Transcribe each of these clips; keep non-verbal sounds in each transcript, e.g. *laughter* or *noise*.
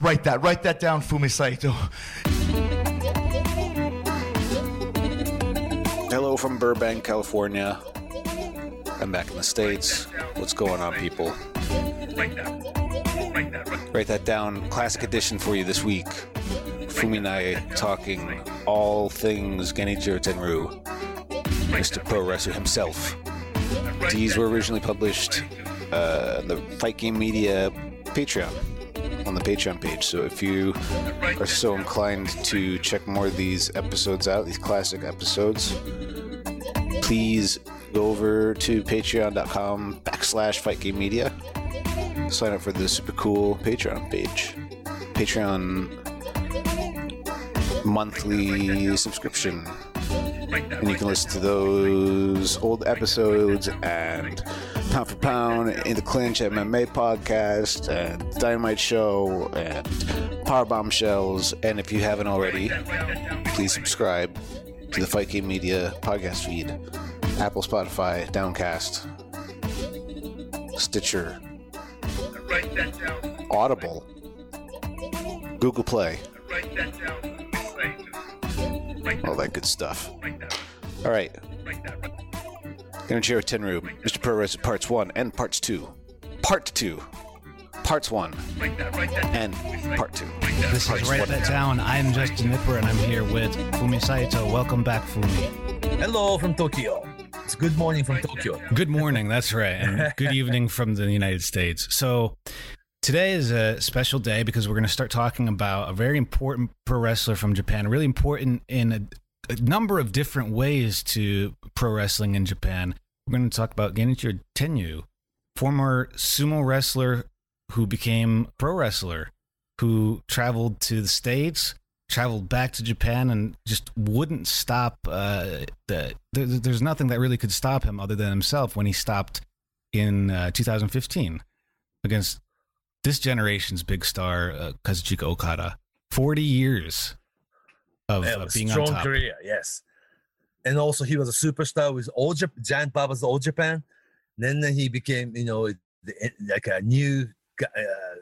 Write that. Write that down, Fumi Saito. Hello from Burbank, California. I'm back in the States. What's going on, people? Write that down. Classic edition for you this week. Fumi and I talking all things Genichiro Tenryu, Mr. Pro Wrestler himself. These were originally published uh, the Fight Game Media Patreon on the Patreon page. So if you are so inclined to check more of these episodes out, these classic episodes, please go over to patreon.com backslash Fight Game Media. Sign up for the super cool Patreon page. Patreon monthly subscription. And you can listen to those old episodes and Pound for Pound, In the Clinch MMA podcast, and Dynamite Show, and Power Bombshells. And if you haven't already, please subscribe to the Fight Game Media podcast feed Apple, Spotify, Downcast, Stitcher, Audible, Google Play, all that good stuff. All right. Genichiro Tenryu, Mr. Pro Wrestling Parts 1 and Parts 2. Part 2. Parts 1 and Part 2. This is Write one That and Down. I'm Justin Knipper, and I'm here with Fumi Saito. Welcome back, Fumi. Hello from Tokyo. It's good morning from Tokyo. Good morning. That's right. And *laughs* good evening from the United States. So, today is a special day because we're going to start talking about a very important pro wrestler from Japan, really important in a, a number of different ways to pro wrestling in Japan. We're going to talk about Genichiro Tenryu, former sumo wrestler who became pro wrestler, who traveled to the States, traveled back to Japan, and just wouldn't stop. Uh, the, there, there's nothing that really could stop him other than himself when he stopped in uh, 2015 against this generation's big star, uh, Kazuchika Okada. 40 years of Yeah, uh, a being strong on top. career, yes. And also, he was a superstar with All Japan, Giant Baba's All Japan. Then he became, you know, like a new uh,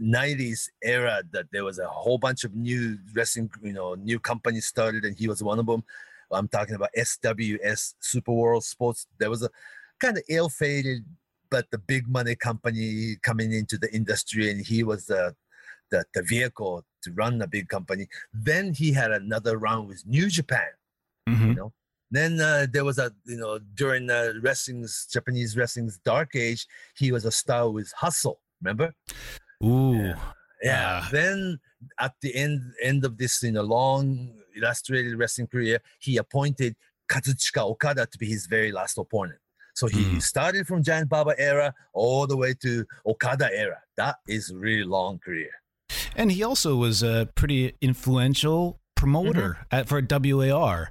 90s era that there was a whole bunch of new wrestling, you know, new companies started, and he was one of them. I'm talking about SWS Super World Sports. There was a kind of ill-fated, but the big money company coming into the industry, and he was the the, the vehicle to run the big company. Then he had another run with New Japan. Mhm. You know, then uh, there was a you know during uh, wrestling's Japanese wrestling's dark age, he was a star with Hustle. Remember? Ooh. Yeah. Yeah. Ah. then at the end end of this you know long illustrated wrestling career, he appointed Kazuchika Okada to be his very last opponent. So he Mm. started from Giant Baba era all the way to Okada era. That is really long career. And he also was a pretty influential promoter at, for WAR.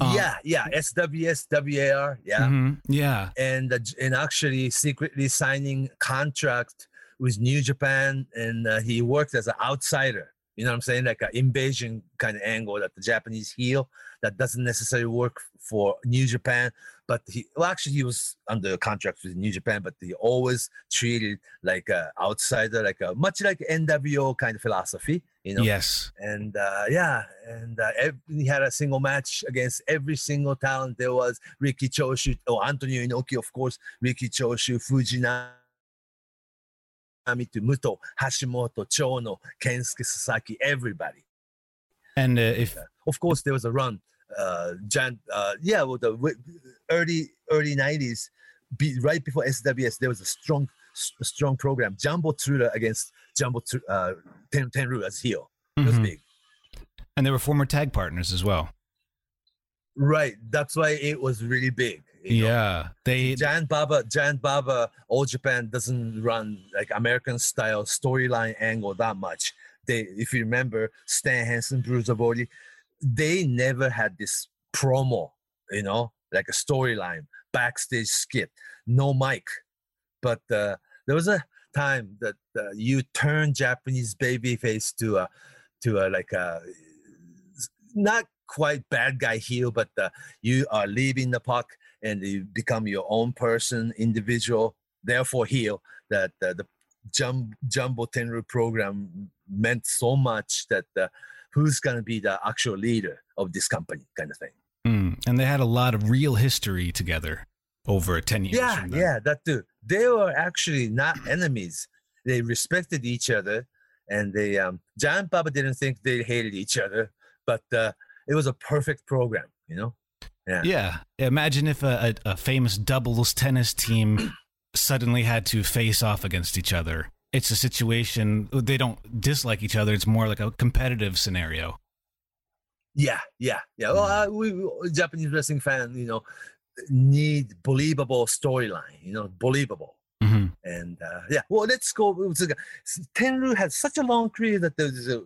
Uh, yeah, yeah. SWS WAR. Yeah. Mhm. Yeah. and uh, and actually secretly signing contract with New Japan, and uh, he worked as an outsider. You know what I'm saying? Like an invasion kind of angle that the Japanese heel that doesn't necessarily work for New Japan. But he, well, actually, he was under contract with New Japan, but he always treated like an outsider, like a much like NWO kind of philosophy. You know, Yes. and uh, yeah, and uh, ev- he had a single match against every single talent. There was Riki Choshu, oh Antonio Inoki, of course, Riki Choshu, Fujinami to Muto, Hashimoto, Chono, Kensuke Sasaki, everybody. And uh, if Of course, there was a run. Uh, Jan, uh, yeah, well, the early early nineties, be, right before SWS, there was a strong strong program. Jumbo Tsuruta against Jumbo uh, Ten, Tenryu as heel. It was Mhm. big. and they were former tag partners as well. Right. That's why it was really big. you know. Yeah. They Giant Baba, Giant Baba, All Japan doesn't run like American style storyline angle that much. they, if you remember, Stan Hansen, Bruiser Brody, they never had this promo, you know, like a storyline, backstage skit, no mic. But uh, there was a time that uh, you turn Japanese baby face to a to a like a not quite bad guy heel, but uh, you are leaving the puck and you become your own person, individual, therefore heel. That uh, the Jum- Jumbo Tenryu program meant so much that uh, who's going to be the actual leader of this company, kind of thing. Mm. And they had a lot of real history together over 10 years. Yeah, yeah, that too. They were actually not enemies. They respected each other, and they um, John Papa didn't think they hated each other, but uh, it was a perfect program, you know. Yeah. Yeah. Imagine if a, a, a famous doubles tennis team *clears throat* suddenly had to face off against each other. It's a situation they don't dislike each other. It's more like a competitive scenario. Yeah, yeah, yeah. Well, uh, we, we Japanese wrestling fan, you know, need believable storyline. You know, believable. Mm-hmm. And uh, yeah, well, let's go. Tenryu had such a long career that there's a,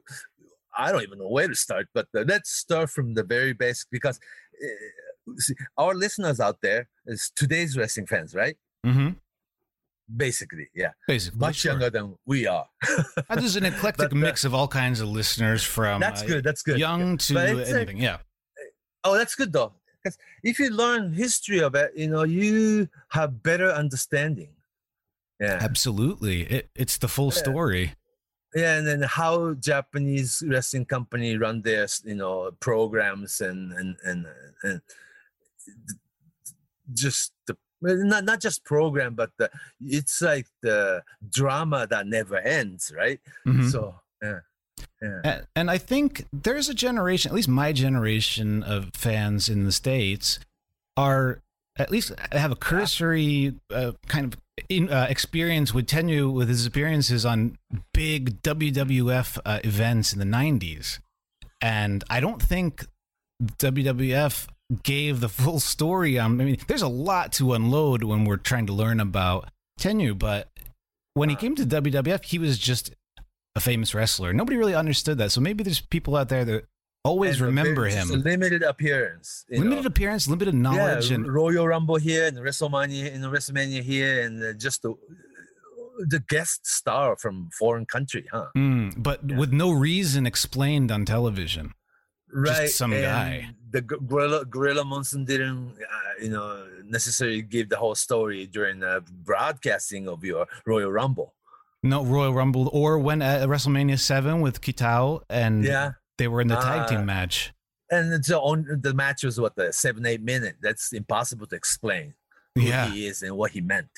I don't even know where to start, but uh, let's start from the very basic because uh, see, our listeners out there is today's wrestling fans, right? Mm-hmm. Basically, yeah. Basically, much sure. younger than we are. There's an eclectic *laughs* But, uh, mix of all kinds of listeners from that's uh, good. That's good. young to it's, uh, anything. yeah. Oh, that's good though. Because if you learn history of it, you know, you have better understanding. Yeah. Absolutely. It, it's the full Yeah. story. yeah and then how japanese wrestling company run their you know programs and and and, and just the not not just program but the, it's like the drama that never ends right Mhm. so yeah yeah And I think there's a generation, at least my generation of fans in the States, are at least have a cursory uh, kind of in, uh, experience with Tenryu with his appearances on big WWF uh, events in the 90s. And I don't think WWF gave the full story on. I mean, there's a lot to unload when we're trying to learn about Tenryu, but when he came to WWF, he was just a famous wrestler. Nobody really understood that. So maybe there's people out there that always And remember him. limited appearance Limited know. appearance, limited knowledge, yeah, and Royal Rumble here and WrestleMania and WrestleMania here and uh, just the the guest star from foreign country, huh? Mm, but Yeah. with no reason explained on television. right some and guy. the gorilla gorilla monson didn't uh, you know necessarily give the whole story during the broadcasting of your royal rumble No Royal Rumble, or when at WrestleMania Seven with Kitao, and yeah they were in the tag Uh, team match. and it's on the match was what the seven eight minute that's impossible to explain who Yeah, he is and what he meant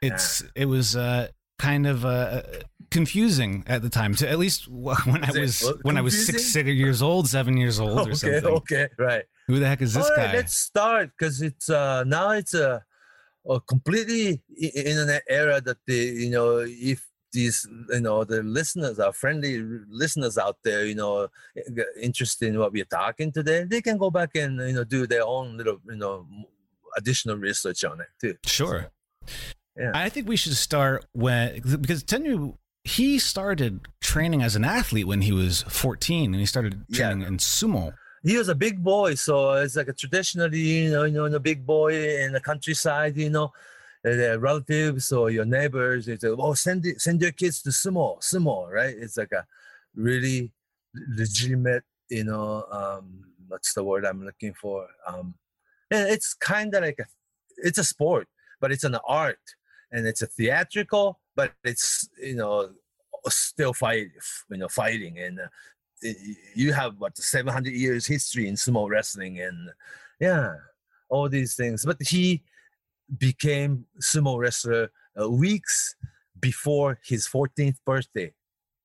it's it was uh, kind of uh, confusing at the time. To at least *laughs* when I Is it, was uh, when I was six, six years old, seven years old, or okay something. okay right Who the heck is this All right, guy? let's start because it's uh now it's a, a completely i- i- internet era that the you know if these you know the listeners are friendly listeners out there you know interested in what we're talking today they can go back and you know do their own little you know additional research on it too Sure. Yeah. I think we should start when because Tenryu he started training as an athlete when he was 14 and he started Yeah. training in sumo. he was a big boy, so it's like a traditionally, you know, you know, a big boy in the countryside, you know, uh, the relatives or your neighbors. It's like, oh, send it, send your kids to sumo, sumo, right? It's like a really legitimate, you know, um, what's the word I'm looking for? Um, and it's kind of like a, it's a sport, but it's an art, and it's a theatrical, but it's you know still fight, you know, fighting and. Uh, you have what 700 years history in sumo wrestling and yeah all these things but he became sumo wrestler uh, weeks before his 14th birthday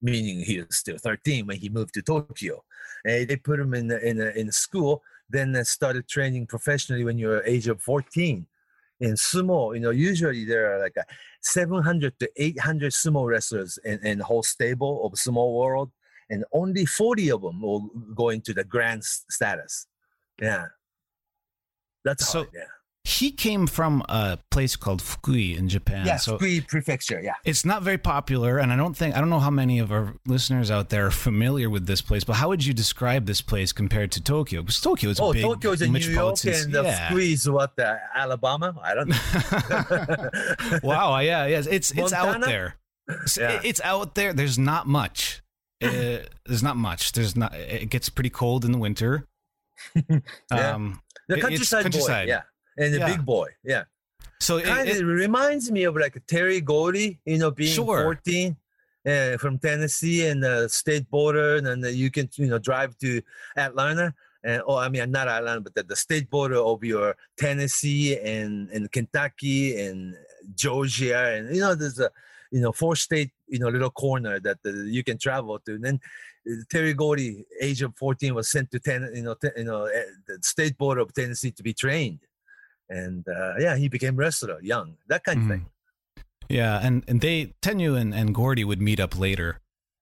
meaning he was still 13 when he moved to tokyo and they put him in in a, in school then started training professionally when you're age of 14 in sumo you know usually there are like 700 to 800 sumo wrestlers in, in whole stable of sumo world and only 40 of them will go into the grand status. Yeah. That's So- hard, yeah. He came from a place called Fukui in Japan. yeah, so Fukui Prefecture. Yeah. it's not very popular, and I don't think I don't know how many of our listeners out there are familiar with this place. But how would you describe this place compared to Tokyo? Because Tokyo is a Oh, big Tokyo is New York, and the yeah. Fukui is what? Uh, Alabama? I don't know. *laughs* wow, yeah, yes, it's it's out there. It's, Yeah. it's out there. There's not much. Uh, there's not much. There's not. It gets pretty cold in the winter. *laughs* Yeah. Um, the countryside, countryside. boy. Yeah. And the Yeah. big boy. Yeah. so it, kind of it- reminds me of like Terry Gordy, you know, being Sure. 14 uh, from Tennessee and the state border, and then you can, you know, drive to Atlanta. And, oh, I mean, not Atlanta, but the, the state border of your Tennessee and, and Kentucky and Georgia. And, you know, there's a, you know, four state, you know, little corner that uh, you can travel to. And then uh, Terry Gordy, age of 14, was sent to, ten, you know, te- you know, eh, the state border of Tennessee to be trained and uh, yeah, he became wrestler young, that kind of Mhm. thing. yeah, and and they Tenryu and, and Gordy would meet up later,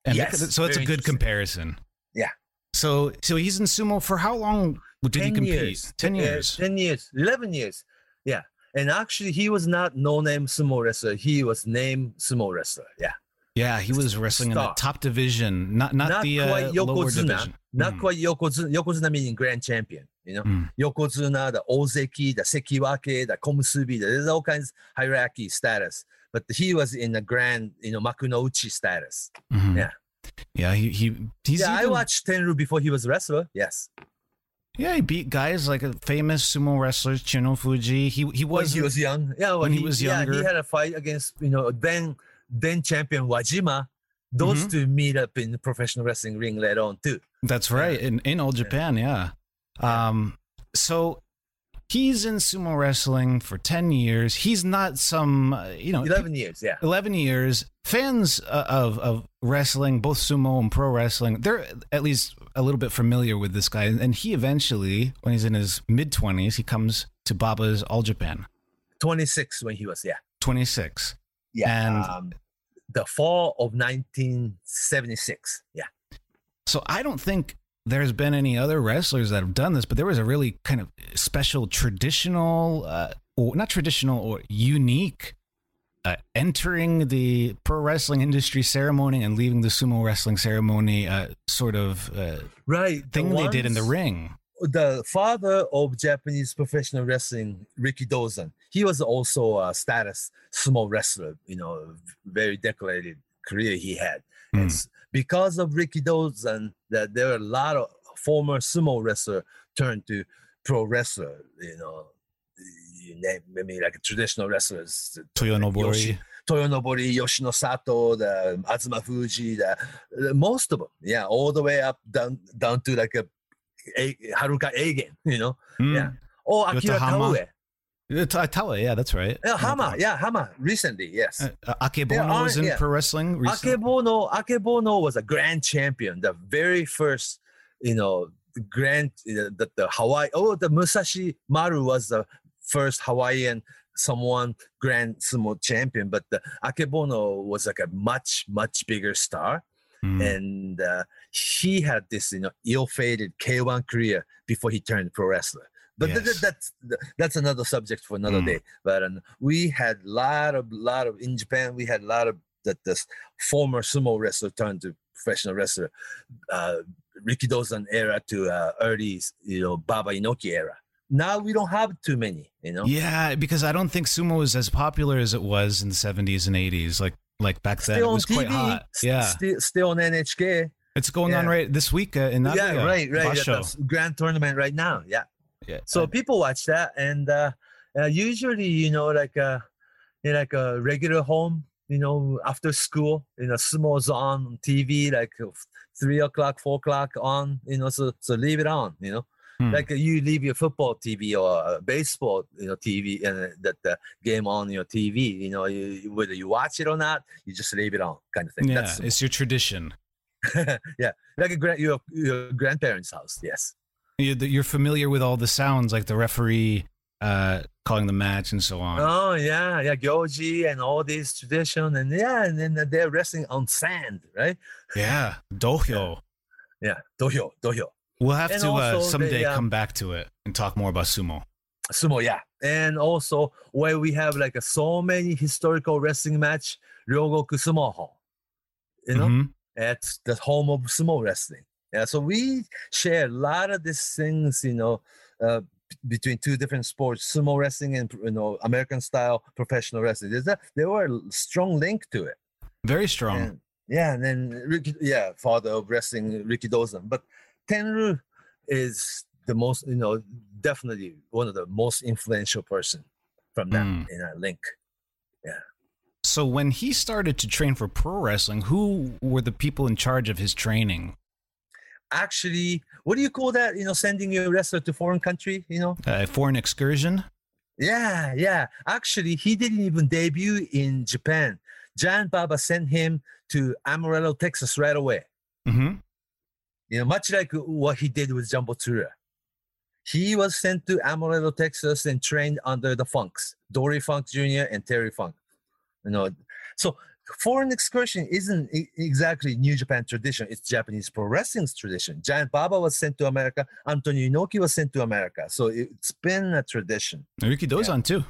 and Yes, so it's a good comparison. Yeah. So so he's in sumo for how long did he 10 compete? years. Ten Uh, years. 10 years, 11 years. Yeah. And actually, he was not no name sumo wrestler. He was named sumo wrestler. Yeah. Yeah, he was wrestling in the top division, not not, Not the uh, lower Yokozuna. division. Not Mm. quite Yokozuna. Yokozuna meaning grand champion. You know, Mm. Yokozuna, the Ozeki, the Sekiwake, the Komusubi. There's all kinds of hierarchy status. But he was in the grand, you know, Makunouchi status. Mhm. Yeah. Yeah, he, he he's yeah, I watched Tenryu before he was a wrestler. Yes. Yeah, he beat guys like a famous sumo wrestlers, Chiyonofuji. He he was when he was young. Yeah, when he was younger. Yeah, he had a fight against you know then then champion Wajima. Those Mhm. two meet up in the professional wrestling ring later on too. That's right. In in old Japan, yeah. Um so he's in sumo wrestling for 10 years. He's not some uh, you know Eleven years, yeah. 11 years. Fans uh, of of wrestling, both sumo and pro wrestling, they're at least a little bit familiar with this guy and he eventually when he's in his mid 20s, he comes to Baba's All Japan. Twenty six when he was yeah 26. yeah. And- um, the fall of nineteen seventy six. Yeah. So I don't think there's been any other wrestlers that have done this, but there was a really kind of special traditional, uh, or not traditional or unique uh, entering the pro wrestling industry ceremony and leaving the sumo wrestling ceremony uh, sort of uh, Right. the thing they did in the ring. the father of Japanese professional wrestling, Rikidozan, he was also a status sumo wrestler, you know, very decorated career he had. Hmm. Because of Rikidozan, that there are a lot of former sumo wrestler turned to pro wrestler, you know, you name, I mean, like traditional wrestlers. Toyo like Nobori. Yoshi- Toyonobori, Yoshinosato, the Azuma Fuji, the, the most of them, yeah, all the way up down down to like a, a Haruka Eigen, you know, Mm. yeah. or Akira Yotohama. Taue, Tawa, yeah, that's right. yeah, Hama, yeah, Hama, recently, yes. Uh, uh, Akebono Yeah, was in yeah. pro wrestling recently. Akebono, Akebono was a grand champion, the very first, you know, grand, uh, the, the Hawaii. Oh, the Musashi Maru was the first Hawaiian someone grand sumo champion, but the Akebono was like a much much bigger star, Mm. and uh, he had this you know ill-fated K1 career before he turned pro wrestler. But th- th- Yes. that's that's another subject for another Mm. day. But um, we had lot of lot of in Japan. We had a lot of that this former sumo wrestler turned to professional wrestler, uh, Rikidozan era to uh, early you know Baba Inoki era. Now we don't have too many. You know. Yeah, because I don't think sumo is as popular as it was in the 70s and 80s. Like like back then, it Still on was quite hot. Yeah, Still, still on NHK. it's going on right this week uh, in Nagoya. yeah, right, right. Basho. That's grand tournament right now. Yeah. Yeah. So uh, people watch that, and uh, uh, usually, you know, like a, in like a regular home, you know, after school, you know, sumo's on TV, like uh, three o'clock, four o'clock on, you know, so so leave it on, you know. Hmm. Like uh, you leave your football TV or uh, baseball, you know, TV, and uh, that the game on your TV, you know, you, whether you watch it or not, you just leave it on, kind of thing. yeah, That's it's your tradition. *laughs* yeah, like a grand your your grandparents' house. Yes. You're familiar with all the sounds, like the referee uh, calling the match and so on. Oh yeah, yeah, Gyoji and all these tradition, and yeah, and then they're wrestling on sand, right? yeah, dohyo. Yeah, dohyo, dohyo, We'll have And to uh, someday they, um, come back to it and talk more about sumo. sumo. Yeah, and also where we have like a, so many historical wrestling match, Ryogoku Sumo Hall. You know, Mhm. it's the home of sumo wrestling. Yeah, so we share a lot of these things, you know, uh, between two different sports, sumo wrestling and you know American style professional wrestling. There's a there were a strong link to it. Very strong. And, yeah, and then Ricky, yeah, father of wrestling, Rikidozan. But Tenryu is the most, you know, definitely one of the most influential person from that Mm. in our link. Yeah. So when he started to train for pro wrestling, who were the people in charge of his training? Actually, what do you call that? You know, sending your wrestler to foreign country. You know, A foreign excursion? Yeah, yeah. Actually, he didn't even debut in Japan. Giant Baba sent him to Amarillo, Texas right away. Mm-hmm. You know, much like what he did with Jumbo Tsura. He was sent to Amarillo, Texas and trained under the Funks, Dory Funk Jr. and Terry Funk. You know, so foreign excursion isn't exactly New Japan tradition. It's Japanese pro wrestling's tradition. Giant Baba was sent to America. Antonio Inoki was sent to America. So it's been a tradition. Rikidozan too.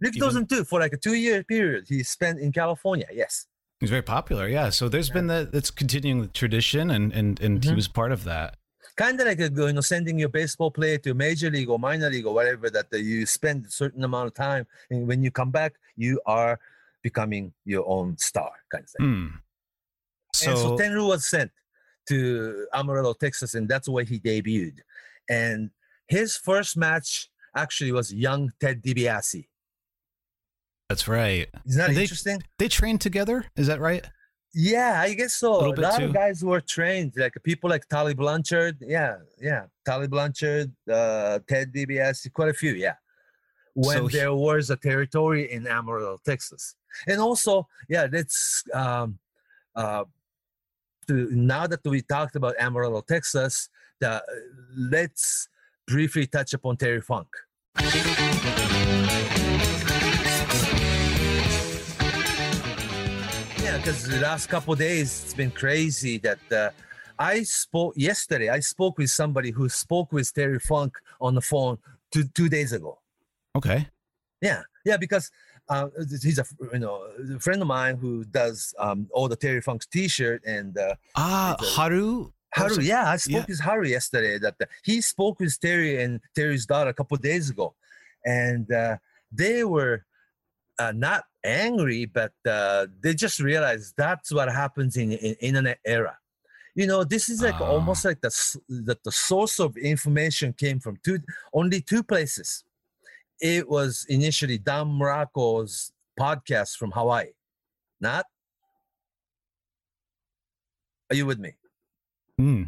Rick Even- Dawson too for like a two-year period he spent in California. Yes. He's very popular, yeah. So there's been that that's continuing the tradition and and and he Mhm. was part of that. Kind of like you know sending your baseball player to major league or minor league or whatever that you spend a certain amount of time and when you come back you are becoming your own star kind of thing. Hmm. and so So, Tenryu was sent to Amarillo, Texas, and that's where he debuted. And his first match actually was young Ted DiBiase. that's right. Isn't that they- interesting? They trained together, is that right? Yeah, I guess so. A bit lot too. of guys were trained, like people like Tully Blanchard. Yeah, yeah. Tully Blanchard, uh, Ted DiBiase, quite a few, yeah. When So he- there was a territory in Amarillo, Texas. And also, yeah, that's um uh to, now that we talked about Amarillo, Texas, the, let's briefly touch upon Terry Funk. Yeah, because the last couple days it's been crazy that uh, I spoke yesterday. I spoke with somebody who spoke with Terry Funk on the phone two two days ago. Okay. Yeah, yeah, because uh, he's a you know a friend of mine who does um, all the Terry Funk's T-shirt and uh, Ah, a- Haru. Haru. Yeah, I spoke yeah. with Haru yesterday. That uh, he spoke with Terry and Terry's daughter a couple days ago, and uh, they were uh, not angry, but uh, they just realized that's what happens in, in internet era. You know, this is like Ah. almost like the that the source of information came from two only two places. It was initially Don Morocco's podcast from Hawaii. Not? Are you with me? Hmm.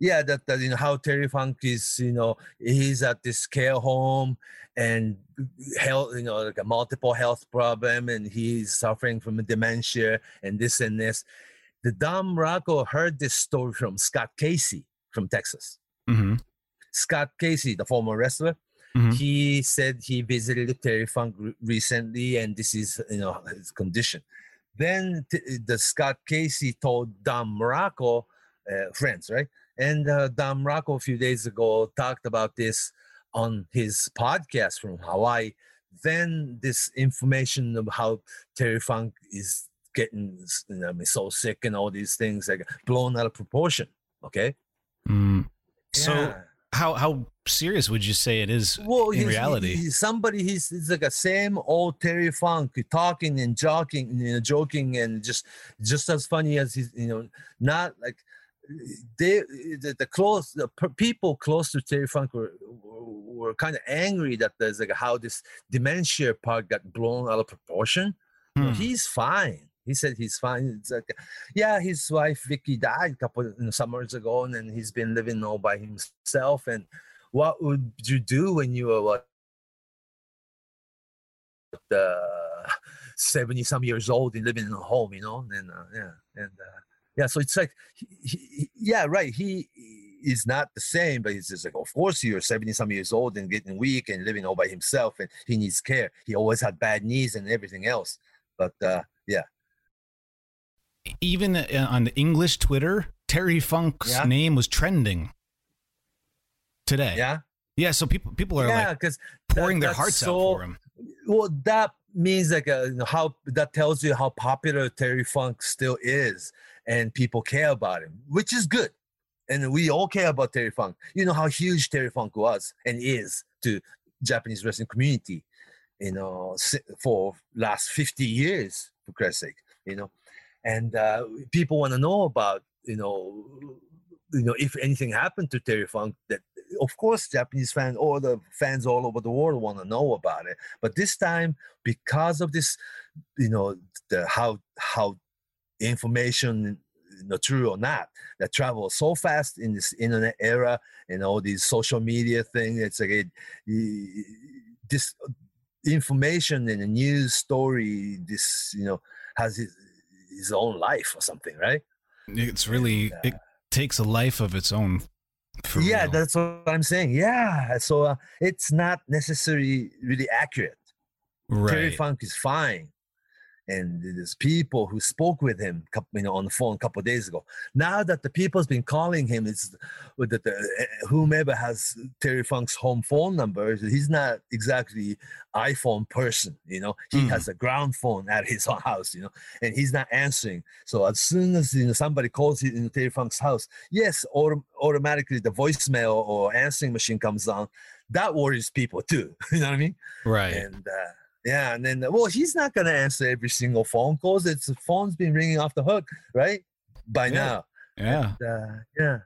yeah that, that you know how terry funk is you know he's at this care home and health you know like a multiple health problem and he's suffering from dementia and this and this the Dom Rocco heard this story from Scott Casey from Texas. hmm Scott Casey, the former wrestler, Mhm. he said he visited Terry Funk re- recently, and this is you know his condition. Then t- the Scott Casey told Dom Morocco, uh, friends, right? And uh, Dom Morocco a few days ago talked about this on his podcast from Hawaii. Then this information of how Terry Funk is getting you know, I mean, so sick and all these things like blown out of proportion. Okay. Mm. So how how serious would you say it is well, in he's, reality? he's somebody. He's, he's like a same old Terry Funk, talking and joking, you know, joking and just just as funny as he's, you know, not like they the, the close the per- people close to Terry Funk were were kind of angry that there's like how this dementia part got blown out of proportion. Hmm. he's fine. He said he's fine. It's like, yeah, his wife Vicky died a couple you know, summers ago, and then he's been living all by himself. And what would you do when you were what, uh, seventy some years old and living in a home? You know, and uh, yeah, and uh, yeah. So it's like, he, he, yeah, right. He is not the same, but he's just like, of course, you're seventy some years old and getting weak and living all by himself, and he needs care. He always had bad knees and everything else. But uh, yeah. Even uh, on the English Twitter, Terry Funk's Yeah. name was trending today. Yeah. Yeah, so people people are yeah, like pouring their hearts out for him. Well, that means like uh, how that tells you how popular Terry Funk still is, and people care about him, which is good. And we all care about Terry Funk. You know how huge Terry Funk was and is to Japanese wrestling community, you know, for last 50 years, for Christ's sake, you know. And uh, people want to know about, you know, you know, if anything happened to Terry Funk, that of course Japanese fans or the fans all over the world want to know about it. But this time, because of this, you know, the how how information you know, true or not that travels so fast in this internet era and all these social media thing it's like it, this information and a news story this you know has his, his own life or something right It's really it takes a life of its own. Yeah real. that's what i'm saying yeah so uh, it's not necessarily really accurate Right. terry funk is fine and there's people who spoke with him you know on the phone a couple of days ago. Now that the people's been calling him it's with the, the uh, whomever has terry funk's home phone number he's not exactly iphone person you know? He Mhm. has a ground phone at his *laughs* house you know? And he's not answering. So as soon as you know somebody calls in terry funk's house yes autom- automatically the voicemail or answering machine comes on. That worries people too *laughs* you know what i mean? Right. and uh, yeah, and then well, he's not gonna answer every single phone calls. It's the phone's been ringing off the hook, right? By Yeah. now, yeah. And, uh, yeah,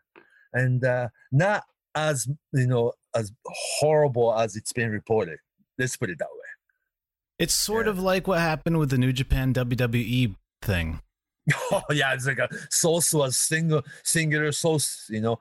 and uh, not as you know as horrible as it's been reported. Let's put it that way. It's sort Yeah. of like what happened with the New Japan WWE thing. *laughs* Oh yeah, it's like a source was single singular source, you know.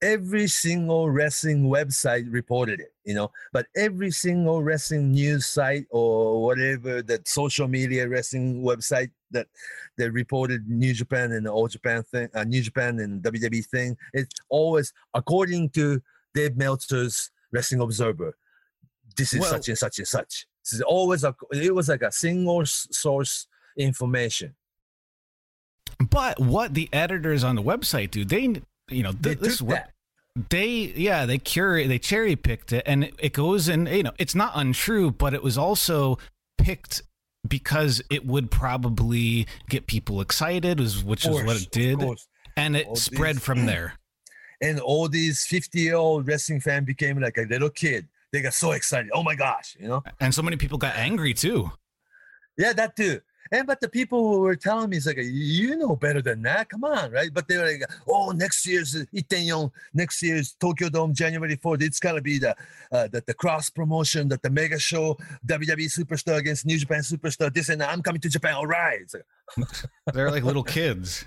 Every single wrestling website reported it, you know, but every single wrestling news site or whatever that social media wrestling website that they reported New Japan and the All Japan thing, uh, New Japan and WWE thing, it's always according to Dave Meltzer's Wrestling Observer. This is Well- such and such and such. This is always a. It was like a single source information. But what the editors on the website do, they you know They th- this that. they yeah they curate they cherry picked it and it, goes in you know it's not untrue but it was also picked because it would probably get people excited which is what it did and it All spread these- from there. *clears throat* And all these 50 year old wrestling fan became like a little kid. They got so excited. Oh my gosh you know? And so many people got angry too. Yeah that too and but the people who were telling me it's like you know better than that. Come on right? But they were like oh next year's Ittenyon, next year's Tokyo Dome January 4th it's gonna be the uh, the, the cross promotion that the mega show WWE superstar against New Japan superstar this and that. I'm coming to Japan. All right. Like, *laughs* they're like little kids.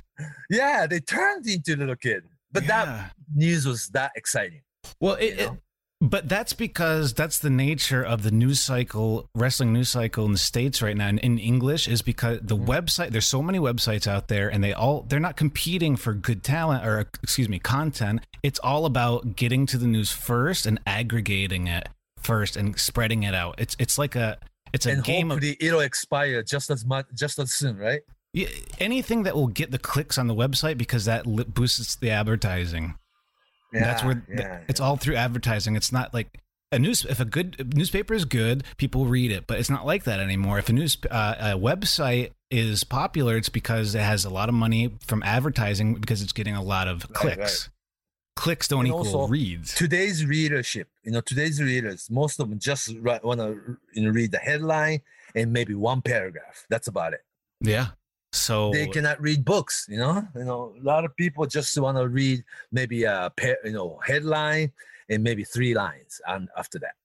Yeah they turned into little kid but that news was that exciting Well, it, you it- know? But that's because that's the nature of the news cycle, wrestling news cycle in the states right now, and in English is because the Mm-hmm. website. There's so many websites out there, and they all they're not competing for good talent or excuse me content. It's all about getting to the news first and aggregating it first and spreading it out. It's it's like a it's a and game of it'll expire just as much just as soon right Yeah, anything that will get the clicks on the website because that li- boosts the advertising. That's where th- yeah, it's all through advertising. It's not like a news. If a good newspaper is good, people read it, but it's not like that anymore. If a news uh, a website is popular, it's because it has a lot of money from advertising because it's getting a lot of clicks. right. Clicks don't And equal also, reads. today's readership you know today's readers most of them just want to you know, read the headline and maybe one paragraph that's about it yeah. So they cannot read books you know you know a lot of people just want to read maybe a you know headline and maybe three lines and after that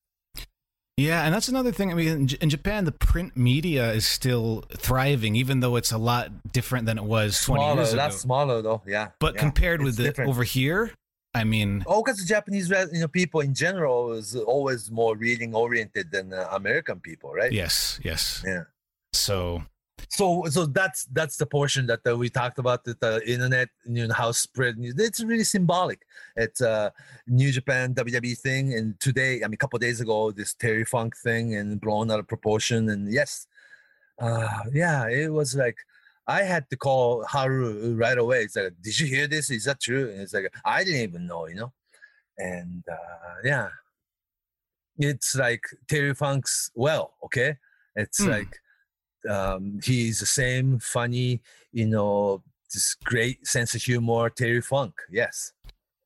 Yeah, and that's another thing. I mean, in, J- in Japan, the print media is still thriving, even though it's a lot different than it was 20 smaller years ago. that's smaller though yeah but yeah, compared with the different. over here, I mean, Oh, because Japanese you know people in general is always more reading oriented than uh, American people, right? yes, yes. Yeah. So So so that's that's the portion that uh, we talked about that the internet you know how spread news. It's really symbolic. It's uh New Japan WWE thing, and today I mean a couple days ago this Terry Funk thing and blown out of proportion. And yes, uh yeah, it was like. I had to call Haru right away. It's like, did you hear this? Is that true? And it's like, I didn't even know, you know. and uh, yeah, it's like Terry Funk's well, okay. It's Hmm. like um, he's the same funny, you know, this great sense of humor, Terry Funk. Yes.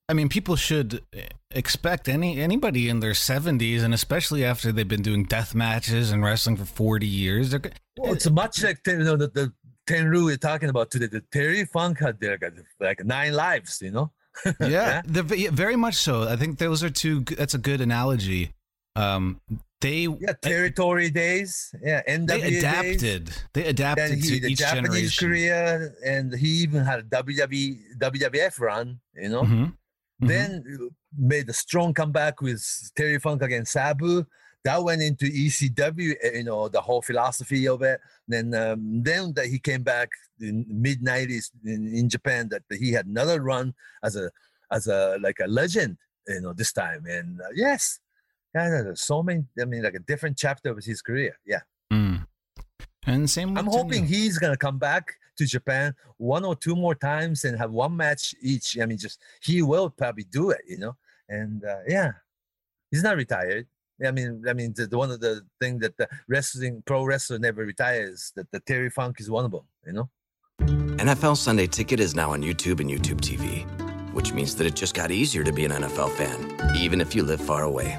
I mean, people should eh, expect any anybody in their seventies, and especially after they've been doing death matches and wrestling for forty years. They're, Well, it's much like you know the, the Tenryu we're talking about today. The Terry Funk had like, like nine lives, you know. *laughs* yeah, yeah, very much so. I think those are two. That's a good analogy. Um, they Yeah, territory days. Yeah, NWA they adapted days. They adapted he, to the each Japanese generation. career, and he even had a WWE WWF run. You know. Mhm. Mhm. Then uh, made a strong comeback with Terry Funk against Sabu. That went into ECW, uh, you know, the whole philosophy of it. Then, um, then that he came back in mid '90s in, in Japan, that he had another run as a, as a like a legend, you know, this time. And uh, yes, yeah, there's so many. I mean, like a different chapter of his career. Yeah, Mm. And same. I'm hoping Tenryu. he's gonna come back to Japan one or two more times and have one match each. I mean, just he will probably do it, you know. And uh, yeah, he's not retired. I mean, I mean, the, the one of the thing that the wrestling pro wrestler never retires. That the Terry Funk is one of them, you know. NFL Sunday Ticket is now on YouTube and YouTube TV, which means that it just got easier to be an NFL fan, even if you live far away.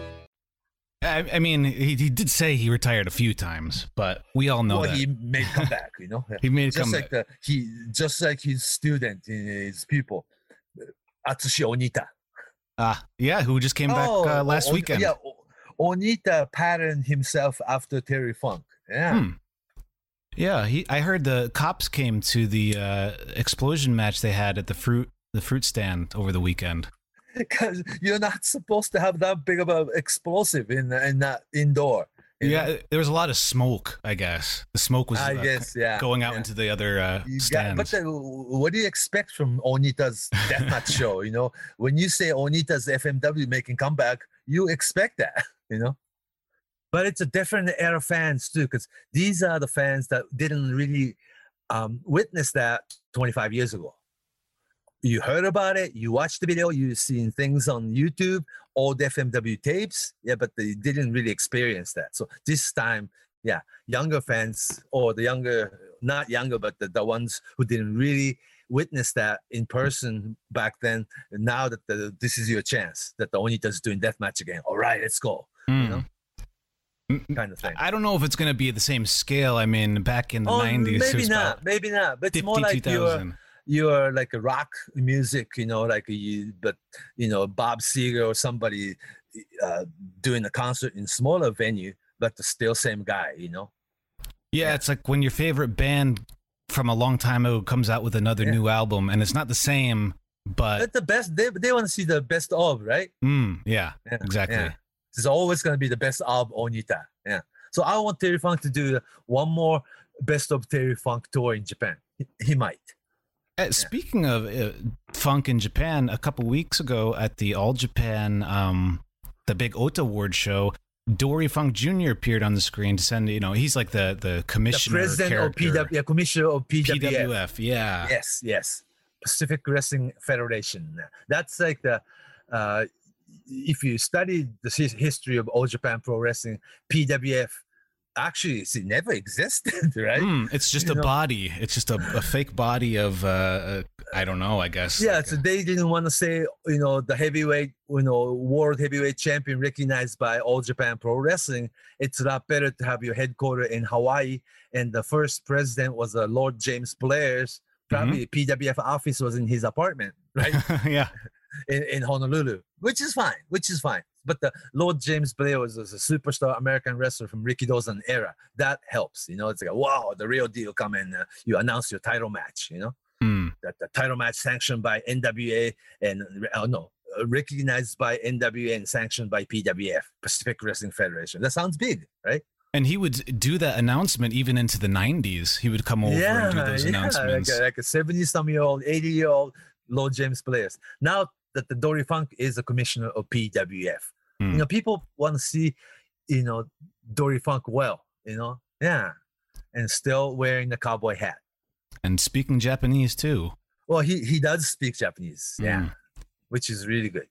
I, I mean, he, he did say he retired a few times, but we all know well, that he made come back. you know. *laughs* he made just comeback. like the he, just like his student, his pupil, Atsushi Onita. Ah, yeah, who just came back uh, last On- weekend. Yeah, Onita patterned himself after Terry Funk. Yeah. Hmm. Yeah, he. I heard the cops came to the uh, explosion match they had at the fruit the fruit stand over the weekend. Because you're not supposed to have that big of an explosive in in that indoor. you know? Yeah, there was a lot of smoke. I guess the smoke was I uh, guess yeah. going out yeah. into the other uh, You got, stands. but then, what do you expect from Onita's deathmatch *laughs* show? You know, when you say Onita's FMW making comeback, you expect that. *laughs* You know, but it's a different era fans too, because these are the fans that didn't really um, witness that 25 years ago. You heard about it, you watched the video, you've seen things on YouTube, old FMW tapes, yeah, but they didn't really experience that. So this time, yeah, younger fans or the younger, not younger, but the, the ones who didn't really witness that in person back then, now that the, this is your chance that the Onita's doing deathmatch again. All right, let's go, Hmm. you know, Mm, kind of thing. I don't know if it's going to be the same scale. I mean, back in the Oh, nineties, maybe not, maybe not, but it's more like you're, 52,000. you're like a rock music, you know, like you, but you know, Bob Seger or somebody uh, doing a concert in smaller venue, but the still same guy, you know. Yeah, it's like when your favorite band from a long time ago comes out with another Yeah. new album, and it's not the same, but But the best, they, they want to see the best of, right? mm, yeah, Yeah, exactly. yeah. It's always going to be the best of Onita. Yeah. So I want Terry Funk to do one more best of Terry Funk tour in Japan. He, he might. Uh, Speaking of uh, funk in Japan, a couple weeks ago at the All Japan, um, the big Ota Award show, Dory Funk Jr. appeared on the screen to send, you know, he's like the the The commissioner president character. of PW, yeah, commissioner of PWF. PWF, yeah. Yes, yes. Pacific Wrestling Federation. That's like the uh if you study the history of all Japan Pro Wrestling, PWF actually it never existed, *laughs* right? Hmm, it's just You a know. body. It's just a, a fake body of uh, uh, I don't know. I guess. Yeah, like so a- they didn't want to say, you know, the heavyweight, you know, world heavyweight champion recognized by All Japan Pro Wrestling. It's a lot better to have your headquarters in Hawaii. And the first president was uh, Lord James Blears. Probably PWF office was in his apartment, *laughs* right? yeah. In, in Honolulu, which is fine, which is fine. But the Lord James Blears was, was a superstar American wrestler from Rikidozan era. That helps, you know. It's like, wow, the real deal come in. Uh, you announce your title match, you know Hmm. that the title match sanctioned by NWA and uh, no recognized by NWA and sanctioned by PWF Pacific Wrestling Federation. That sounds big, right? And he would do that announcement even into the 90s. He would come over and do those yeah, announcements. Like a, like a 70 some year old, 80 year old Lord James Blears. Now that the Dory Funk is a commissioner of PWF, Hmm. you know, people want to see, you know, Dory Funk well, you know, yeah, and still wearing the cowboy hat. And speaking Japanese too. Well, he he does speak Japanese, yeah, Mm. which is really good.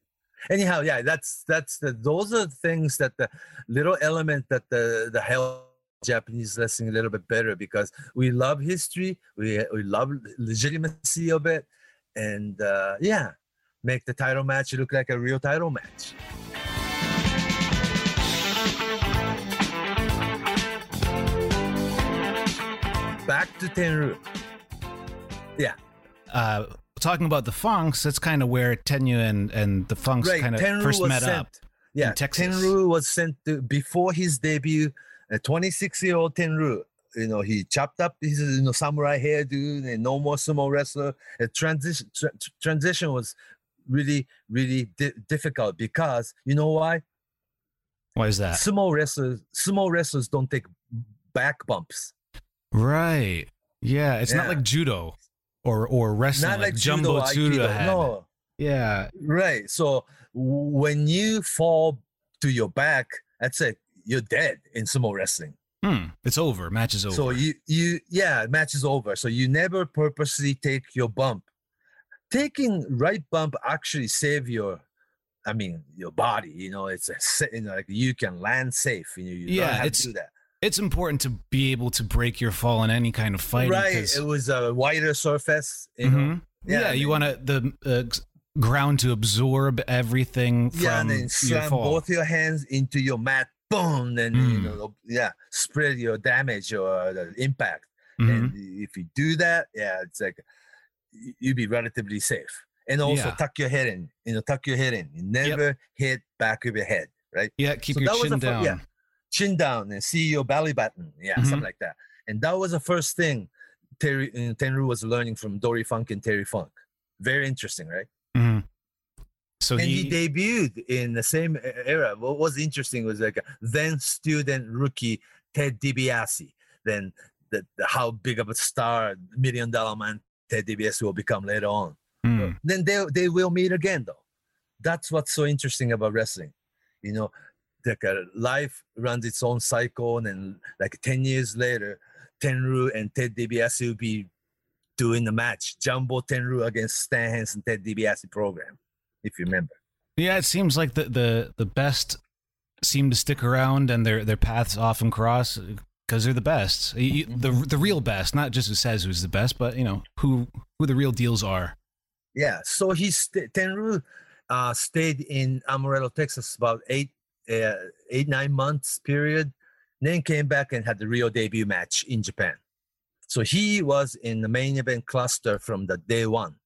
Anyhow, yeah, that's that's the those are the things that the little element that the the help Japanese wrestling a little bit better because we love history, we we love legitimacy of it, and uh, yeah, make the title match look like a real title match. Back to Tenryu. Yeah, Uh, talking about the Funks, that's kind of where Tenryu and, and the Funks right. kind of Tenryu first met sent, up. Yeah. Tenryu was sent to, before his debut. A 26 year old Tenryu, you know, he chopped up his you know samurai hairdo and no more sumo wrestler. A transition tra- transition was really really di- difficult because you know why? Why is that? Sumo wrestlers sumo wrestlers don't take back bumps. Right. Yeah. It's not like judo or or wrestling Not like, like Jumbo judo, aikido. No, Yeah. Right. So when you fall to your back, that's it. You're dead in sumo wrestling. Hmm. It's over. Match is over. So you you yeah, match is over. So you never purposely take your bump. Taking right bump actually save your I mean your body, you know, it's a you know, like you can land safe. You know, you Yeah, don't have it's- to do that. it's important to be able to break your fall in any kind of fight. right. It was a wider surface, you know. Mhm. Yeah, Yeah, you want to the uh, ground to absorb everything from yeah, and then your slam fall. both your hands into your mat, boom, then you Mm. know, yeah, spread your damage or the impact. Mhm. And if you do that, yeah, it's like you'd be relatively safe. And also Yeah. tuck your head in, you know, tuck your head in. You never hit back of your head, right? Yeah, keep So your chin down. yeah. Chin down and see your belly button, yeah, Mhm. something like that. And that was the first thing Terry uh, Tenryu was learning from Dory Funk and Terry Funk. Very interesting, right? Mm-hmm. So and he, he, debuted in the same era. What was interesting was like then student rookie Ted DiBiase. Then the, the how big of a star, million dollar man Ted DiBiase will become later on. Hmm. Then they they will meet again though. That's what's so interesting about wrestling. You know, like uh, life runs its own cycle, and then like ten years later, Tenryu and Ted DiBiase will be doing the match, Jumbo Tenryu against Stan Hansen Ted DiBiase program, if you remember. yeah, it seems like the, the the best seem to stick around, and their their paths often cross because they're the best, You- you- the Mm-hmm. the real best, not just who says who's the best, but you know who who the real deals are. Yeah, so he st- Tenryu uh, stayed in Amarillo, Texas, about eight, uh, eight nine months period. Then came back and had the real debut match in Japan. So he was in the main event cluster from the day one.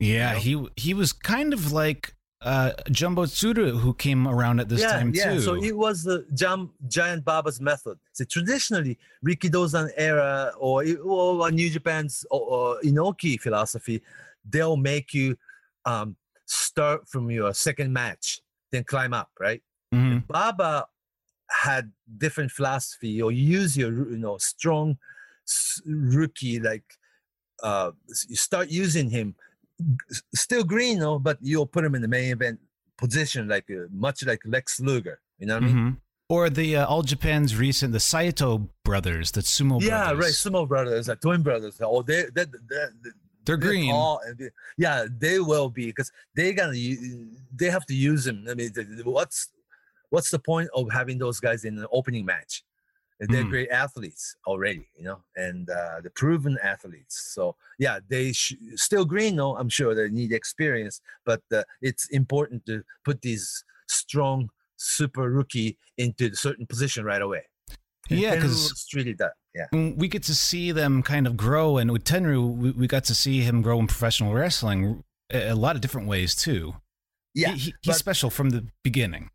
Yeah, he he was kind of like uh, Jumbo Tsuruta who came around at this yeah, time yeah. too. So it was the Jam- Giant Baba's method. So traditionally, Rikidozan era or, or New Japan's or, or Inoki philosophy, they'll make you um, start from your second match, then climb up, right? Mhm. Baba had different philosophy or use your you know strong rookie like uh you start using him still green though but you'll put him in the main event position like uh, much like Lex Luger you know what I mean Mhm. Or the uh, All Japan's recent the Saito brothers, the sumo yeah brothers. right sumo brothers like twin brothers oh they they, they, they They're green. all- yeah they will be because they gonna they have to use him I mean the- the- what's what's the point of having those guys in the opening match? They're Mm. great athletes already, you know, and uh, the proven athletes. So yeah, they sh- still green. though. I'm sure they need experience, but uh, it's important to put these strong super rookie into a certain position right away. And Yeah, Tenryu 'cause- was treated that. Yeah. We get to see them kind of grow and with tenryu we, we got to see him grow in professional wrestling a, a lot of different ways too Yeah, he, he- he's special from the beginning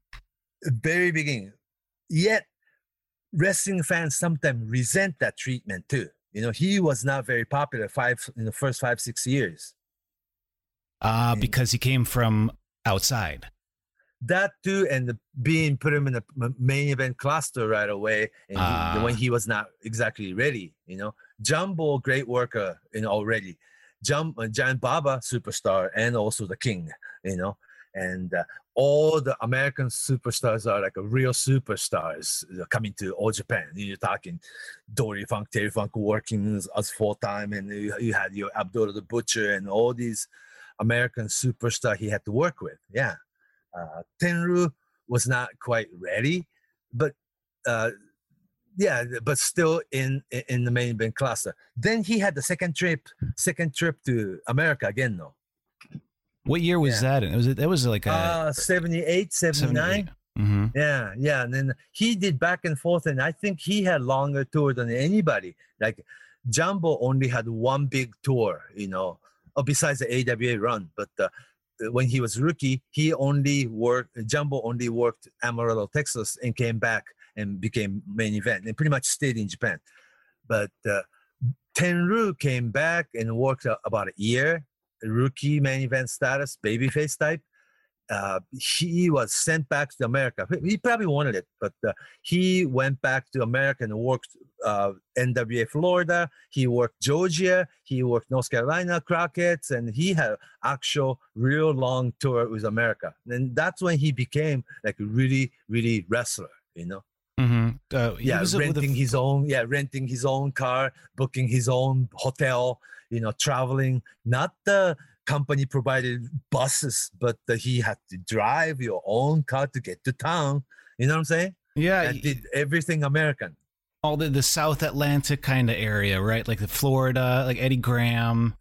very beginning. Yet, wrestling fans sometimes resent that treatment too. You know, he was not very popular five in the first five six years. uh, And- because he came from outside That too, and the, being put him in the main event cluster right away, and he- Ah. when he was not exactly ready. You know, Jumbo, great worker, you know already. Jump, uh, Giant Baba, superstar, and also the King. You know, and uh, all the American superstars are like a real superstars uh, coming to All Japan. You're talking Dory Funk, Terry Funk working as, full time, and you, you had your Abdullah the Butcher and all these American superstar he had to work with. Yeah, uh, Tenryu was not quite ready, but uh, yeah, but still in in- the main event cluster. Then he had the second trip, second trip to America again, though. What year was Yeah. that It was it that was like a Uh, 78, 79. hmm Yeah, yeah. And then he did back and forth, and I think he had longer tour than anybody. Like Jumbo only had one big tour, you know, oh, besides the AWA run. But uh, when he was rookie, he only worked. Jumbo only worked Amarillo, Texas, and came back and became main event, and pretty much stayed in Japan. But uh, Tenryu came back and worked uh, about a year, rookie main event status, babyface type uh, he was sent back to America. He- probably wanted it, but uh, he went back to America and worked uh, NWA Florida. He worked Georgia. He worked North Carolina Crockett's, and he had actual real long tour with America. And that's when he became like a really, really wrestler. You know, hmm uh, yeah, with a- renting his own, yeah, renting his own car, booking his own hotel. You know, traveling, not the company provided buses, but that he had to drive your own car to get to town. You know what I'm saying? yeah and did everything American. all the, the south atlantic kind of area right like the florida like eddie graham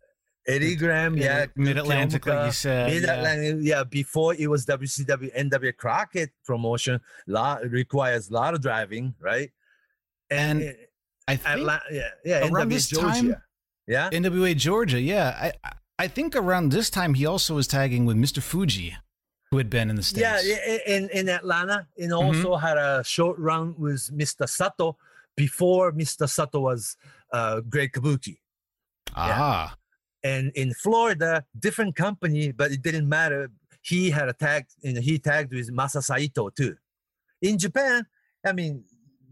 Eddie Graham, yeah, mid-atlantic like you said Mid yeah. Atlantic, yeah. Before it was WCW, NW Crockett promotion, lot requires a lot of driving, right? And uh, i think Atla- yeah, yeah, around NW this Georgia. time- yeah, NWA Georgia, yeah. I I- think around this time he also was tagging with Mr. Fuji, who had been in the states. Yeah, in in Atlanta, and Mm-hmm. also had a short run with Mr. Sato before Mr. Sato was uh, Great Kabuki. Ah, And in Florida, different company, but it didn't matter. He had a tag, and he tagged with Masa Saito too. In Japan, I mean,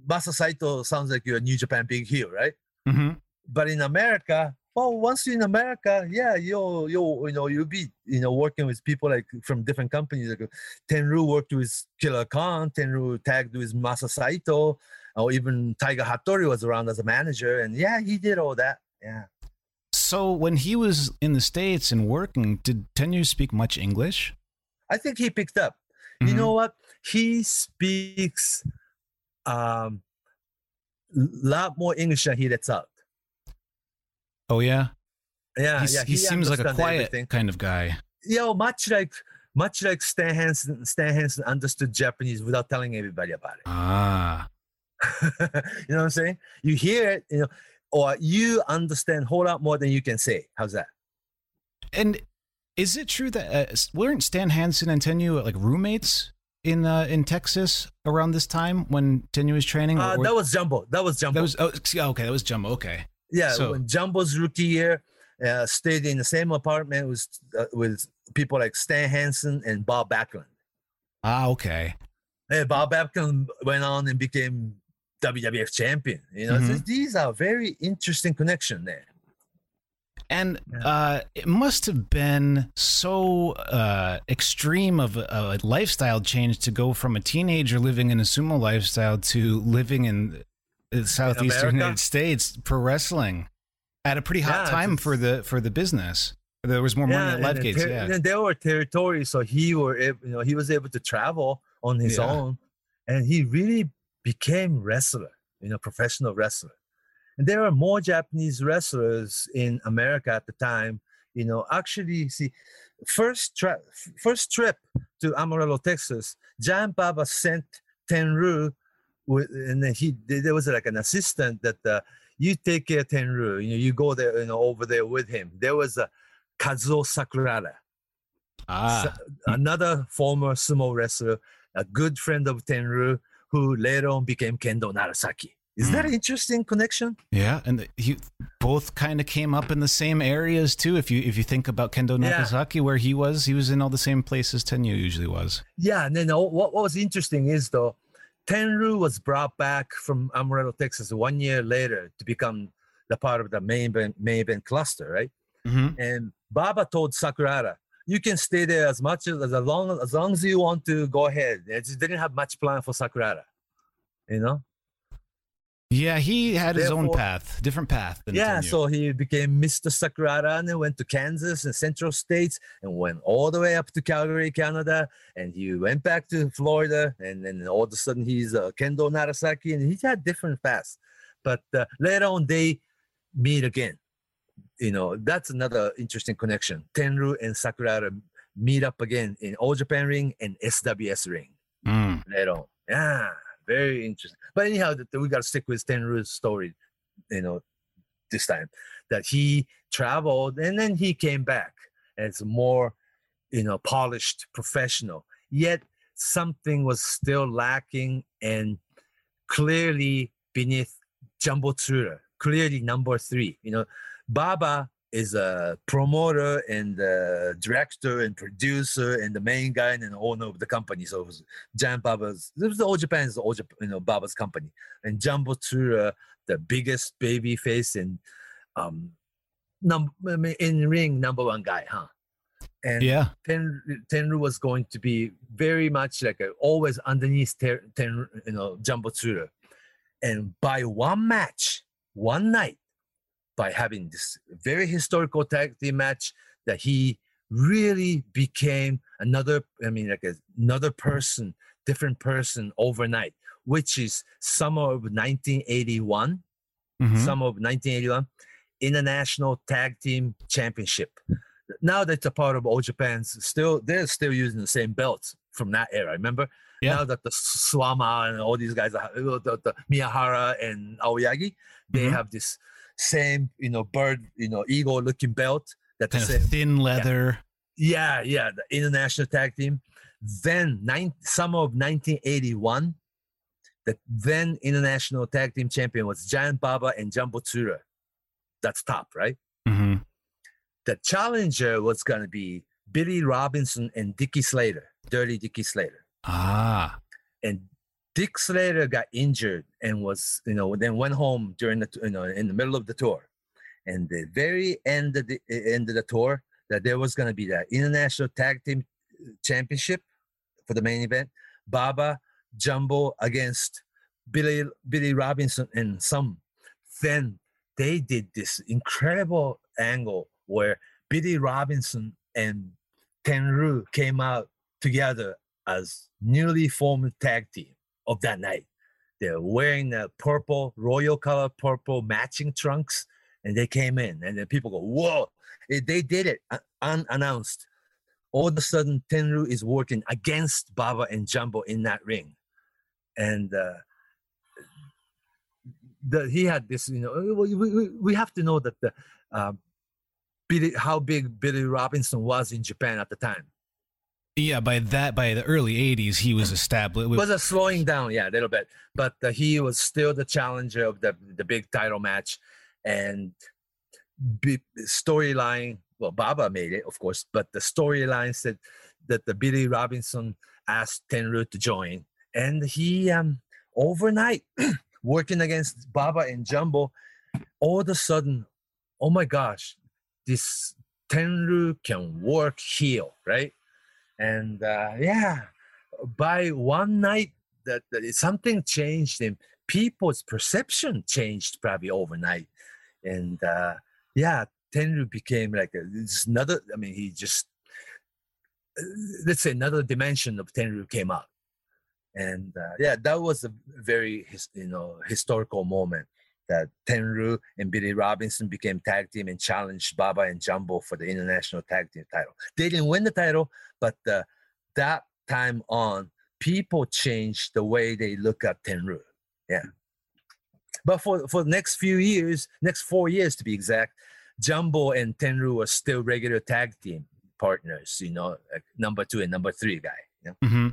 Masa Saito sounds like you're a New Japan big heel, right? hmm But in America, well, once you're in America, yeah, you'll you'll you know you'll be you know working with people like from different companies. Like Tenryu worked with Killer Khan, Tenryu tagged with Masa Saito, or even Tiger Hattori was around as a manager, and yeah, he did all that. Yeah. So when he was in the states and working, did Tenryu speak much English? I think he picked up. You Mhm. know what? He speaks um lot more English than he lets out. Oh yeah, Yeah, He's- yeah. he, seems like a quiet everything. kind of guy. You know, much like much like Stan Hansen. Stan Hansen understood Japanese without telling everybody about it. Ah, *laughs* you know what I'm saying? You hear it, you know, or you understand a whole lot more than you can say. How's that? and is it true that uh, weren't Stan Hansen and Tenryu like roommates in uh, in Texas around this time when Tenryu was training? Uh, that was Jumbo. That was Jumbo. that was oh, okay. That was Jumbo. Okay. Yeah, So- when Jumbo's rookie year, uh, stayed in the same apartment with uh, with people like Stan Hansen and Bob Backlund. Ah, okay. Hey, Bob Backlund went on and became WWF champion. You know, Mhm. so these are very interesting connection there. And Yeah. uh, it must have been so uh, extreme of a, a lifestyle change to go from a teenager living in a sumo lifestyle to living in Uh, the southeastern United States pro wrestling at a pretty hot Yeah, time for the for the business. There was more money at and Live the Gates. ter- Yeah. and there were territories, so he were you know he was able to travel on his Yeah. own and he really became wrestler, you know, professional wrestler. And there were more Japanese wrestlers in America at the time. You know, actually, see, first tra- first trip to Amarillo, Texas, Giant Baba sent Tenryu, and then he there was like an assistant that uh, you take care of Tenryu. You know, you go there, you know, over there with him. There was a Kazuo Sakurada, Ah, another former sumo wrestler, a good friend of Tenryu, who later on became Kendo Nagasaki. Is that an interesting connection? yeah, and he both kind of came up in the same areas too. If you if you think about Kendo Yeah. Where he was, he was in all the same places Tenryu usually was. Yeah, and then uh, what, what was interesting is though, Tenryu was brought back from Amarillo, Texas, one year later to become the part of the main event cluster, right? Mm-hmm. And Baba told Sakurada, "You can stay there as much as as long as long as you want to. Go ahead." It just didn't have much plan for Sakurada, you know. Yeah, he had his own path, different path. Than Yeah, so he became Mr. Sakurada and then went to Kansas and Central States and went all the way up to Calgary, Canada. And he went back to Florida. And then all of a sudden he's uh, Kendo Nagasaki and he's had different paths. But uh, later on, they meet again. You know, that's another interesting connection. Tenryu and Sakurada meet up again in All Japan Ring and SWS Ring Mm. later on. Yeah, very interesting. But anyhow, we got to stick with Tenryu's story, you know, this time that he traveled and then he came back as more, you know, polished professional. Yet something was still lacking and clearly beneath Jumbo Tsuruta, clearly number three. You know, Baba is a promoter and director and producer and the main guy and owner of the company. So it was Giant Baba's, this was all Japan's all Jap- you know, Baba's company. And Jumbo Tsuruta, the biggest baby face and um, num- in ring number one guy, huh? And Yeah. Ten, Tenryu was going to be very much like a, always underneath Ten, Ten, you know, Jumbo Tsuruta. And by one match, one night, by having this very historical tag team match, that he really became another, I mean, like another person, different person overnight, which is summer of 1981 Mhm. summer of 1981 international tag team championship now that's a part of all japan's still they're still using the same belts from that era remember Yeah. now that the Suwama and all these guys are the, the miyahara and aoyagi they Mhm. have this same you know bird you know eagle looking belt that the same thin leather. yeah, yeah, the international tag team. Then nine, summer of 1981, the then international tag team champion was Giant Baba and Jumbo Tsuruta. That's top, right? hmm The challenger was going to be Billy Robinson and Dickie Slater, Dirty Dickie Slater. Ah. And Dick Slater got injured and was, you know, then went home during the, you know, in the middle of the tour. And the very end of the eh, end of the tour, that there was going to be the international tag team eh, championship for the main event. Baba Jumbo against Billy Billy Robinson and some. Then they did this incredible angle where Billy Robinson and Tenryu came out together as newly formed tag team of that night. They're wearing the purple, royal color purple matching trunks, and they came in, and then people go, "Whoa!" They did it uh, unannounced. All of a sudden, Tenryu is working against Baba and Jumbo in that ring, and uh, the, he had this. You know, we, we, we have to know that the uh, Billy, how big Billy Robinson was in Japan at the time. Yeah, by that by the early '80s, he was established. was a slowing down, yeah, a little bit. But uh, he was still the challenger of the the big title match, and storyline. Well, Baba made it, of course, but the storyline said that the Billy Robinson asked Tenryu to join, and he um overnight *clears throat* working against Baba and Jumbo, all of a sudden, oh my gosh, this Tenryu can work heel, right? And uh, yeah, by one night that, that something changed in people's perception changed probably overnight. And uh yeah tenryu became like a, another i mean he just let's say another dimension of tenryu came up. And uh, yeah, that was a very you know historical moment that Tenryu and Billy Robinson became tag team and challenged Baba and Jumbo for the international tag team title. They didn't win the title, but uh, that time on, people changed the way they look at Tenryu. Yeah. But for for the next few years, next four years to be exact, Jumbo and Tenryu were still regular tag team partners. You know, like number two and number three guy. Mm-hmm.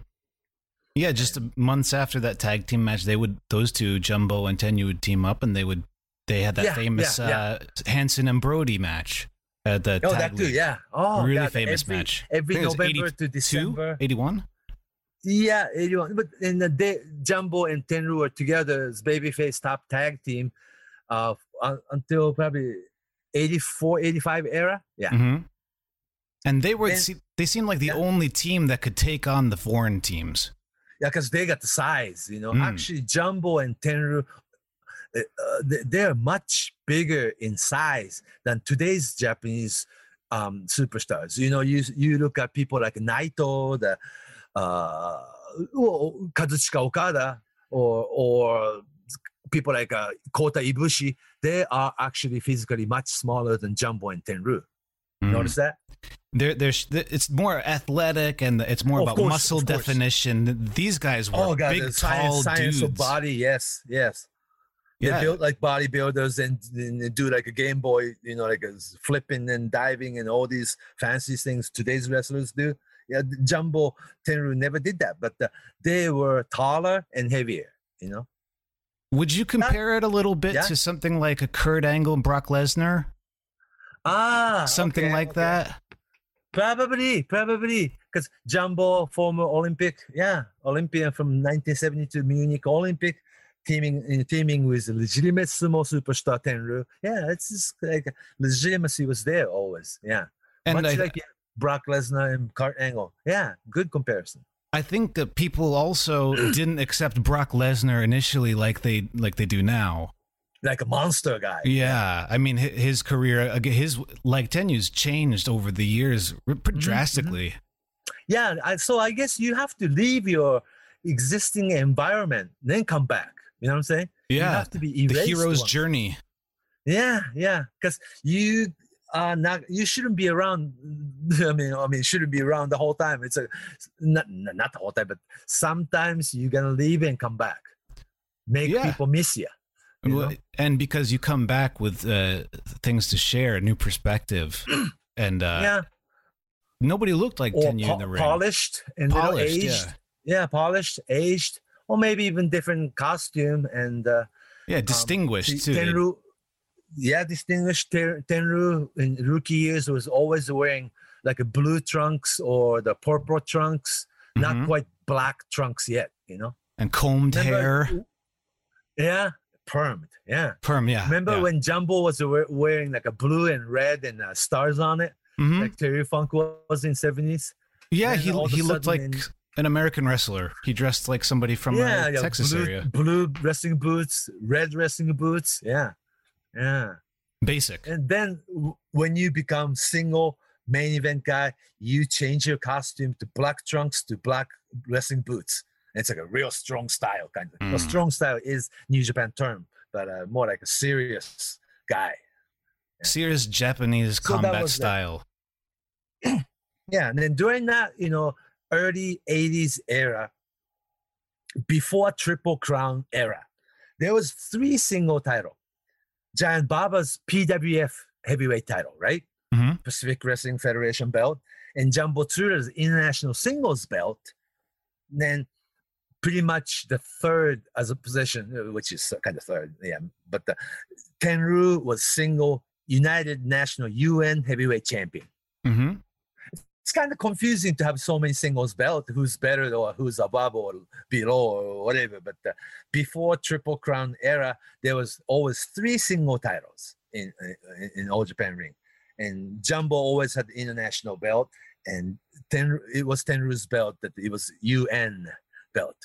Yeah, just months after that tag team match, they would those two Jumbo and Tenryu would team up, and they would they had that Yeah, famous yeah. Uh, Hansen and Brody match. at the Oh, tag that too, league. yeah. Oh, really God, famous every- match. every November to December. 81? Yeah, 81. But in the day, Jumbo and Tenryu were together as babyface top tag team uh, until probably 84, 85 era. Yeah. hmm And they were And- they seemed like the Yeah. only team that could take on the foreign teams. Yeah, because they got the size, you know. Mm. Actually, Jumbo and Tenryu, uh, uh, they- they're much bigger in size than today's Japanese um, superstars. You know, you you look at people like Naito, the uh, Kazuchika Okada, or or people like uh, Kota Ibushi. They are actually physically much smaller than Jumbo and Tenryu. Mm. Notice that? There, there's it's more athletic and it's more Of about course, muscle definition. These guys were Oh god, big, the tall science, science dudes. of body. Yes, yes. They built like bodybuilders and, and do like a Game Boy, you know, like a flipping and diving and all these fancy things today's wrestlers do. Yeah, Jumbo Tenryu never did that, but uh, they were taller and heavier. You know, Would you compare it a little bit Yeah. to something like a Kurt Angle and Brock Lesnar? ah, Something okay, like okay. that? Probably, probably, because Jumbo, former Olympic, yeah, Olympian from 1972 Munich Olympic, teaming in teaming with legitimate sumo superstar Tenryu. Yeah, it's just like legitimacy was there always. Yeah, And much I, like yeah, Brock Lesnar and Kurt Angle. Yeah, good comparison. I think that people also didn't accept Brock Lesnar initially like they like they do now. Like a monster guy. Yeah, I mean his career, his like Tenryu's changed over the years Mhm, drastically. Yeah, I, so I guess you have to leave your existing environment, then come back. You know what I'm saying? You Yeah, have to be the hero's journey. Yeah, yeah, because you are not. You shouldn't be around. *laughs* I mean, I mean, shouldn't be around the whole time. It's a not not not the whole time, but sometimes you're gonna leave and come back. Make Yeah. people miss you. Well, and because you come back with uh, things to share, a new perspective, *clears throat* and uh, yeah, nobody looked like or Tenryu in po- the ring. polished and Polished, aged. yeah. Yeah. polished, aged, or maybe even different costume and. uh Yeah, distinguished See, too. Tenryu, yeah, distinguished Ten- Tenryu in rookie years was always wearing like a blue trunks or the purple trunks, not Mhm. quite black trunks yet, you know. and combed Remember- hair, Yeah, permed. Yeah. perm. Yeah, Remember yeah. when Jumbo was we- wearing like a blue and red and uh, stars on it, Mhm. like Terry Funk was in seventies? Yeah, he all of a he looked like in- an American wrestler. He dressed like somebody from yeah, uh, yeah, Texas blue, area. blue wrestling boots, red wrestling boots. Yeah, yeah. Basic. And then w- when you become single main event guy, you change your costume to black trunks to black wrestling boots. It's like a real strong style kind of. Well, Mm. strong style is New Japan term, but uh, more like a serious guy. Serious Japanese So combat style. *clears throat* Yeah, and then during that, you know, early 80s era, before Triple Crown era, there was three single title. Giant Baba's PWF heavyweight title, right? Mhm. Pacific Wrestling Federation belt, and Jumbo Tsuruta's international singles belt. Then pretty much the third as a position, uh, which is kind of third, yeah. But the Tenryu was single United National UN heavyweight champion. Hmm it's kind of confusing to have so many singles belt who's better or who's above or below or whatever but uh, before triple crown era there was always three single titles in in, in all japan ring. And jumbo always had the international belt and ten it was tenryu's belt that it was un belt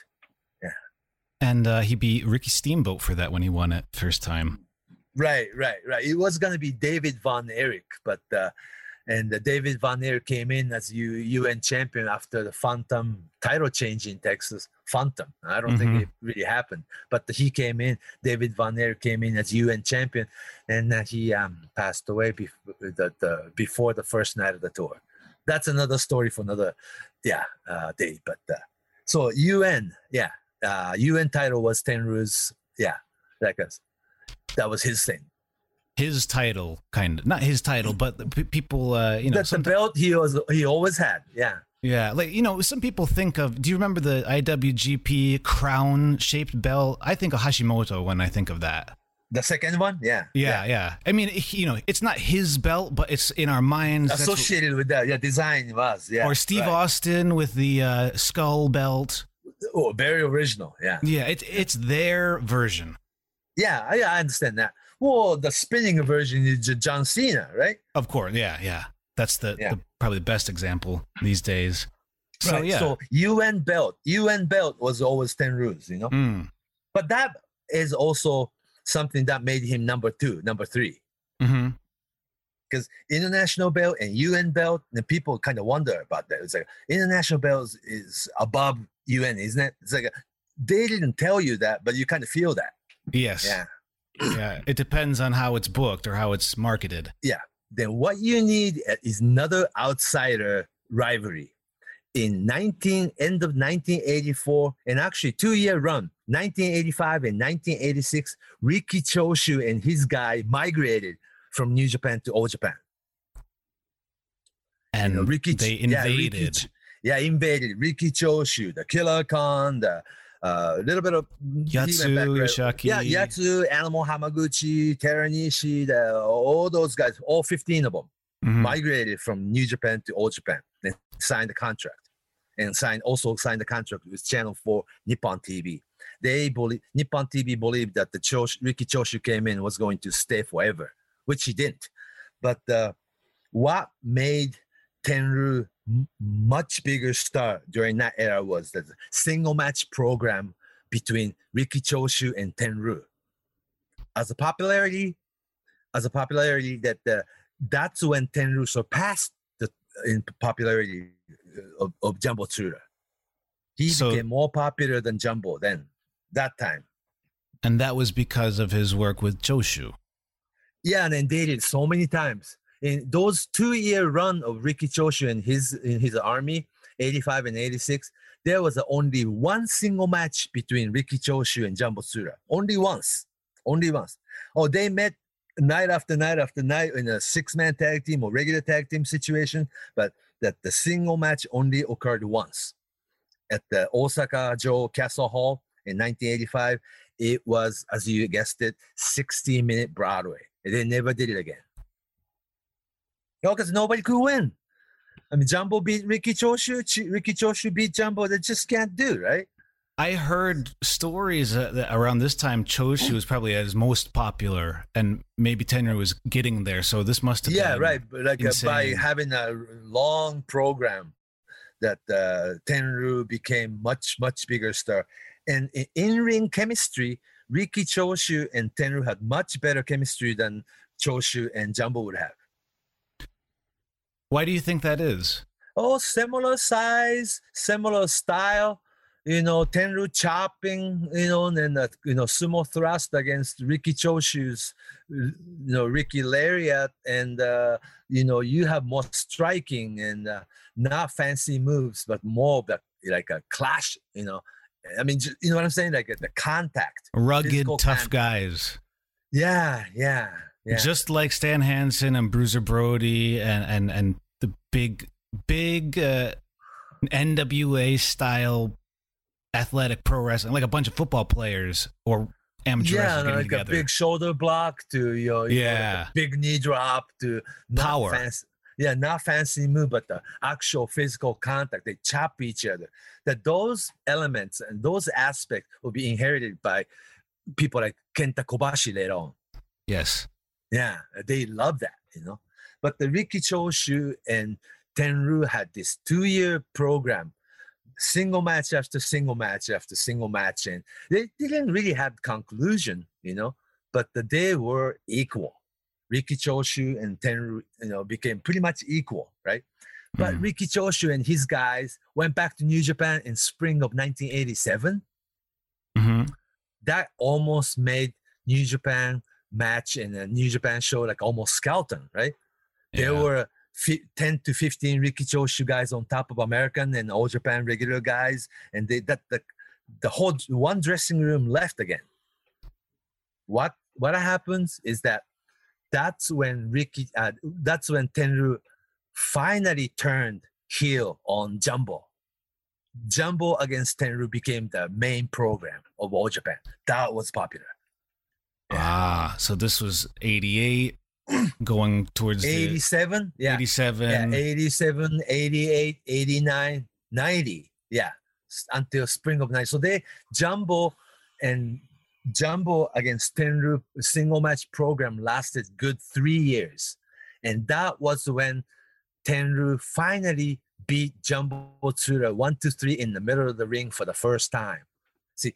And uh, he beat Ricky Steamboat for that when he won it first time. Right, right, right. It was gonna be David Von Erich, but uh, and uh, David Von Erich came in as U, UN champion after the Phantom title change in Texas. Phantom. I don't Mhm. think it really happened, but he came in. David Von Erich came in as UN champion, and uh, he um, passed away before the, the before the first night of the tour. That's another story for another, yeah, uh, day. But uh, so UN, yeah, uh, UN title was Tenryu's, yeah, that was that was his thing. His title, kind of not his title, but the pe- people, uh, you know, That's the belt he was he always had. Yeah. yeah, like you know, some people think of. Do you remember the IWGP crown shaped belt? I think of Hashimoto when I think of that. The second one, yeah. Yeah, yeah. I mean, you know, it's not his belt, but it's in our minds. That's what- Associated with that, yeah, design was, yeah. or Steve right. Austin with the uh, skull belt. Oh, very original, yeah. Yeah, it's it's their version. Yeah, I, I understand that. Well, the spinning version is John Cena, right? Of course, yeah, yeah. That's the, Yeah. the probably the best example these days. So right. yeah, So UN belt, UN belt was always Tenryu's, you know. Mm, But that is also something that made him number two, number three. because international belt and UN belt, and people kind of wonder about that. It's like international belt is, is above UN, isn't it? It's like a, they didn't tell you that, but you kind of feel that. yes, Yeah. *clears throat* yeah. It depends on how it's booked or how it's marketed. Yeah. Then what you need uh, is another outsider rivalry. In 19 end of 1984, and actually two year run, 1985 and 1986, Riki Choshu and his guy migrated from New Japan to All Japan. And know, Ricky- they yeah, invaded. Ch- Yeah, invaded Riki Choshu, the Killer Khan, the uh, little bit of Yatsu. Yoshiaki. Yeah, Yatsu, Animal Hamaguchi, Teranishi, the, all those guys, all 15 of them Mhm. migrated from New Japan to All Japan and signed the contract. And signed also signed the contract with Channel 4 Nippon TV. They believe Nippon TV believed that the Chosh, Riki Choshu came in was going to stay forever, which he didn't. But uh, what made Tenryu much bigger star during that era was the single match program between Riki Choshu and Tenryu. As a popularity, as a popularity that uh, that's when Tenryu surpassed the in popularity uh, of, of Jumbo Tsuruta. He So- became more popular than Jumbo then, that time. and that was because of his work with Choshu. Yeah, and then dated so many times. In those two-year run of Riki Choshu and his in his army, 85 and 86, there was only one single match between Riki Choshu and Jumbo Tsuruta. Only once. Only once. Oh, they met night after night after night in a six-man tag team or regular tag team situation, but that the single match only occurred once at the Osaka-Jo Castle Hall in 1985. It was, as you guessed it, 60 minute Broadway. They never did it again. No, because nobody could win. I mean, Jumbo beat Riki Choshu. Ch- Riki Choshu beat Jumbo. They just can't do, right? I heard stories uh, that around this time Choshu was probably at his most popular, and maybe Tenryu was getting there. So this must have Yeah, right. But like uh, by having a long program, that uh, Tenryu became much much bigger star, and in in-ring chemistry, Riki Choshu and Tenryu had much better chemistry than Choshu and Jumbo would have. Why do you think that is? oh, similar size, similar style. You know, Tenryu chopping, you know, and then, uh, you know, sumo thrust against Riki Choshu's, you know, Riki Lariat. And, uh, you know, you have more striking and uh, not fancy moves, but more of like a clash, you know. I mean, you know what I'm saying? Like uh, the contact. Rugged, tough contact. guys. Yeah, yeah, yeah. Just like Stan Hansen and Bruiser Brody and and and the big big uh, NWA style athletic pro wrestling, like a bunch of football players or amateur yeah, no, like together. a big shoulder block to you know, you know, like Yeah. big knee drop to Power. Fancy, yeah, not fancy move, but the actual physical contact. They chop each other. That those elements and those aspects will be inherited by people like Kenta Kobashi later on. yes. Yeah, they love that, you know. But the Riki Choshu and Tenryu had this two-year program, single match after single match after single match, and they didn't really have conclusion, you know. But the, they were equal. Riki Choshu and Tenryu, you know, became pretty much equal, right? But Mhm. Riki Choshu and his guys went back to New Japan in spring of 1987. Mhm. That almost made New Japan match in a New Japan show like almost skeleton, right? There were fi- 10 to 15 Riki Choshu guys on top of American and All Japan regular guys, and they that the the whole one dressing room left again. What what happens is that that's when Ricky uh, that's when Tenryu finally turned heel on Jumbo. Jumbo against Tenryu became the main program of All Japan. That was popular. Ah, so this was 88 *clears throat* going towards the 87, yeah. 87. Yeah, 87, 88, 89, 90. Yeah, until spring of 90. So they, Jumbo and Jumbo against Tenryu single match program lasted good three years. And that was when Tenryu finally beat Jumbo Tsuruta one, two, three in the middle of the ring for the first time. See,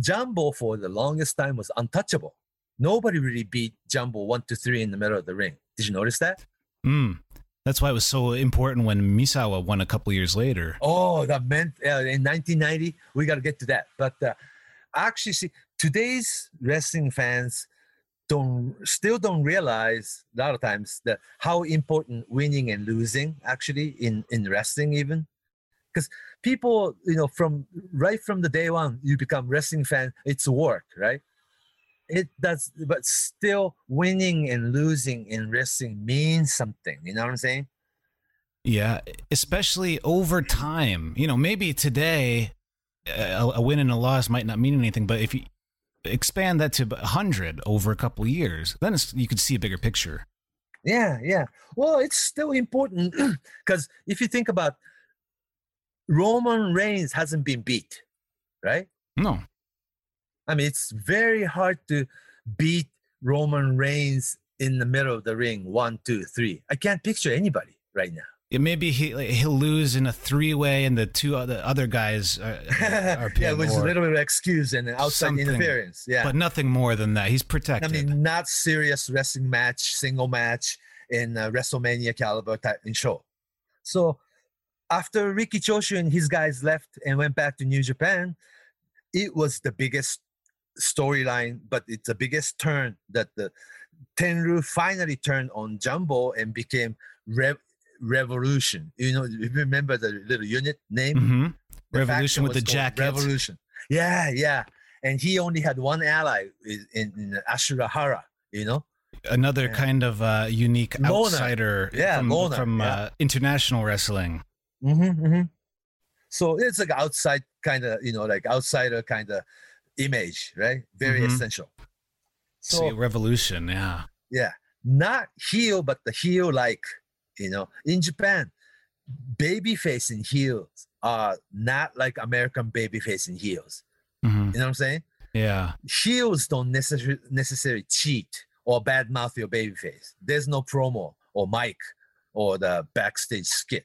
Jumbo for the longest time was untouchable. Nobody really beat Jumbo one, two, three in the middle of the ring. Did you notice that? Mm. That's why it was so important when Misawa won a couple years later. Oh, that meant uh, in 1990. We got to get to that. But uh, actually, see, today's wrestling fans don't still don't realize a lot of times that how important winning and losing actually in in wrestling even because people you know from right from the day one you become wrestling fan it's work right it does but still winning and losing in wrestling means something you know what i'm saying Yeah, especially over time. You know, maybe today a, a win and a loss might not mean anything, but if you expand that to 100 over a couple years, then it's, you could see a bigger picture. Yeah, yeah. Well, it's still important *clears throat* because if you think about Roman Reigns hasn't been beat, right? No. I mean, it's very hard to beat Roman Reigns in the middle of the ring. One, two, three. I can't picture anybody right now. Yeah, maybe he like, he'll lose in a three way, and the two other other guys are, *laughs* are yeah, which is a little bit of excuse and outside something. interference. Yeah. but nothing more than that. He's protected. I mean, not serious wrestling match, single match in uh, WrestleMania caliber type in show. So after Riki Choshu and his guys left and went back to New Japan, it was the biggest storyline, but it's the biggest turn that the Tenryu finally turned on Jumbo and became Rev- Revolution. You know, you remember the little unit name? hmm The Revolution with the jackets. Revolution. Yeah, yeah. And he only had one ally in, in, in Ashura Hara, you know? Another Yeah. kind of uh, unique Loner. outsider Yeah, from, loner, from yeah. uh, international wrestling. Mm-hmm, mm-hmm. So it's like outside kind of, you know, like outsider kind of image, right? Very Mhm. essential. So, revolution, yeah. yeah, not heel, but the heel like, you know, in Japan, babyface and heels are not like American babyface and heels. hmm You know what I'm saying? Yeah. heels don't necessarily necessarily cheat or badmouth your babyface. There's no promo or mic or the backstage skit.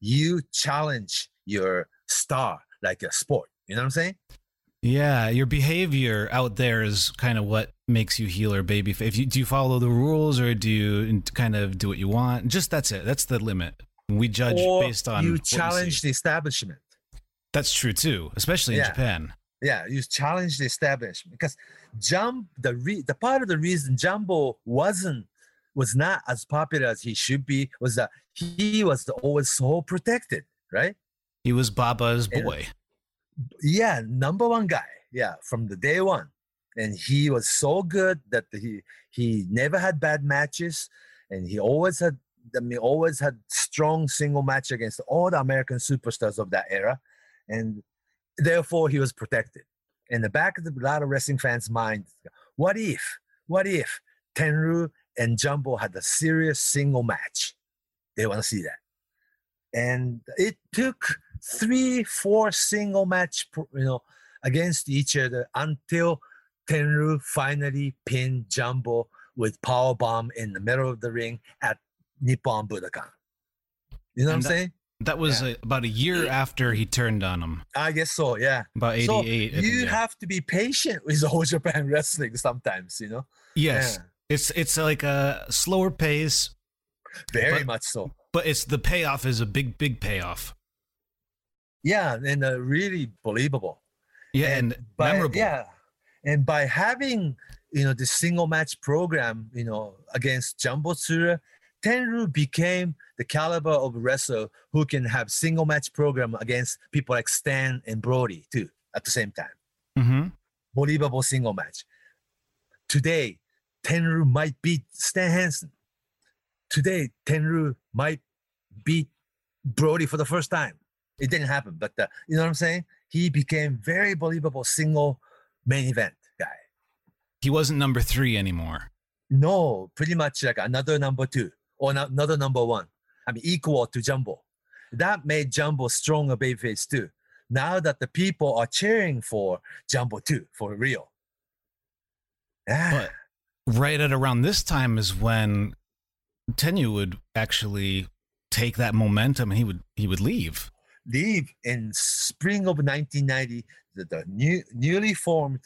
You challenge your star like a sport. You know what I'm saying? Yeah, your behavior out there is kind of what makes you healer, baby. If you do you follow the rules or do you kind of do what you want? Just that's it. That's the limit. We judge or based on you challenge the establishment. That's true too, especially in Yeah. Japan. Yeah, you challenge the establishment because Jump the re, the part of the reason Jumbo wasn't was not as popular as he should be was that he was always so protected, right? He was Baba's boy. Yeah, number one guy. Yeah, from the day one, and he was so good that he he never had bad matches, and he always had. I mean, always had strong single match against all the American superstars of that era, and therefore he was protected. In the back of the, a lot of wrestling fans' mind, what if, what if Tenryu and Jumbo had a serious single match? They want to see that and it took three, four single match, you know, against each other until Tenryu finally pinned Jumbo with power bomb in the middle of the ring at Nippon Budokan. You know what I'm that- saying? That was Yeah. uh, about a year after he turned on him. I guess so. Yeah. About So 88. I think, you yeah. have to be patient with *laughs* All Japan Wrestling sometimes. You know. Yes. It's it's like a slower pace, Very But- much so. but it's the payoff is a big big payoff. Yeah, and uh, really believable. Yeah, and, by, memorable. Yeah, and by having you know the single match program, you know, against Jumbo Tsuruta, Tenryu became the caliber of wrestler who can have single match program against people like Stan and Brody too at the same time. hmm Believable single match. Today, Tenryu might beat Stan Hansen. Today, Tenryu might beat Brody for the first time. It didn't happen, but uh, you know what I'm saying? He became very believable single main event guy. He wasn't number three anymore. No, pretty much like another number two or no- another number one. I mean, equal to Jumbo. That made Jumbo stronger babyface too. Now that the people are cheering for Jumbo too, for real. Yeah. But right at around this time is when Tenryu would actually take that momentum and he would he would leave. Leave in spring of 1990 the, the new newly formed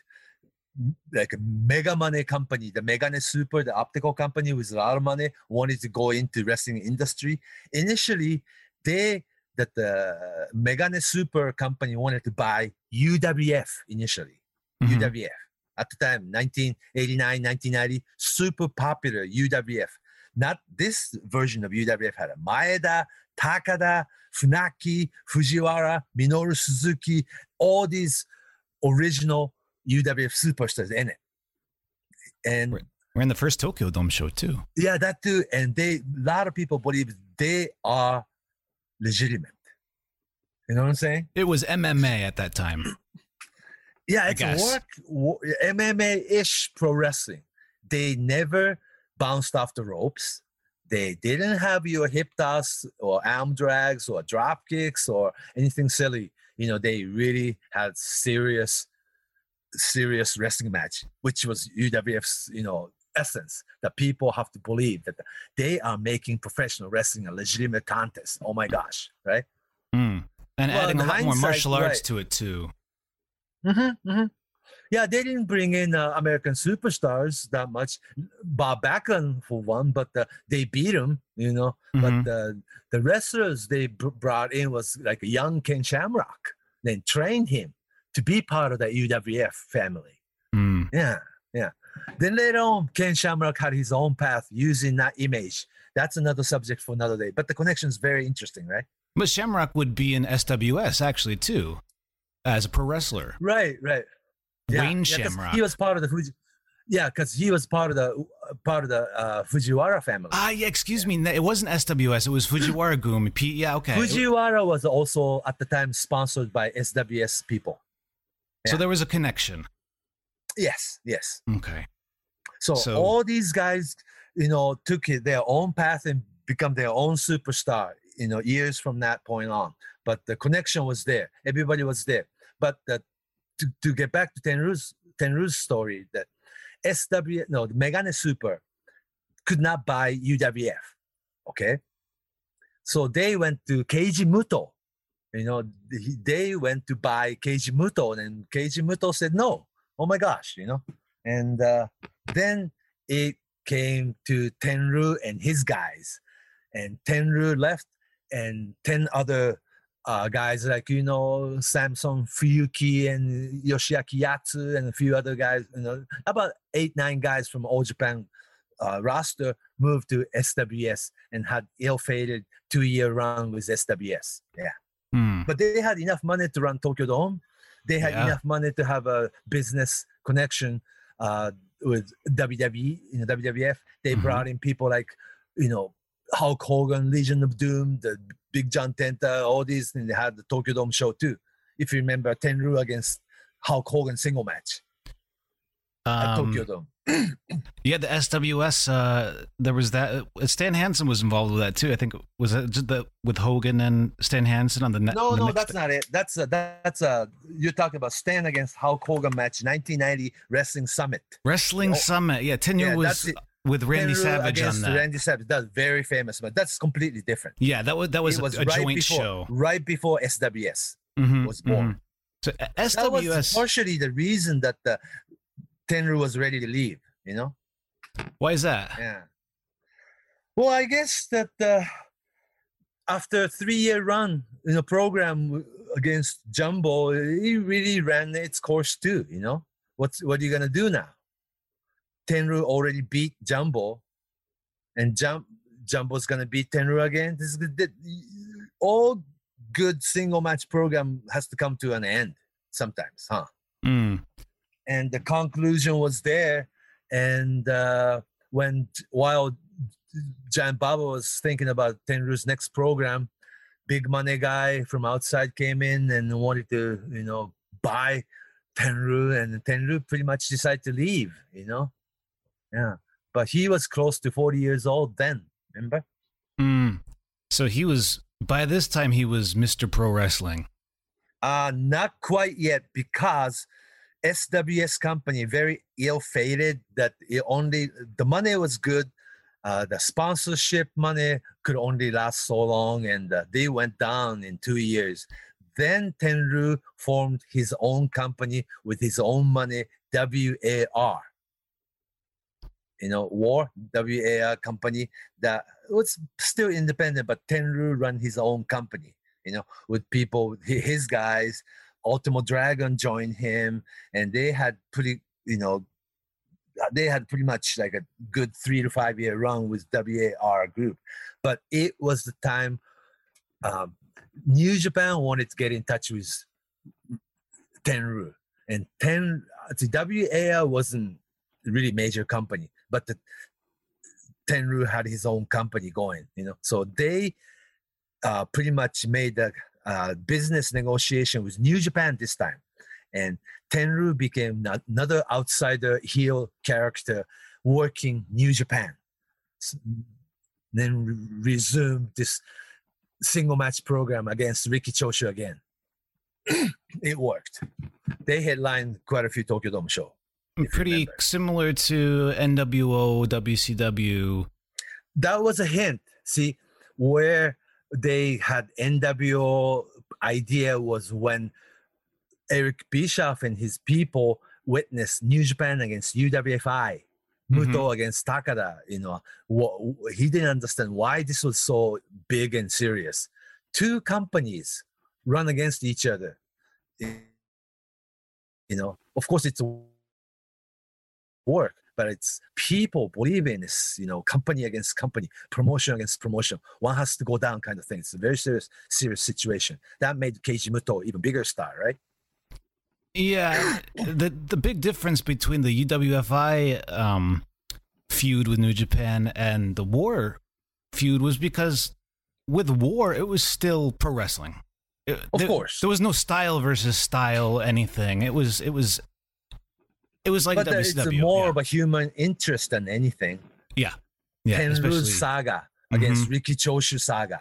like a mega money company the megane super the optical company with a lot of money wanted to go into wrestling industry. Initially they that the megane super company wanted to buy uwf initially. Mhm. uwf at the time 1989 1990 super popular uwf not this version of uwf had a maeda takada funaki fujiwara minoru suzuki all these original uwf superstars in it and. We're in the first Tokyo Dome show too. yeah that too and they a lot of people believe they are legitimate you know what i'm saying It was MMA at that time. *clears throat* Yeah, it's work, MMA-ish pro wrestling. They never bounced off the ropes. They didn't have your hip toss or arm drags or drop kicks or anything silly. You know, they really had serious, serious wrestling match, which was UWF's, you know, essence. That people have to believe that they are making professional wrestling a legitimate contest. Oh my gosh, right? Mm. And Well, adding a lot more martial arts right. to it too. Mm-hmm, mm-hmm. Yeah, they didn't bring in uh, American superstars that much. Bob Backlund for one, but uh, they beat him, you know. Mhm. But uh, the wrestlers they br- brought in was like a young Ken Shamrock, then trained him to be part of the UWF family. Mm. Yeah, yeah. Then later on, Ken Shamrock had his own path using that image. That's another subject for another day. But the connection is very interesting, right? But Shamrock would be in SWS actually too, as a pro wrestler. Right, right. Wayne 'cause Shamrock. He was part of the Fuji. Yeah, because he was part of the part of the uh, Fujiwara family. Ah, yeah. Excuse me. It wasn't SWS. It was Fujiwara Gumi. P- yeah. Okay. Fujiwara was also at the time sponsored by SWS people. So there was a connection. Yes, yes. Okay. So, So- all these guys, you know, took their own path and become their own superstar. You know, years from that point on. But the connection was there. Everybody was there. But the, to to get back to Tenryu's Tenryu's story, that SW no the Megane Super could not buy UWF. Okay, so they went to Keiji Muto. You know, they went to buy Keiji Muto, and Keiji Muto said no. Oh my gosh, you know, and uh, then it came to Tenryu and his guys, and Tenryu left, and ten other uh, guys like you know Samson Fuyuki and Yoshiaki Yatsu and a few other guys, you know, about eight nine guys from All Japan uh, roster moved to SWS and had ill-fated two-year run with SWS. Yeah, Hmm. but they had enough money to run Tokyo Dome. They had Yeah. enough money to have a business connection uh, with WWE, you know, WWF. They Mhm. brought in people like, you know, Hulk Hogan, Legion of Doom, the Big John Tenta, all these, and they had the Tokyo Dome show too. If you remember, Tenryu against Hulk Hogan single match at Um, Tokyo Dome. *clears throat* yeah, the SWS. Uh, there was that. Uh, Stan Hansen was involved with that too. I think was it just the with Hogan and Stan Hansen on the net. No, the no, that's not it. That's a, that's a you're talking about Stan against Hulk Hogan match, 1990 Wrestling Summit. Wrestling Oh, Summit. Yeah, Tenryu yeah, was. With Randy Savage on that. Randy Savage. That's very famous, but that's completely different. yeah, that was that was, it a, a right joint before, show. right before SWS Mhm, was born. mhm. So uh, That was partially the reason that the Tenryu was ready to leave. You know, Why is that? Yeah. Well, I guess that uh, after a three-year run in a program against Jumbo, he really ran its course too. You know, what's what are you gonna do now? Tenryu already beat Jumbo, and Jum, Jumbo's gonna beat Tenryu again. This is the, all good single match program has to come to an end sometimes, huh? Mm. And the conclusion was there, and uh, when while Giant Baba was thinking about Tenryu's next program, big money guy from outside came in and wanted to, you know, buy Tenryu, and Tenryu pretty much decided to leave, you know. Yeah. But he was close to 40 years old then, remember? Mm. So he was by this time he was Mr. Pro Wrestling. Uh not quite yet because SWS company very ill fated that it only the money was good uh, the sponsorship money could only last so long and uh, they went down in two years then tenryu formed his own company with his own money war you know war war company that was still independent but tenryu run his own company you know with people his guys. Ultimo dragon joined him and they had pretty you know they had pretty much like a good three to five year run with WAR group, but it was the time um, New Japan wanted to get in touch with Tenryu, and Ten the WAR wasn't really major company, but the Tenryu had his own company going, you know, so they uh, pretty much made a uh, business negotiation with New Japan this time, and Tenryu became another outsider heel character working New Japan. Then re- resumed this single match program against Riki Choshu again. *clears throat* it worked. They headlined quite a few Tokyo Dome show. Pretty similar to NWO, WCW. That was a hint. See, where they had NWO idea was when Eric Bischoff and his people witnessed New Japan against UWFI, Muto mm-hmm. against Takada. You know, what, he didn't understand why this was so big and serious. Two companies run against each other. You know, of course, it's work, but it's people believe in this. You know, company against company, promotion against promotion. One has to go down, kind of thing. It's a very serious, serious situation. That made Keiji Muto even bigger star, right? Yeah, the the big difference between the UWFI um, feud with New Japan and the War feud was because with War it was still pro wrestling. It, of there, course, there was no style versus style anything. It was it was it was like but WCW. it's more yeah. of a human interest than anything. Yeah, yeah. Tenryu saga against mm-hmm. Riki Choshu saga.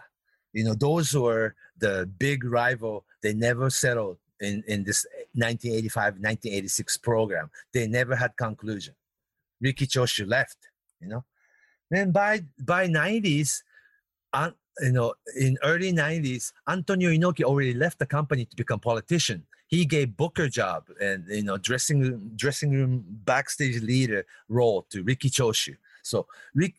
You know, those were the big rival. They never settled in, in this 1985-1986 program. They never had conclusion. Riki Choshu left, you know. Then by by 90s, uh, you know, in early 90s, Antonio Inoki already left the company to become politician. He gave Booker job and you know dressing room dressing room backstage leader role to Riki Choshu. So Rick,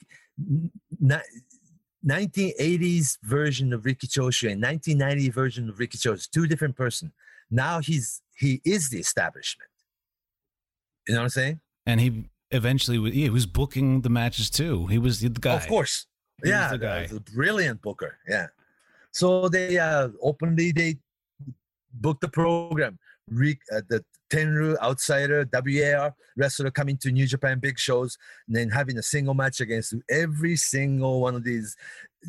1980s version of Riki Choshu and 1990 version of Riki Choshu, two different person. Now he's he is the establishment. You know what I'm saying? And he eventually yeah, he was booking the matches too. He was the guy. Of course. He yeah, the guy. a brilliant booker. Yeah. So they uh, openly they booked the program. Rick, uh, the Tenryu outsider WAR wrestler coming to New Japan big shows and then having a single match against every single one of these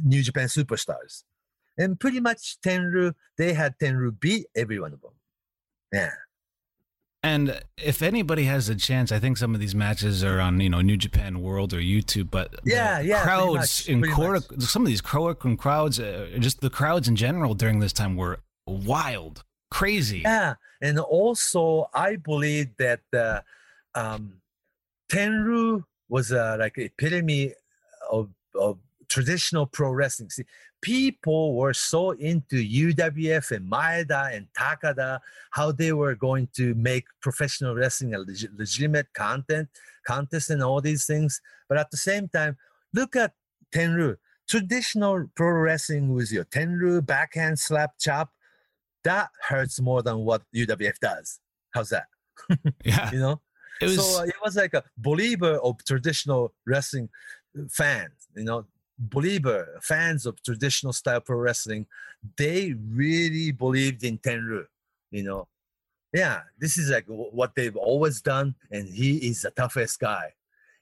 New Japan superstars. And pretty much Tenryu, they had Tenryu beat every one of them. Yeah. And if anybody has a chance, I think some of these matches are on, you know, New Japan World or YouTube. But yeah, yeah, crowds in Korakuen, some of these Korakuen crowds, uh, just the crowds in general during this time were wild, crazy. Yeah, and also I believe that uh, um, Tenryu was uh, like epitome of, of traditional pro wrestling. See, people were so into UWF and Maeda and Takada, how they were going to make professional wrestling a leg- legitimate content, contest, and all these things. But at the same time, look at Tenryu. Traditional pro wrestling with your Tenryu backhand slap chop, that hurts more than what UWF does. How's that? *laughs* Yeah. You know? It was so uh, it was like a believer of traditional wrestling fans, you know, believer fans of traditional style pro wrestling. They really believed in Tenryu, you know. Yeah, this is like what they've always done, and he is the toughest guy.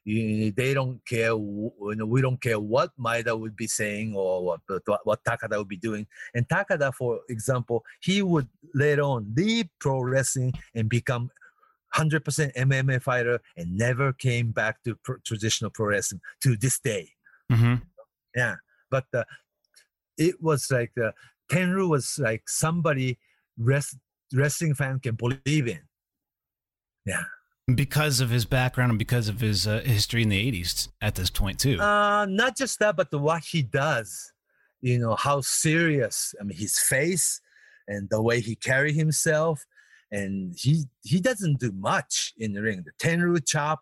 You, they don't care, you know, we don't care what Maeda would be saying or what, what what Takada would be doing. And Takada, for example, he would later on leave pro wrestling and become 100% MMA fighter and never came back to pro- traditional pro wrestling to this day. Mhm. Yeah, but uh, it was like uh, Tenryu was like somebody rest, wrestling fan can believe in. Yeah. Because of his background and because of his uh, history in the 80s at this point too. Uh, not just that, but the, what he does. You know how serious. I mean, his face and the way he carry himself, and he he doesn't do much in the ring. The Tenryu chop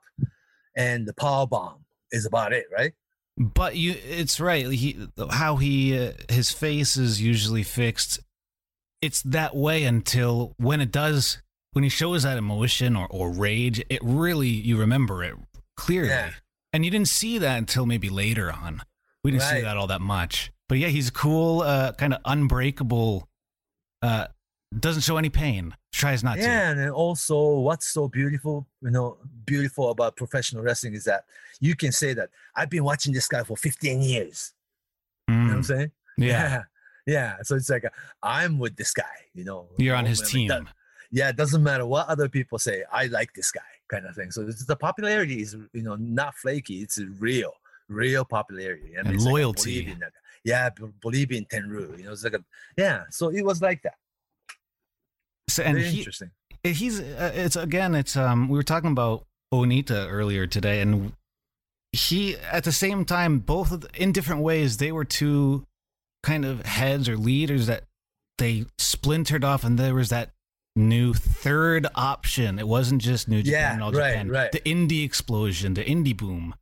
and the power bomb is about it, right? But you, it's right. He, how he, uh, his face is usually fixed. It's that way until when it does, when he shows that emotion or, or rage, it really you remember it clearly. Yeah. And you didn't see that until maybe later on. We didn't see that all that much. But yeah, he's cool, uh, kind of unbreakable. Uh, doesn't show any pain. Tries not to. yeah, and also what's so beautiful, you know, beautiful about professional wrestling is that you can say that I've been watching this guy for 15 years. You know what I'm Mm, saying? yeah. yeah. *laughs* Yeah. So it's like I'm with this guy, you know. You're on his team. that- yeah, it doesn't matter what other people say. I like this guy, kind of thing. So it's, the popularity is, you know, not flaky. It's real, real popularity And like loyalty. believe in yeah, b- believe in Tenryu. You know, it's like a yeah. So it was like that. So, and Very he, interesting. he's uh, it's again it's um we were talking about Onita earlier today and he at the same time both of the, in different ways they were two kind of heads or leaders that they splintered off and there was that new third option it wasn't just new japan Yeah, and all right, japan right. the indie explosion the indie boom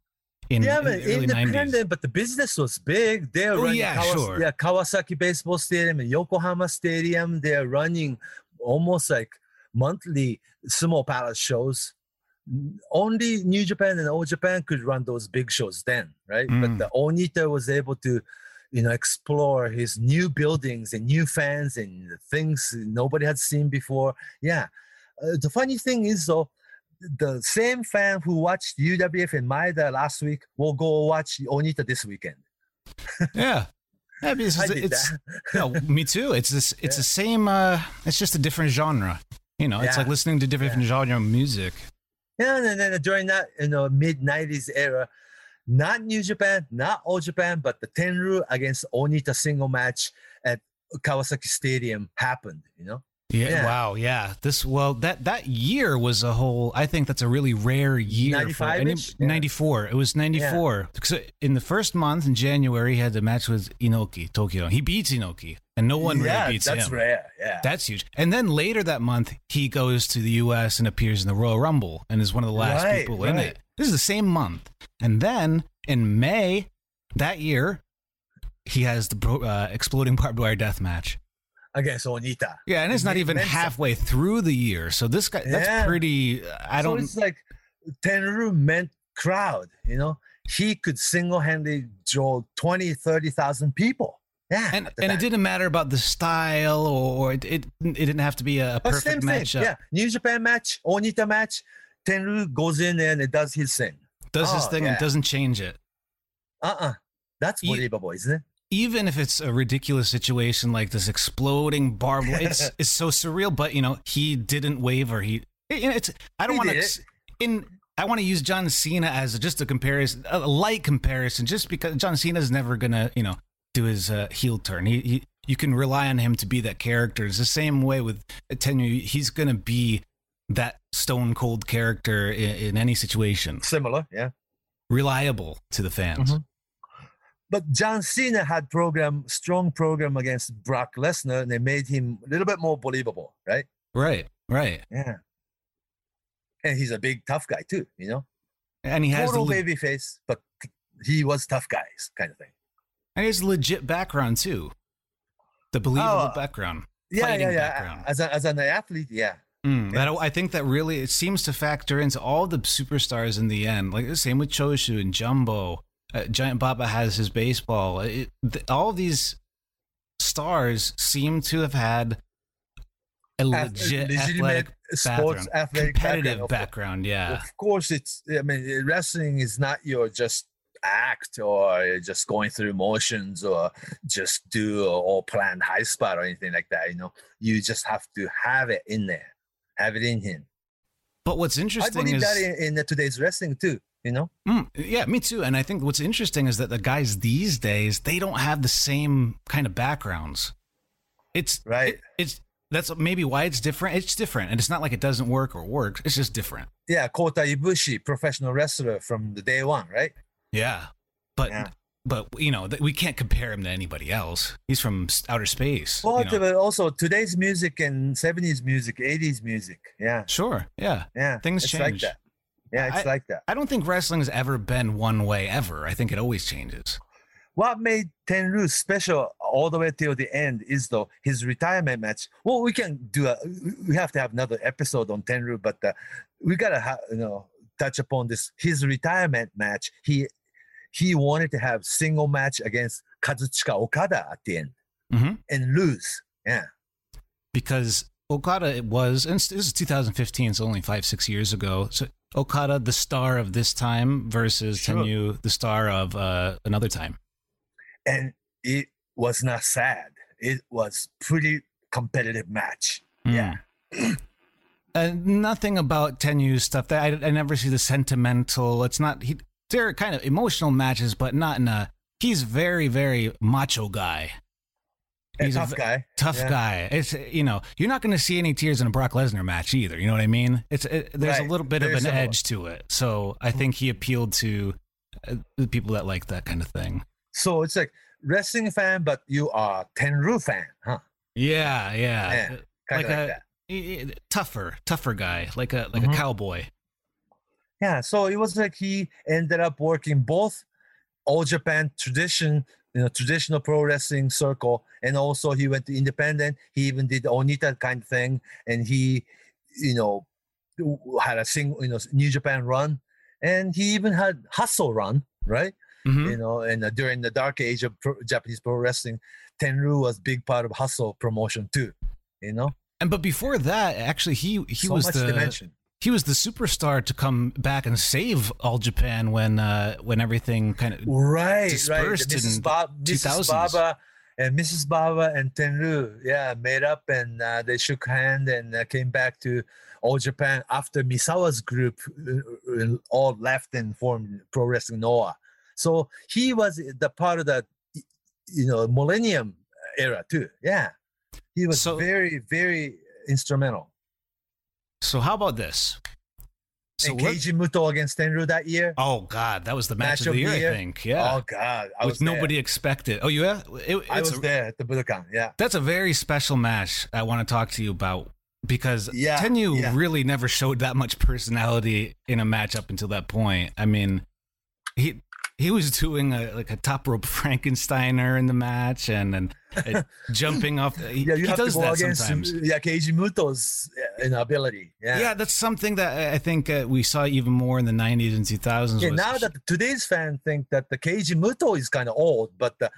in, yeah, in but the early 90s but the business was big. They're Oh, running yeah, Kawas- sure. yeah, Kawasaki Baseball Stadium and Yokohama Stadium. They're running almost like monthly Sumo Palace shows. Only New Japan and Old Japan could run those big shows then, right? Mm. But the Onita was able to, you know, explore his new buildings and new fans and things nobody had seen before. Yeah. Uh, the funny thing is, though, the same fan who watched UWF and Maeda last week will go watch Onita this weekend. *laughs* yeah yeah it's, it's *laughs* no me too it's this it's the same uh it's just a different genre you know it's Yeah. like listening to different genre music Yeah, and then during that you know mid '90s era, not New Japan, not All Japan, but the Tenryu against Onita single match at Kawasaki Stadium happened. You know, Yeah, Yeah. Wow. Yeah. This. Well, that that year was a whole. I think that's a really rare year. 95 any. Yeah. Ninety four. It was ninety four. So in the first month in January, he had the match with Inoki Tokyo. He beats Inoki, and no one yeah, really beats that's him. rare. Yeah, That's huge. And then later that month, he goes to the U.S. and appears in the Royal Rumble and is one of the last Right, people in it. This is the same month. And then in May that year, he has the bro- uh, exploding *laughs* barbed wire death match. against Onita. Yeah, and it's not even halfway through the year. So this guy, that's Yeah. pretty. I don't. So it's like Tenryu meant crowd. You know, he could single-handedly draw 20, 30,000 people. Yeah, and and it didn't matter about the style, or, or it, it it didn't have to be a Oh, perfect matchup. Yeah, New Japan match, Onita match. Tenryu goes in and it does his thing. Does his Oh, thing yeah. and doesn't change it. Uh-uh. That's believable, isn't it? even if it's a ridiculous situation like this exploding barbed wire, it's *laughs* it's so surreal. But you know, he didn't waver. He, you know, it's I don't want to in. I want to use John Cena as just a comparison, a light comparison, just because John Cena's never gonna, you know, do his uh, heel turn. He, he, you can rely on him to be that character. It's the same way with Tenryu. He's gonna be that stone cold character in, in any situation, Similar, yeah. reliable to the fans. Mhm. but John Cena had program strong program against Brock Lesnar, and they made him a little bit more believable, right? Right, right. Yeah. And he's a big tough guy too, you know. And he has Total le- baby face, but he was tough guys kind of thing. and he has a legit background too. The believable Oh, background. Yeah, Fighting yeah, yeah. background. As, a, as an athlete, yeah. Mm, that I think that really it seems to factor into all the superstars in the end. Like the same with Choshu and Jumbo. Uh, Giant Baba has his baseball. It, th- all of these stars seem to have had a legit legitimate athletic sports background, athletic competitive background. background. Yeah, Of course, it's. I mean, wrestling is not your just act or just going through motions or just do a all planned high spot or anything like that. You know, you just have to have it in there, have it in him. but what's interesting I believe is that in, in today's wrestling too. You know, Mm, yeah, me too. And I think what's interesting is that the guys these days they don't have the same kind of backgrounds. It's Right. it- it's that's maybe why it's different. It's different, and it's not like it doesn't work or works. It's just different. yeah, Kota Ibushi, professional wrestler from the day one, right? Yeah, but Yeah. But you know we can't compare him to anybody else. He's from outer space. Well, you know. but also today's music and 70s music, 80s music. Yeah, Sure, yeah. yeah. Things it's like change. that. Yeah, it's I- like that. I don't think wrestling has ever been one way ever. I think it always changes. What made Tenryu special all the way till the end is though his retirement match. Well, we can do a. We have to have another episode on Tenryu, but uh, we gotta ha- you know touch upon this. His retirement match. He he wanted to have single match against Kazuchika Okada at the end Mhm. and lose. Yeah, because Okada it was, and this is 2015, so only five, six years ago. So Okada, the star of this time, versus Sure. Tenryu, the star of uh, another time. and it was not sad. It was pretty competitive match. Yeah. Mm. Uh, nothing about Tenryu's stuff that I, I never see the sentimental. It's not he. They're kind of emotional matches, but not in a. He's very, very macho guy. He's a tough guy. Tough Yeah. guy. It's you know you're not going to see any tears in a Brock Lesnar match either. You know what I mean? It's it, there's a little bit of an similar. edge to it. So I think he appealed to uh, the people that like that kind of thing. So it's like wrestling fan, but you are Tenryu fan, huh? Yeah, yeah. Yeah, Kind like of like a that. tougher, tougher guy, like a like Mhm. a cowboy. Yeah. So it was like he ended up working both all Japan tradition, you know, traditional pro wrestling circle, and also he went to independent. He even did Onita kind of thing, and he, you know, had a single, you know, New Japan run, and he even had Hustle run, right? Mhm. you know, and uh, during the dark age of pro- Japanese pro wrestling, Tenryu was big part of hustle promotion too. You know, And but before that, actually, he he so was much the dimension. He was the superstar to come back and save all Japan when uh when everything kind of Right, right. dispersed The Mrs. Ba- Mrs. 2000s. Baba and Mrs. Baba and Tenryu, yeah, made up and uh, they shook hand and uh, came back to all Japan after Misawa's group uh, uh, all left and formed Pro Wrestling Noah. So he was the part of the, you know, Millennium era too. Yeah, he was So- very, very instrumental. So how about this? So and Keiji Muto against Tenryu that year. oh god, that was the match, Match of the the year, I think. Yeah, Oh God, I was there. nobody expected. Oh, yeah. It, I was a- there at the Budokan. Yeah. That's a very special match I want to talk to you about because Yeah, Tenryu yeah. really never showed that much personality in a match up until that point. I mean, he he was doing a like a top rope Frankensteiner in the match and and, *laughs* and jumping off. He, Yeah, you he have does to go that against sometimes. yeah Keiji Muto's uh, you know, ability. Yeah. Yeah. that's something that I- I think uh, we saw even more in the '90s and 2000s. Yeah, now that today's fan think that the Keiji Muto is kind of old, but uh,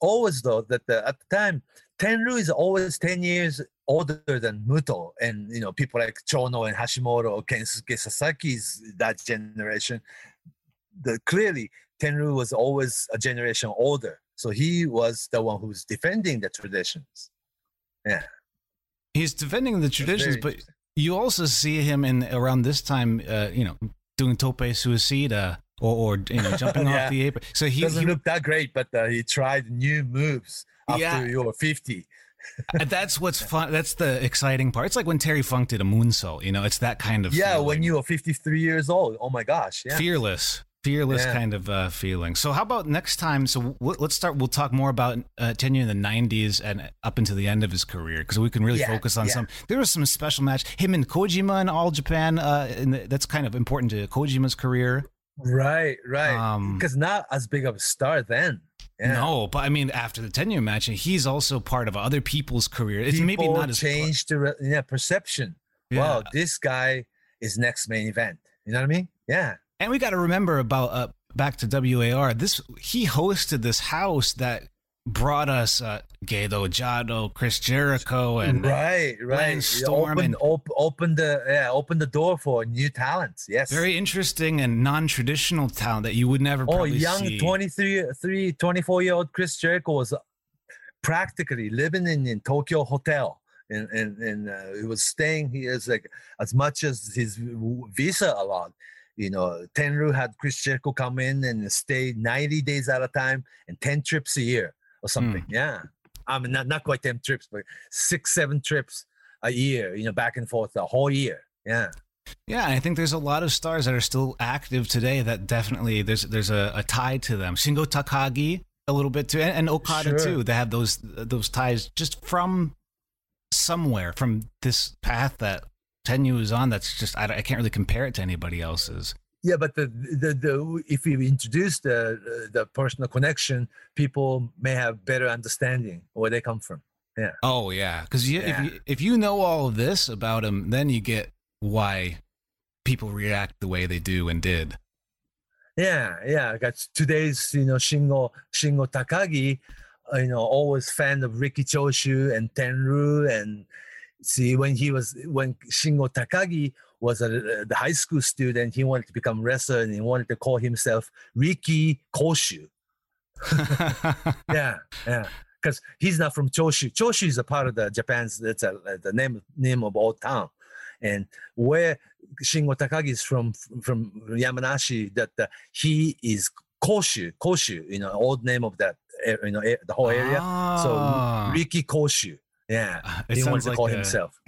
always though that the, at the time Tenryu is always ten years older than Muto, and you know people like Chono and Hashimoto or Kensuke Sasaki's that generation. The clearly Tenryu was always a generation older, so he was the one who's defending the traditions. Yeah, he's defending the traditions, but you also see him in around this time, uh, you know, doing tope suicida or, or you know, jumping *laughs* Yeah. off the apron. So he, doesn't he look that great, but uh, he tried new moves after Yeah. you were fifty. that's what's *laughs* fun. That's the exciting part. It's like when Terry Funk did a moonsault. You know, it's that kind of Yeah, when you were 53 years old. Oh my gosh. Yeah. fearless. Fearless Yeah. kind of uh, feeling. So how about next time? So w- let's start. We'll talk more about uh, Tenryu in the '90s and up until the end of his career because we can really Yeah, focus on yeah. some. There was some special match him and Kojima in All Japan. Uh, and that's kind of important to Kojima's career. Right, right. Um, Because not as big of a star then. Yeah. No, but I mean, after the Tenryu match, he's also part of other people's career. It's maybe not as changed the re- yeah perception. Wow, Yeah. this guy is next main event. You know what I mean? Yeah. And we got to remember about uh, back to WAR. This he hosted this house that brought us uh, Gedo Jado, Chris Jericho, and right, right. Lance Storm open, and- op- open the yeah, open the door for new talents. Yes. very interesting and non-traditional talent that you would never. oh, young see. 23, three, 24 year old Chris Jericho was practically living in, in Tokyo hotel. And, and, and uh, he was staying here as like as much as his visa allowed. You know, Tenryu had Chris Jericho come in and stay 90 days at a time and 10 trips a year or hmm. something. Yeah. I mean, not, not quite 10 trips, but six, seven trips a year, you know, back and forth the whole year. Yeah. Yeah, I think there's a lot of stars that are still active today that definitely there's there's a, a tie to them. Shingo Takagi a little bit too, and, and Okada Sure. too. They have those those ties just from somewhere from this path that Tenryu is on. That's just I, I can't really compare it to anybody else's. Yeah, but the the, the if you introduce the the personal connection, people may have better understanding where they come from. Yeah. Oh yeah, because Yeah. if you if you know all of this about him, then you get why people react the way they do and did. Yeah, yeah. Got today's you know Shingo Shingo Takagi, you know, always fan of Riki Choshu and Tenryu, and see when he was when Shingo Takagi was a, the high school student, he wanted to become wrestler and he wanted to call himself Riki Koshu. yeah, yeah. Because he's not from Choshu. Choshu is a part of the Japan's. That's a, the name name of old town, and where Shingo Takagi is from from Yamanashi. That uh, he is Koshu. Koshu, you know, old name of that you know the whole area. Ah. So Riki Koshu. Yeah, It he sounds wants to like call a- himself.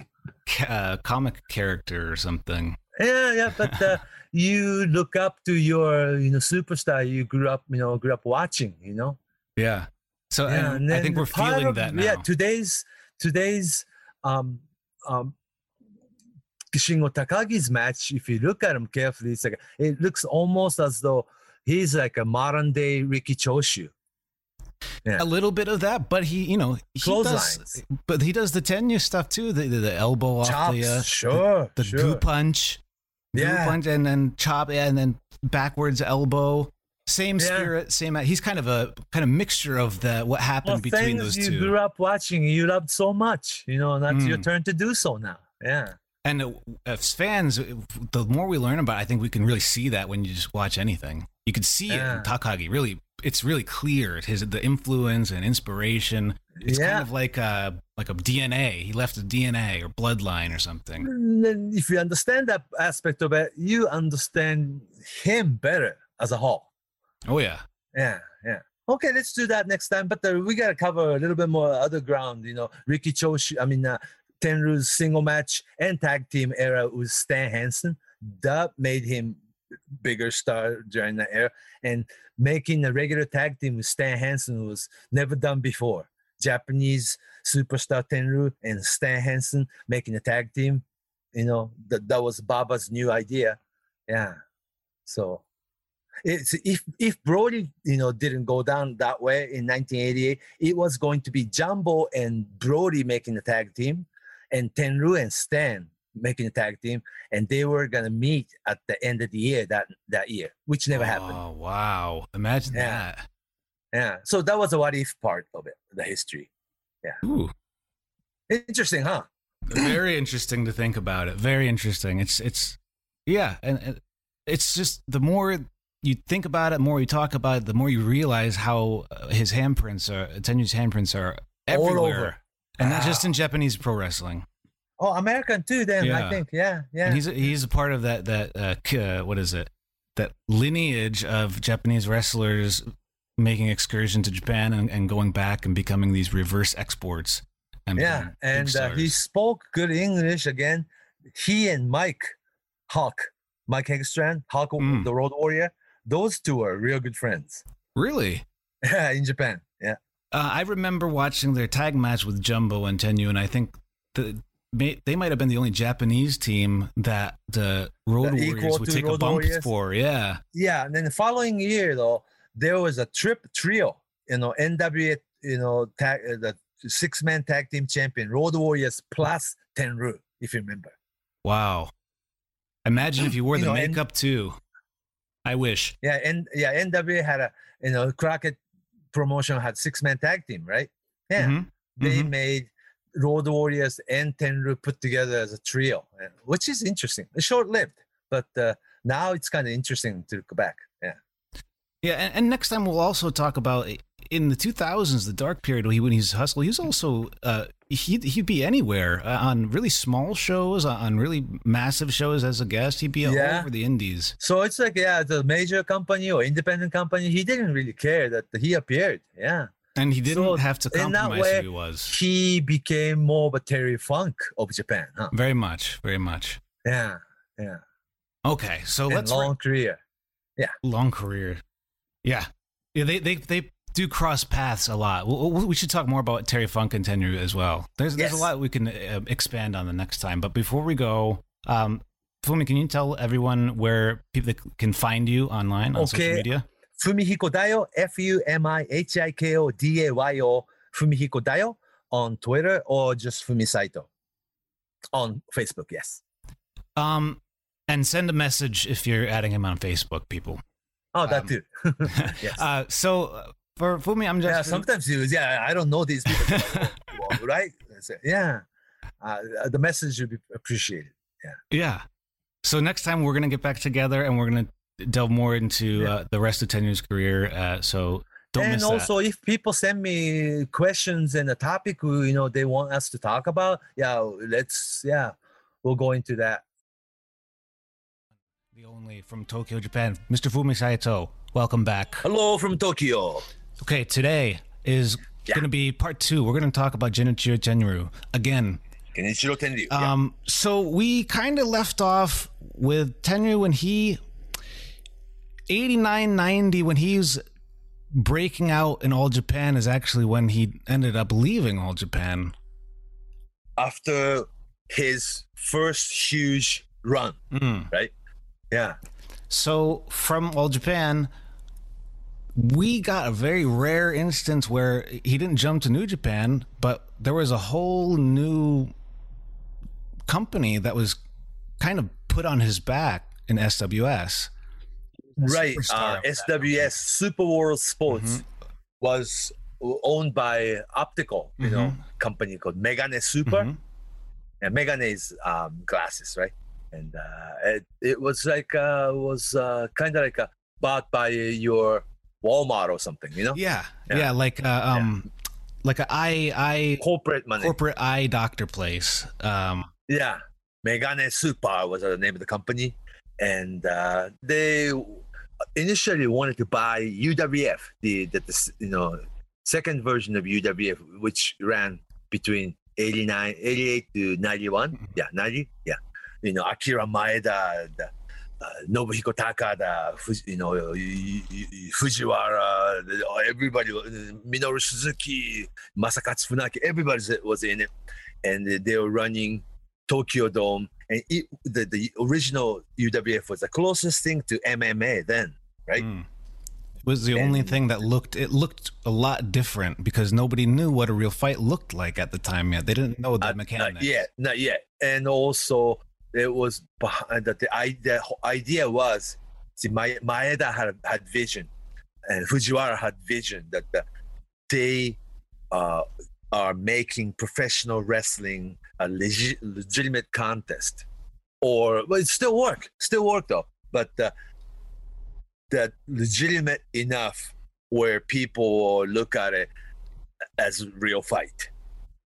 Ca- uh, comic character or something. Yeah, yeah, but uh, *laughs* you look up to your you know superstar you grew up you know grew up watching. You know. Yeah. So yeah, and I think we're feeling of- that now. Yeah, today's today's um um Shingo Takagi's match, if you look at him carefully, it's like it looks almost as though he's like a modern day Riki Choshu. Yeah. a little bit of that, but he, you know, he does, Clotheslines. but he does the Tenryu stuff too. The the, the elbow off Chops, the uh, sure, the, the sure. goo punch, goo Yeah. punch, and then chop, yeah, and then backwards elbow. Same Yeah. spirit, same. He's kind of a kind of mixture of the what happened Well, between those you two. grew up watching, you loved so much, you know, and that's your Mm. turn to do so now. Yeah. And uh, as fans, the more we learn about, it, I think we can really see that when you just watch anything. You can see it in Takagi. Really, it's really clear his the influence and inspiration. It's Yeah. kind of like a like a DNA. He left a DNA or bloodline or something. If you understand that aspect of it, you understand him better as a whole. Oh yeah, Yeah, yeah. Okay, let's do that next time. But uh, we got to cover a little bit more other ground. You know, Riki Choshu, I mean, uh, Tenryu's single match and tag team era with Stan Hansen. That made him bigger star during that era. And making a regular tag team with Stan Hansen was never done before. Japanese superstar Tenryu and Stan Hansen making a tag team. You know, that, that was Baba's new idea. Yeah. So it's if if Brody you know didn't go down that way in 1988, it was going to be Jumbo and Brody making the tag team, and Tenryu and Stan making the tag team, and they were gonna meet at the end of the year that that year, which never happened. Oh wow! Imagine Yeah. that. Yeah, so that was a what if part of it, the history. Yeah. Ooh, Interesting, huh? very *clears throat* interesting to think about it. Very interesting. It's it's yeah, and it's just the more you think about it, the more you talk about it, the more you realize how uh, his handprints are, Tenryu's handprints are everywhere, over. and not just in Japanese pro wrestling. Oh, American too. Then Yeah. I think, yeah, yeah. And he's a, he's a part of that that uh, k- uh, what is it? That lineage of Japanese wrestlers making excursion to Japan and, and going back and becoming these reverse exports. And yeah, and uh, he spoke good English again. He and Mike Hawk, Mike Hegstrand, Hawk, Mm. the Road Warrior, those two are real good friends. Really? Yeah, *laughs* in Japan. Yeah. Uh, I remember watching their tag match with Jumbo and Tenryu, and I think the may, they might have been the only Japanese team that the Road Warriors would take a bump Warriors? for. Yeah. Yeah, and then the following year though, there was a trip trio. You know, NWA. You know, tag uh, the six man tag team champion Road Warriors plus Tenryu, if you remember. Wow. Imagine if you wore You the know, and- makeup too. I wish. Yeah, and yeah, NWA had a you know Crockett promotion had six man tag team, right? Yeah, Mhm. they Mhm. made Road Warriors and Tenryu put together as a trio, uh, which is interesting. It's short lived, but uh, now it's kind of interesting to look back. Yeah. Yeah, and, and next time we'll also talk about in the 2000s, the dark period when he when he's hustle. He was also uh, he'd he'd be anywhere uh, on really small shows, on really massive shows as a guest. He'd be all Yeah. over the indies. So it's like, yeah, the major company or independent company, he didn't really care that he appeared. Yeah. And he didn't So have to compromise way, who he was. He became more of a Terry Funk of Japan, huh? Very much, very much. Yeah. Yeah. Okay, so and let's long career. Yeah, long career. Yeah, yeah. They they they do cross paths a lot. We, should talk more about Terry Funk and Tenryu as well. There's there's a lot we can uh, expand on the next time. But before we go, um, Fumi, can you tell everyone where people can find you online on social media? Fumihiko Dayo, F U M I H I K O D A Y O, Fumihiko Dayo on Twitter or just Fumi Saito on Facebook. Yes. Um, and send a message if you're adding him on Facebook, people. Oh, that Um, too. *laughs* yes. Uh, so uh, for Fumi, I'm just yeah, sometimes you, yeah, I don't know these people, *laughs* *laughs* right? Yeah. Uh, the message should be appreciated. Yeah. Yeah. So next time we're gonna get back together and we're gonna delve more into Yeah. uh, the rest of Tenryu's career. Uh, so don't and miss also, if people send me questions and a topic, you know, they want us to talk about, yeah, let's, yeah, we'll go into that. that. The only from Tokyo, Japan, Mr. Fumi Saito. Welcome back. Hello from Tokyo. Okay, today is Yeah. gonna be part two. We're gonna talk about Genichiro Tenryu again. Kenichiro Tenryu. yeah. Um, so we kind of left off with Tenryu when he 89 90 when he's breaking out in All Japan is actually when he ended up leaving All Japan. After his first huge run, Mm. right? Yeah. So from All Japan, we got a very rare instance where he didn't jump to New Japan, but there was a whole new company that was kind of put on his back in SWS. Right. Uh, SWS Super World Sports was owned by optical, you know, company called Megane Super. Mhm. And Megane is um, glasses, right? And uh, it, it was like uh, was uh, kind of like a, bought by your Walmart or something, you know, Yeah, yeah, Yeah. like uh, um, like a eye eye corporate money. corporate eye doctor place. Um, Yeah, Megane Super was the name of the company, and uh, they initially wanted to buy UWF, the, the, the you know second version of UWF, which ran between 89, 88 to 91. Yeah, 90. Yeah, you know Akira Maeda, the, uh, Nobuhiko Takada, you know Fujiwara, everybody, uh, Minoru Suzuki, Masakatsu Funaki, everybody was in it, and they were running Tokyo Dome, and it, the the original UWF was the closest thing to MMA then, right? mm. It was the only thing that looked it looked a lot different because nobody knew what a real fight looked like at the time yet. They didn't know the Uh, mechanics. Not yet, not yet. And also, it was behind that the idea. idea was, see, Ma- Maeda had had vision, and Fujiwara had vision that the, they uh, are making professional wrestling a legi- legitimate contest, or well, it still work, still work though, but uh, that legitimate enough where people look at it as real fight.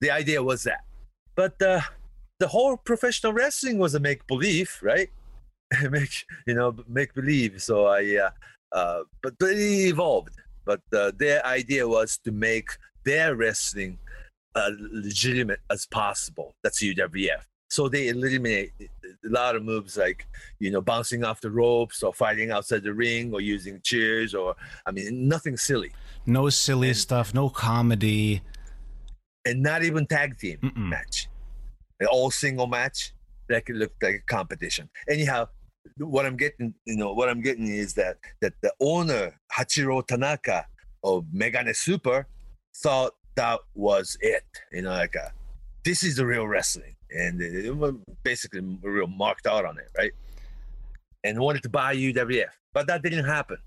The idea was that but uh, the whole professional wrestling was a make believe, right? *laughs* make you know make believe. So I, uh, uh, but but it evolved. But uh, their idea was to make their wrestling uh, legitimate as possible. That's UWF. So they eliminate a lot of moves like you know bouncing off the ropes or fighting outside the ring or using chairs or I mean nothing silly No silly And- stuff, no comedy. and not even tag team Mm-mm. match, An all single match that could look like a competition. Anyhow, what I'm getting, you know, what I'm getting is that that the owner Hachiro Tanaka of Megane Super thought that was it. You know, like a, this is the real wrestling, and it, was basically real marked out on it, right? And wanted to buy UWF, but that didn't happen.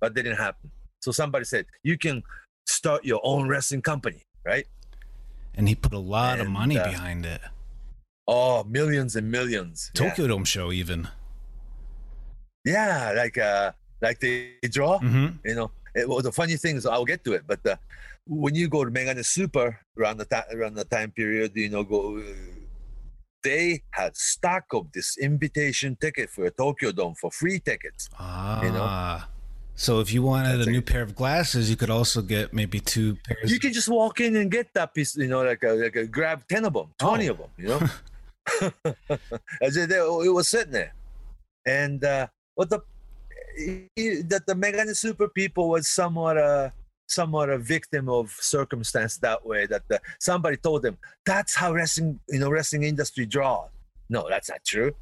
But that didn't happen. So somebody said you can start your own wrestling company, right? And he put a lot of money uh, behind it. Oh, millions and millions. Yeah. Tokyo Dome show, even. Yeah, like uh, like they draw. hmm You know, it, well, the funny thing is, I'll get to it, but uh, when you go to Megane Super around the time around the time period, you know, go. They had stock of this invitation ticket for a Tokyo Dome for free tickets. Ah. know? So if you wanted That's a it. new pair of glasses, you could also get maybe two pairs. You can just walk in and get that piece, you know, like a, like a grab ten of them, twenty Oh. of them, you know. *laughs* *laughs* As it, it was sitting there, and uh, what the that the Megane Super people was somewhat a somewhat a victim of circumstance that way. That the, somebody told them that's how wrestling, you know, wrestling industry draws. No, that's not true.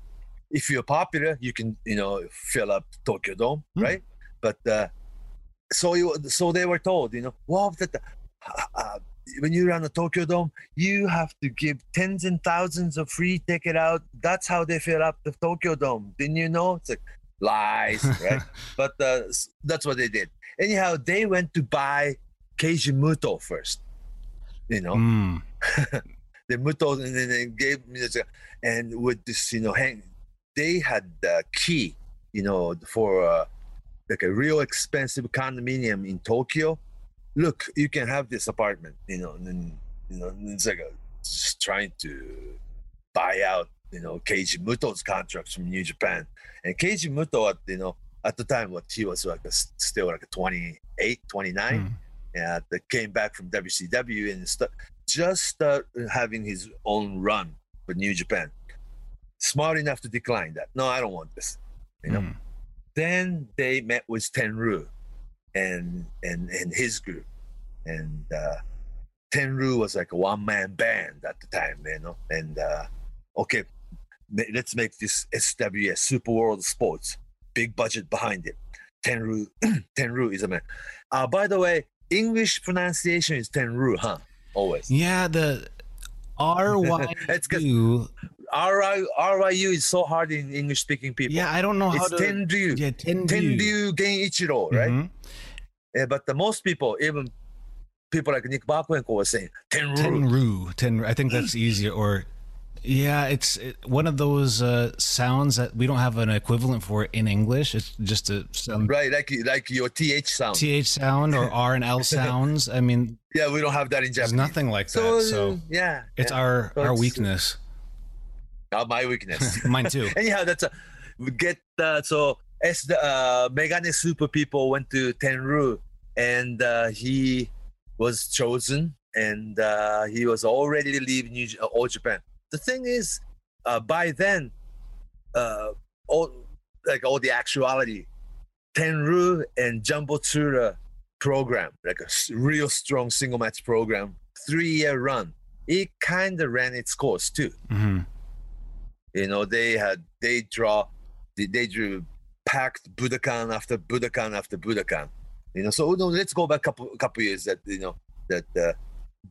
If you're popular, you can, you know, fill up Tokyo Dome, Hmm. right? But uh, so you, so they were told, you know, well, that the, uh, when you run a Tokyo Dome, you have to give tens and thousands of free ticket out. That's how they fill up the Tokyo Dome. Didn't you know? It's like lies, right? *laughs* but uh, that's what they did. Anyhow, they went to buy Keiji Muto first. You know, Mm. *laughs* the Muto, and then they gave me this, and with this, you know, hang, they had the key, you know, for uh, like a real expensive condominium in Tokyo. Look, you can have this apartment, you know, and then, you know, it's like a, just trying to buy out, you know, Keiji Muto's contracts from New Japan. And Keiji Muto, you know, at the time, what he was like a, still like a 28, 29 Mm. yeah, that came back from WCW and st- just start having his own run with New Japan. Smart enough to decline that. No, I don't want this. You know. Mm. Then they met with Tenru and and and his group, and uh, Tenru was like a one man band at the time, you know. And uh, okay, let's make this SWS Super World Sports big budget behind it. Tenru *clears throat* Tenru is a man. Uh, by the way, English pronunciation is Tenru, huh? Always. Yeah, the R Y *laughs* It's 'cause- U. R-I- RYU is so hard in English speaking people. Yeah, I don't know how it's to. Tenryu. Yeah, Tenryu. Tenryu Genichiro, right? Mhm. Yeah, but the most people, even people like Nick Bockwinkel was saying Tenru. Tenru. Tenru. I think that's *gasps* easier. Or, yeah, it's it, one of those uh, sounds that we don't have an equivalent for in English. It's just a sound, Right, like like your TH sound. th sound or *laughs* R and L sounds. I mean, yeah, we don't have that in there's Japanese. nothing like So, that. So yeah, it's yeah. our So our it's- weakness. Not my weakness. *laughs* Mine too. *laughs* Anyhow, that's a we get uh, so as the uh, Megane Super people went to Tenru, and uh, he was chosen, and uh, he was already to leave New J- uh, All Japan. The thing is, uh, by then, uh, all like all the actuality, Tenru and Jumbo Tsuruta program, like a real strong single match program, three year run. It kind of ran its course too. hmm You know, they had they draw, they, they drew packed Budokan after Budokan after Budokan. You know, so no, let's go back a couple couple years that you know that uh,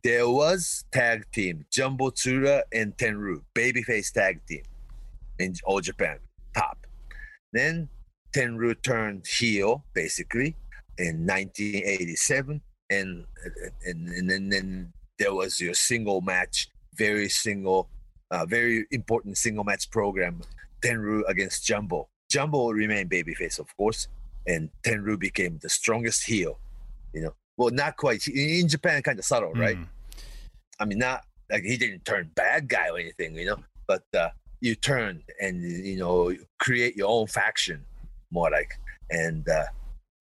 there was tag team Jumbo Tsuruta and Tenru babyface tag team in all Japan top. Then Tenru turned heel basically in 1987, and and and then, there was your single match, very single uh, very important single match program, Tenru against Jumbo. Jumbo remained babyface, of course, and Tenru became the strongest heel. You know, well, not quite in Japan, kind of subtle, right? Mm. I mean, not like he didn't turn bad guy or anything, you know, but uh, you turn and you know create your own faction, more like, and uh,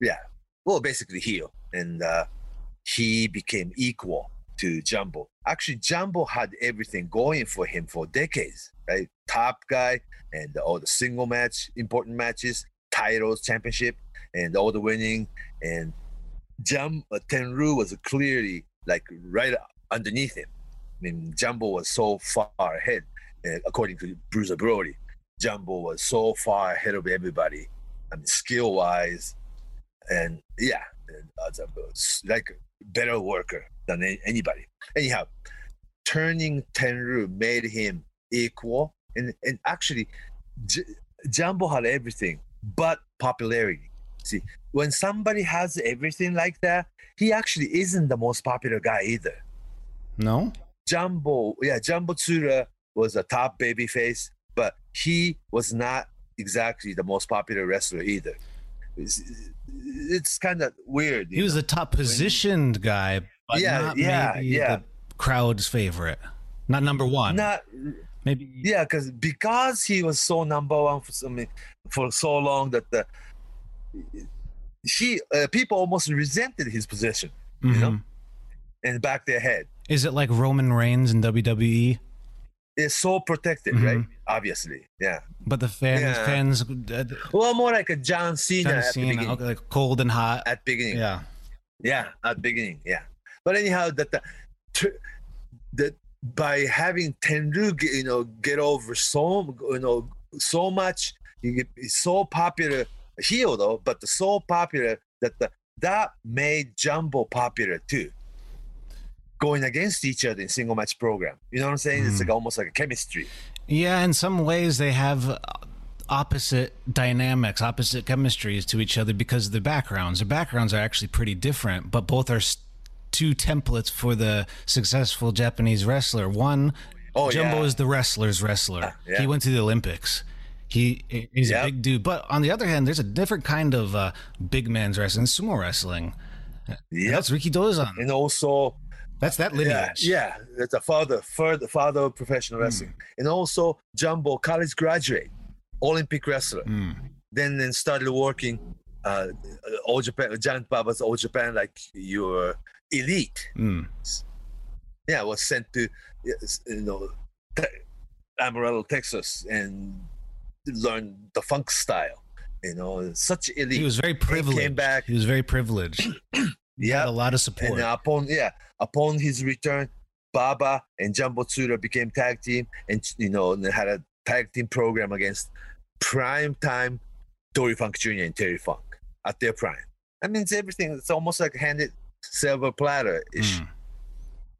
yeah, well, basically heel, and uh, he became equal to Jumbo. Actually, Jumbo had everything going for him for decades, right? Top guy and all the single match, important matches, titles, championship, and all the winning. And Jum uh, Tenru was clearly like right underneath him. I mean, Jumbo was so far ahead, uh, according to Bruiser Brody. Jumbo was so far ahead of everybody. I mean, skill wise, and yeah, and, uh, like better worker than a- anybody. Anyhow, turning Tenru made him equal, and and actually, J- Jumbo had everything but popularity. See, when somebody has everything like that, he actually isn't the most popular guy either. No? Jumbo, yeah, Jumbo Tsuruta was a top baby face, but he was not exactly the most popular wrestler either. It's, it's kind of weird. He was know? the top positioned guy, but Yeah, not yeah, maybe yeah. the crowd's favorite. Not number one. not maybe yeah, because because he was so number one for some for so long that the he uh, people almost resented his position you know Mhm. and back of their head. Is it like Roman Reigns in WWE? It's so protected, Mhm. right? Obviously, yeah. But the fans, Yeah. fans, uh, Well, more like a John Cena John at the Cena, beginning. okay, like cold and hot. At beginning, Yeah. yeah, at beginning, yeah. But anyhow, that the, that by having Tenru, you know, get over so you know so much, he's so popular heel though, but the so popular that the that made Jumbo popular too. Going against each other in single match program, you know what I'm saying? It's like almost like a chemistry. Yeah, in some ways they have uh, opposite dynamics, opposite chemistries to each other because of their backgrounds. Their backgrounds are actually pretty different, but both are two templates for the successful Japanese wrestler. One, Oh, Jumbo yeah. is the wrestler's wrestler. yeah. He went to the Olympics. He he's Yep. a big dude, but on the other hand, there's a different kind of uh, big man's wrestling, sumo wrestling. Yeah, That's Rikidozan. And also That's that Yeah, lineage. yeah, that's a father, father, father of professional wrestling, and also Jumbo, college graduate, Olympic wrestler. Then then started working, uh, all Japan, Giant Baba's all Japan, like your elite. Mm. Yeah, was sent to, you know, Amarillo, Texas, and learned the funk style. You know, such elite. He was very privileged. Came back. He was very privileged. *clears throat* Yeah, had a lot of support. and upon yeah, upon his return, Baba and Jumbo Tsuruta became tag team, and you know they had a tag team program against prime time Dory Funk Jr. and Terry Funk at their prime. I mean, it's everything. It's almost like handed silver platter ish. Mm.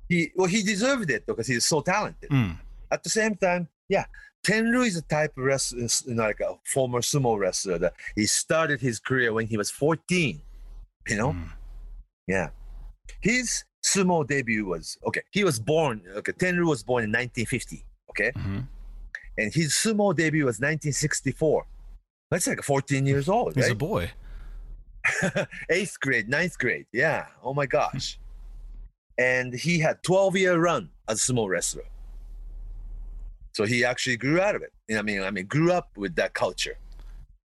He well, he deserved it because he's so talented. Mm. At the same time, yeah, Tenru is a type of wrestler, you know, like a former sumo wrestler that he started his career when he was 14. You know, Mm. yeah. His sumo debut was okay. He was born. Okay, Tenru was born in 1950. Okay, Mhm. and his sumo debut was 1964. That's like 14 years old, He's a boy. *laughs* Eighth grade, ninth grade. Yeah. Oh my gosh. And he had 12 year run as a sumo wrestler. So he actually grew out of it. You know, I mean, I mean, grew up with that culture.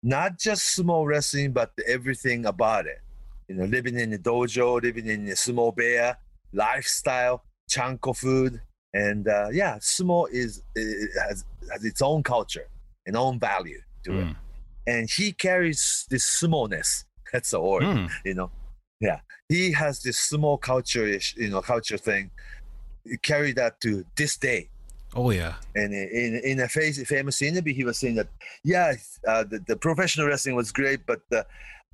Not just sumo wrestling, but everything about it. You know, living in the dojo, living in the sumo bear, lifestyle, chanko food, and uh, yeah, sumo is it has has its own culture and own value to it. Mm. And he carries this sumo-ness. *laughs* That's the word Mm. you know yeah he has this small culture you know culture thing he carried that to this day Oh yeah. and in in a famous famous interview he was saying that yeah uh, the, the professional wrestling was great but the,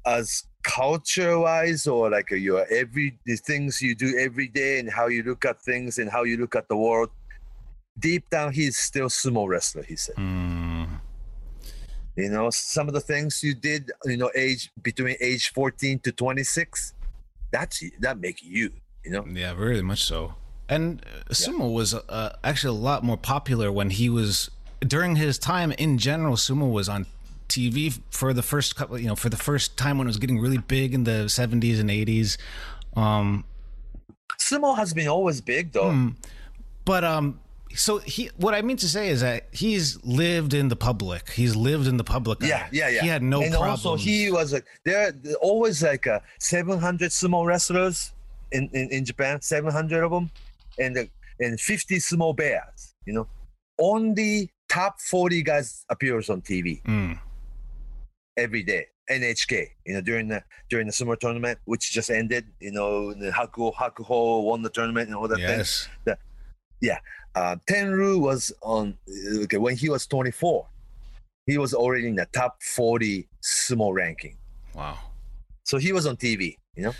as culture wise or like uh, your every the things you do every day and how you look at things and how you look at the world deep down he's still sumo wrestler he said Mm. you know some of the things you did you know age between age 14 to 26 that's that make you you know Yeah, very much so. And sumo was uh, actually a lot more popular when he was during his time in general. Sumo was on TV for the first couple, you know, for the first time when it was getting really big in the seventies and eighties. Um, sumo has been always big though Hmm. but um, so he, what I mean to say is that he's lived in the public. He's lived in the public. yeah yeah yeah He had no and problems. also he was like there there always like uh, 700 sumo wrestlers in, in in japan 700 of them and and 50 small bears. You know, only top 40 guys appears on TV Mm. every day. NHK, you know, during the during the summer tournament, which just ended. You know, the Hakuho Hakuho won the tournament and all that. thing. Yes. uh, Tenru was on okay when he was 24. He was already in the top 40 sumo ranking. Wow. So he was on TV. You know,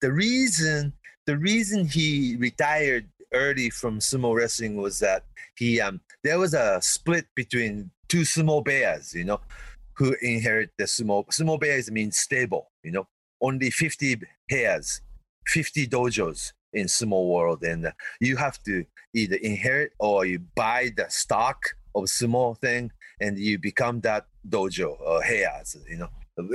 the reason the reason he retired early from sumo wrestling was that he um there was a split between two sumo bears. You know, who inherit the sumo. Sumo bears means stable. You know, only 50 hairs, 50 dojos in sumo world, and uh, you have to either inherit or you buy the stock of sumo thing and you become that dojo or heias, you know.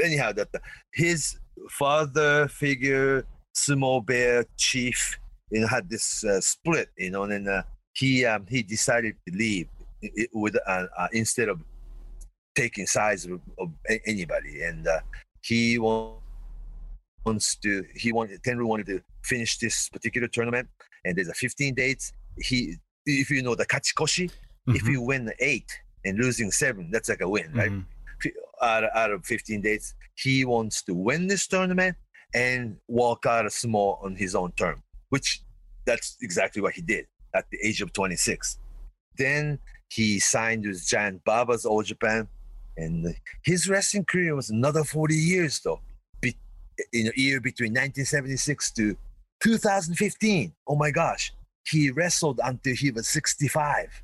Anyhow, that his father figure sumo bear chief, you know, had this uh, split, you know, and then uh, he um, he decided to leave with uh, uh, instead of taking sides of, of anybody, and uh, he wa- wants to he wanted Tenru wanted to finish this particular tournament, and there's a 15 dates. He if you know the kachikoshi, if Mhm. you win eight and losing seven, that's like a win, right? Mhm. Fi- Out of, out of 15 dates, he wants to win this tournament and walk out small on his own term, which that's exactly what he did at the age of 26. Then he signed with Giant Baba's All Japan, and his wrestling career was another 40 years, though. Be, in a year between 1976 to 2015. Oh my gosh, he wrestled until he was 65.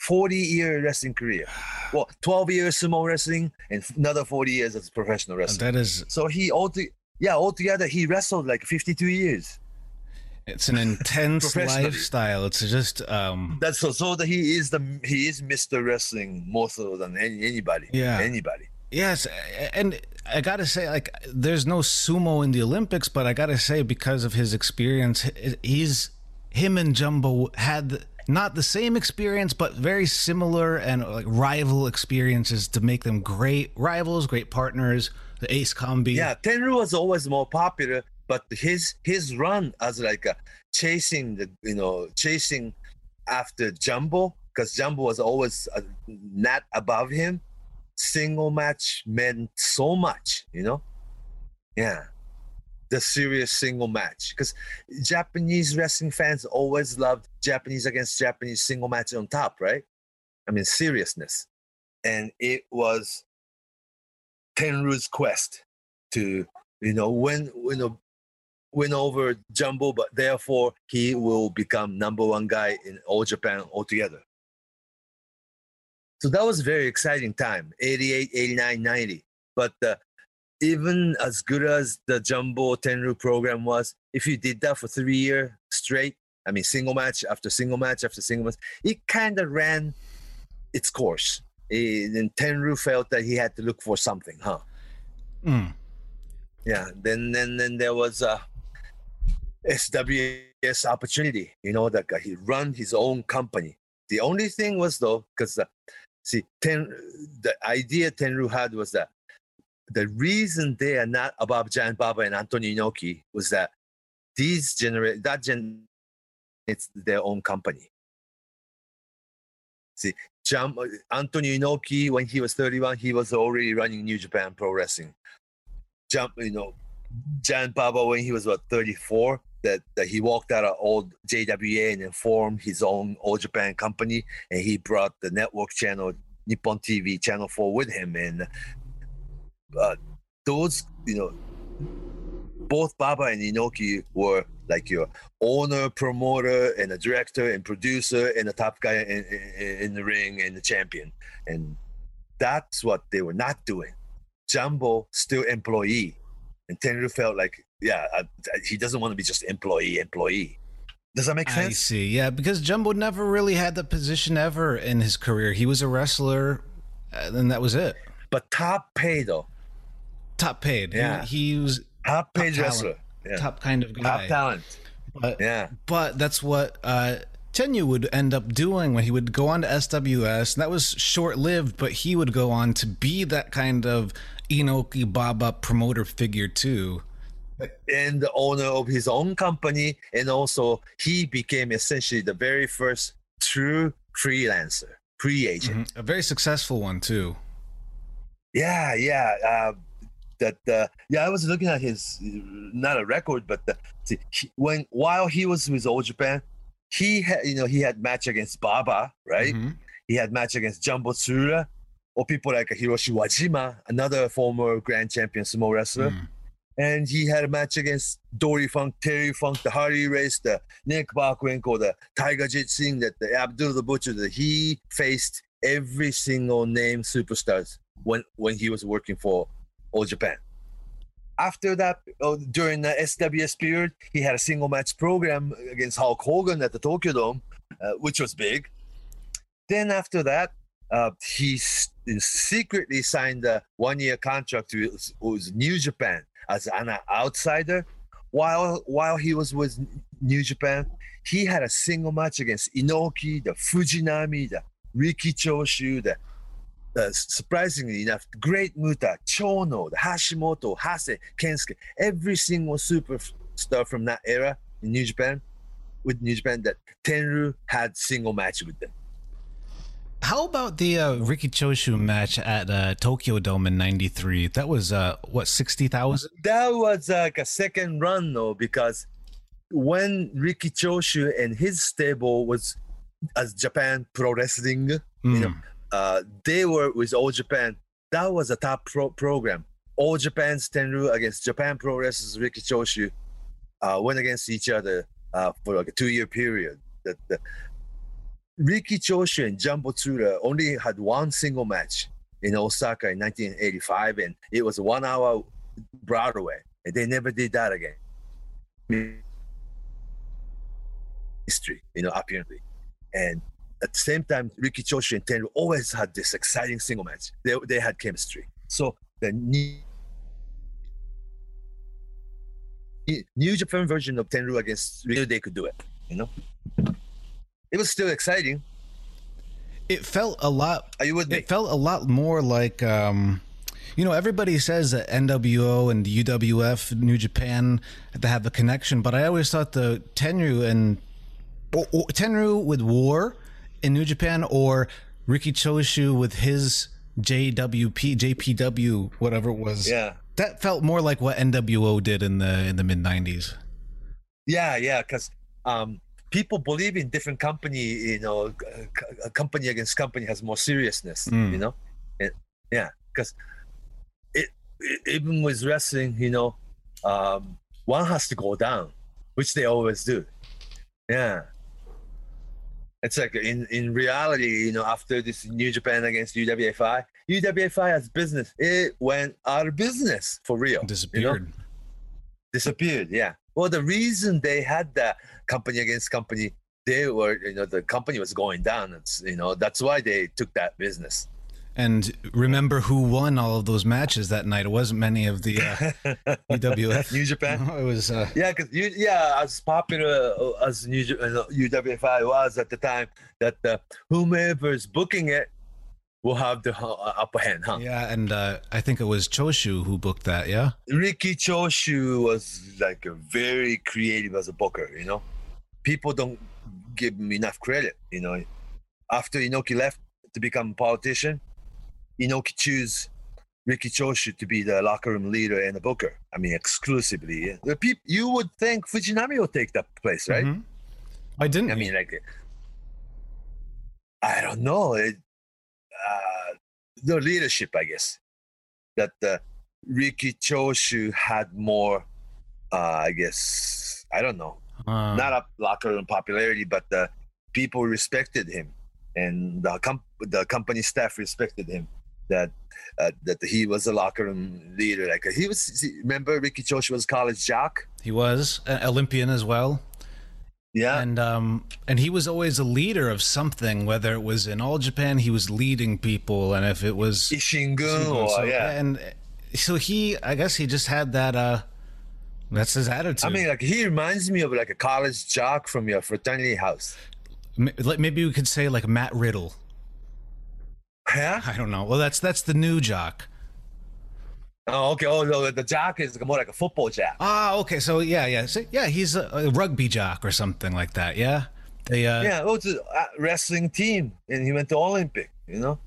40 year wrestling career. Well, 12 years sumo wrestling and another 40 years as a professional wrestler. That is, So he all yeah, altogether he wrestled like 52 years. It's an intense lifestyle. It's just, um, That's so so that he is the he is Mr. Wrestling more so than any, anybody. Yeah. Anybody. Yes, and I gotta say, like, there's no sumo in the Olympics, but I gotta say, because of his experience, he's him and Jumbo had not the same experience, but very similar and like rival experiences to make them great rivals, great partners. The Ace Combi, Yeah, Tenru was always more popular, but his his run as like a chasing the you know chasing after Jumbo because Jumbo was always uh, not above him. Single match meant so much, you know. Yeah, the serious single match because Japanese wrestling fans always loved Japanese against Japanese single match on top, right? I mean seriousness, and it was Tenru's quest to you know win win a win over Jumbo, but therefore he will become number one guy in all Japan altogether. So that was a very exciting time 88, 89, 90. But uh, even as good as the Jumbo Tenru program was, if you did that for three years straight, I mean, single match after single match after single match, it kind of ran its course. And Tenru felt that he had to look for something, huh? Mm. yeah then then then there was a sws opportunity you know that guy he run his own company. The only thing was though because uh, see ten the idea tenru had was that the reason they are not above giant baba and antonio inoki was that these generate that gen it's their own company. See Jam- antonio inoki when he was 31 he was already running new japan pro wrestling. Jump, you know, Giant Baba when he was about 34, that, that he walked out of old JWA and then formed his own All Japan company, and he brought the network channel Nippon TV Channel 4 with him, and uh, those, you know, both Baba and Inoki were like your owner, promoter, and a director and producer and a top guy in, in, in the ring and the champion, and that's what they were not doing. Jumbo still employee, and Tenru felt like, yeah, uh, he doesn't want to be just employee, employee. Does that make sense? I see. Yeah, because Jumbo never really had the position ever in his career. He was a wrestler, and that was it. But top pay though, Top paid. Yeah. He, was top paid talent. wrestler, yeah. top kind of guy. top talent, But yeah. But that's what uh, Tenyu would end up doing when he would go on to SWS. And that was short lived, but he would go on to be that kind of Inoki Baba promoter figure too. and the owner of his own company, and also he became essentially the very first true freelancer, free agent. Mhm. A very successful one too. Yeah, yeah. Uh, that uh, yeah, I was looking at his not a record, but the, see, he, when while he was with All Japan, he had you know he had match against Baba, right? Mhm. He had match against Jumbo Tsuruta, or people like Hiroshi Wajima, another former grand champion sumo wrestler. Mm. And he had a match against Dory Funk, Terry Funk, the Harley Race, the Nick Bockwinkel, the Tiger Jeet Singh, that the Abdul the Butcher, that he faced every single name superstars when when he was working for All Japan. After that, uh, during the SWS period, he had a single match program against Hulk Hogan at the Tokyo Dome, uh, which was big. Then after that, uh, he secretly signed a one-year contract with, with New Japan as an outsider. While while he was with New Japan, he had a single match against Inoki, the Fujinami, the Riki Choshu, the surprisingly enough, Great Muta, Chono, the Hashimoto, Hase, Kensuke, every single superstar from that era in New Japan, with New Japan, that Tenru had single match with them. How about the uh, Riki Choshu match at uh, Tokyo Dome in '93? That was uh, what sixty thousand. That was like a second run though, because when Riki Choshu and his stable was as Japan Pro Wrestling, you know, uh, they were with All Japan. That was a top pro- program. All Japan's Tenru against Japan Pro Wrestlers Riki Choshu uh, went against each other uh, for like a two-year period. That the, Riki Choshu and Jumbo Tsuruta only had one single match in Osaka in 1985, and it was one-hour Broadway, and they never did that again. History, you know, apparently, and at the same time, Riki Choshu and Tenru always had this exciting single match. They, they had chemistry. So the new, new Japan version of Tenru against Ryu, they could do it. You know, it was still exciting. It felt a lot. Are you with me? It felt a lot more like, um, you know, everybody says that NWO and UWF, New Japan, they have a connection, but I always thought the Tenru and or, or, Tenru with War in New Japan or Riki Choshu with his JWP, JPW, whatever it was. Yeah. That felt more like what NWO did in the in the mid '90s. Yeah, yeah, because um, people believe in different company. You know, a- company against company has more seriousness. Mm. You know, and, yeah, because it, it even with wrestling, you know, um, one has to go down, which they always do. Yeah. It's like in, in reality, you know, after this New Japan against UWFI, UWFI as business, it went out of business for real. you know? Disappeared. disappeared yeah well the reason they had that company against company they were you know the company was going down it's you know that's why they took that business And remember who won all of those matches that night? It wasn't many of the uh, *laughs* UWF. New Japan It was. Uh, yeah because you yeah as popular uh, as New, uh, UWFI was at the time that uh, whomever's booking it will have the uh, upper hand huh yeah, and uh, I think it was Choshu who booked that. Yeah. Riki Choshu was like a very creative as a booker, you know. People don't give him enough credit, you know. After Inoki left to become a politician, Inoki chose Riki Choshu to be the locker room leader and the booker. I mean, exclusively. The peop- you would think Fujinami would take that place, right? Mhm. I didn't. I mean, like, I don't know. It, uh, the leadership, I guess, that uh, Riki Choshu had more, uh, I guess, I don't know, Uh, not a locker room popularity, but the people respected him, and the com- the company staff respected him. That uh, that he was a locker room leader. Like he was. Remember, Riki Choshu was college jock. he was an Olympian as well. Yeah, and um and he was always a leader of something whether it was in all japan he was leading people and if it was Ishingun, or so, yeah. and so he i guess he just had that uh that's his attitude. I mean, like he reminds me of like a college jock from your fraternity house. Like, maybe we could say like matt riddle. Yeah, i don't know. Well that's that's the new jock Oh, okay. Oh, no, the jock is more like a football jock. Ah, okay. So yeah, yeah, so, yeah. He's a, a rugby jock or something like that. Yeah. They, uh, yeah, it was a wrestling team, and he went to Olympic, you know,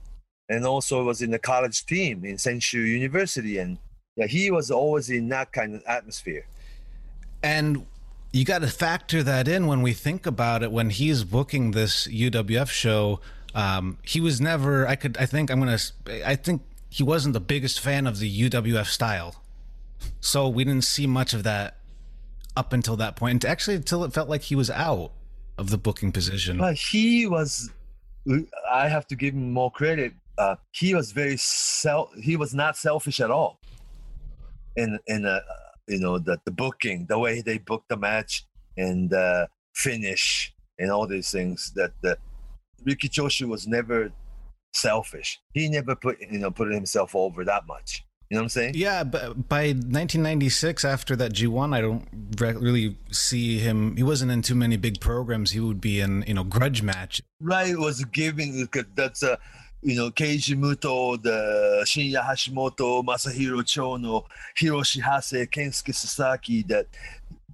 and also was in the college team in Senshu University, and yeah, he was always in that kind of atmosphere. And you got to factor that in when we think about it. When he's booking this UWF show, um, he was never. I could. I think I'm gonna. I think he wasn't the biggest fan of the UWF style, so we didn't see much of that up until that point. And actually, until it felt like he was out of the booking position. But he was. I have to give him more credit. Uh, he was very self. He was not selfish at all. In in uh, you know the the booking, the way they booked the match and uh, finish and all these things. That that Riki Choshu was never selfish. He never put you know put himself over that much. You know what I'm saying? Yeah, but by 1996, after that G1, I don't re- really see him. He wasn't in too many big programs. He would be in, you know, grudge match. Right, was giving that's a, you know, Keiji Muto, the Shinya Hashimoto, Masahiro Chono, Hiroshi Hase, Kensuke Sasaki. That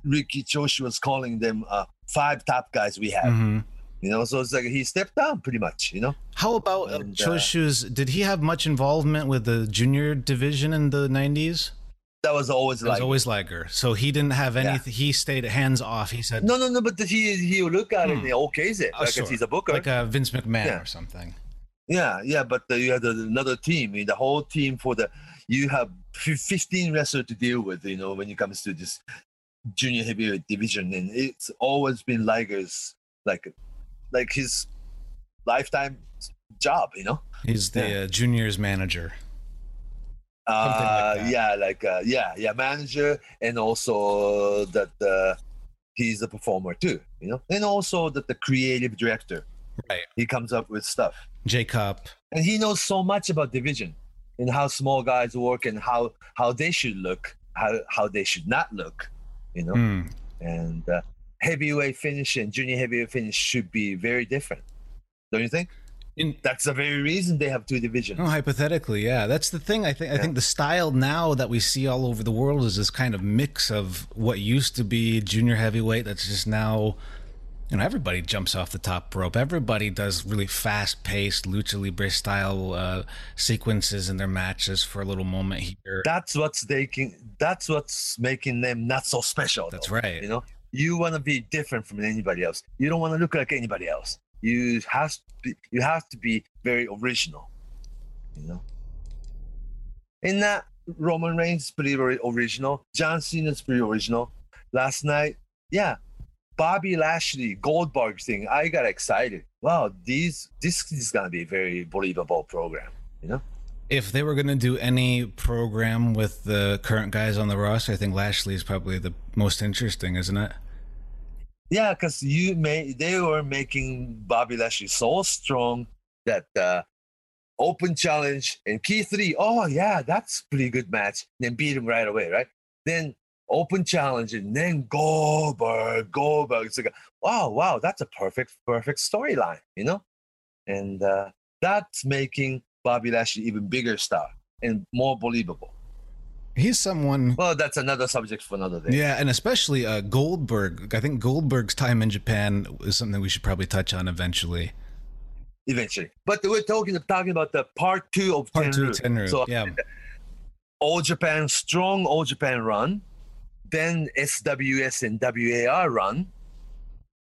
Riki Choshu was calling them uh, five top guys we have. Mm-hmm. You know, so it's like he stepped down pretty much. You know. How about uh, And, uh, Did he have much involvement with the junior division in the 90s? That was always It was like always Liger. So he didn't have anything. He stayed hands off. He said, no, no, no. But he he look at it and he okays it "Oh, like sure." he's a booker. like a Vince McMahon Yeah. or something. Yeah, yeah, but uh, you had another team. I mean, the whole team for the you have 15 wrestlers to deal with. You know, when it comes to this junior heavyweight division, and it's always been Liger's like, like his lifetime job. You know, He's the uh, juniors manager. Something like uh, yeah, like uh, yeah, yeah, manager, and also that uh, he's a performer too. You know, and also that the creative director. Right. He comes up with stuff. Jacob, and he knows so much about division and how small guys work and how how they should look how how they should not look you know Hmm. and uh, heavyweight finish and junior heavyweight finish should be very different don't you think In- that's the very reason they have two divisions Oh, hypothetically, yeah. That's the thing. I think. I think the style now that we see all over the world is this kind of mix of what used to be junior heavyweight. That's just now, you know, everybody jumps off the top rope. Everybody does really fast-paced lucha libre style uh, sequences in their matches for a little moment here. that's what's making that's what's making them not so special That's though, right. you know you want to be different from anybody else. You don't want to look like anybody else. You have to be, you have to be very original you know? In that roman reigns pretty ori- original. John cena's pretty original. Last night yeah bobby lashley goldberg thing i got excited. Wow these this is gonna be a very believable program you know If they were going to do any program with the current guys on the roster, I think Lashley is probably the most interesting, isn't it? Yeah, because you made they were making Bobby Lashley so strong that uh, open challenge and key three. Oh yeah, that's pretty good match. Then beat him right away, right? Then open challenge and then Goldberg, Goldberg. It's like, wow, wow, that's a perfect, perfect storyline, you know. And uh, that's making Bobby Lashley even bigger star and more believable. He's someone Well, that's another subject for another day. Yeah, and especially uh, Goldberg. I think Goldberg's time in Japan is something we should probably touch on eventually. eventually. But we're talking talking about the part two of Part two, Tenru. Tenru. So yeah, All Japan strong All Japan run, then SWS and WAR run.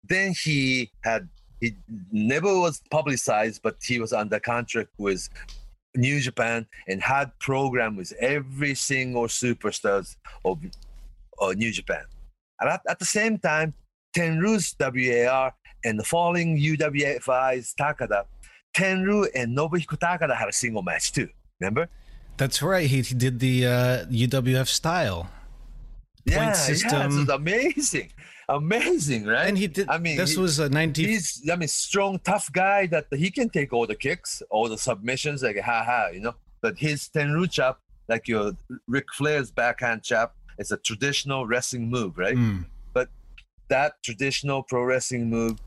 Then he had he never was publicized, but he was under contract with New Japan and had program with every single superstars of uh, New Japan. And at, at the same time, Tenru's WAR and the falling UWFI's Takada, Tenru and Nobuhiko Takada had a single match too. Remember? that's right. He, he did the uh, UWF style, yeah, Point yeah, system. this is amazing, amazing, right? and he did. I mean, this he- was a ninety. he's I mean strong, tough guy that he can take all the kicks, all the submissions, like ha ha, you know. But his Tenru chop, like your Ric Flair's backhand chop, it's a traditional wrestling move, right? Mm. That traditional pro wrestling move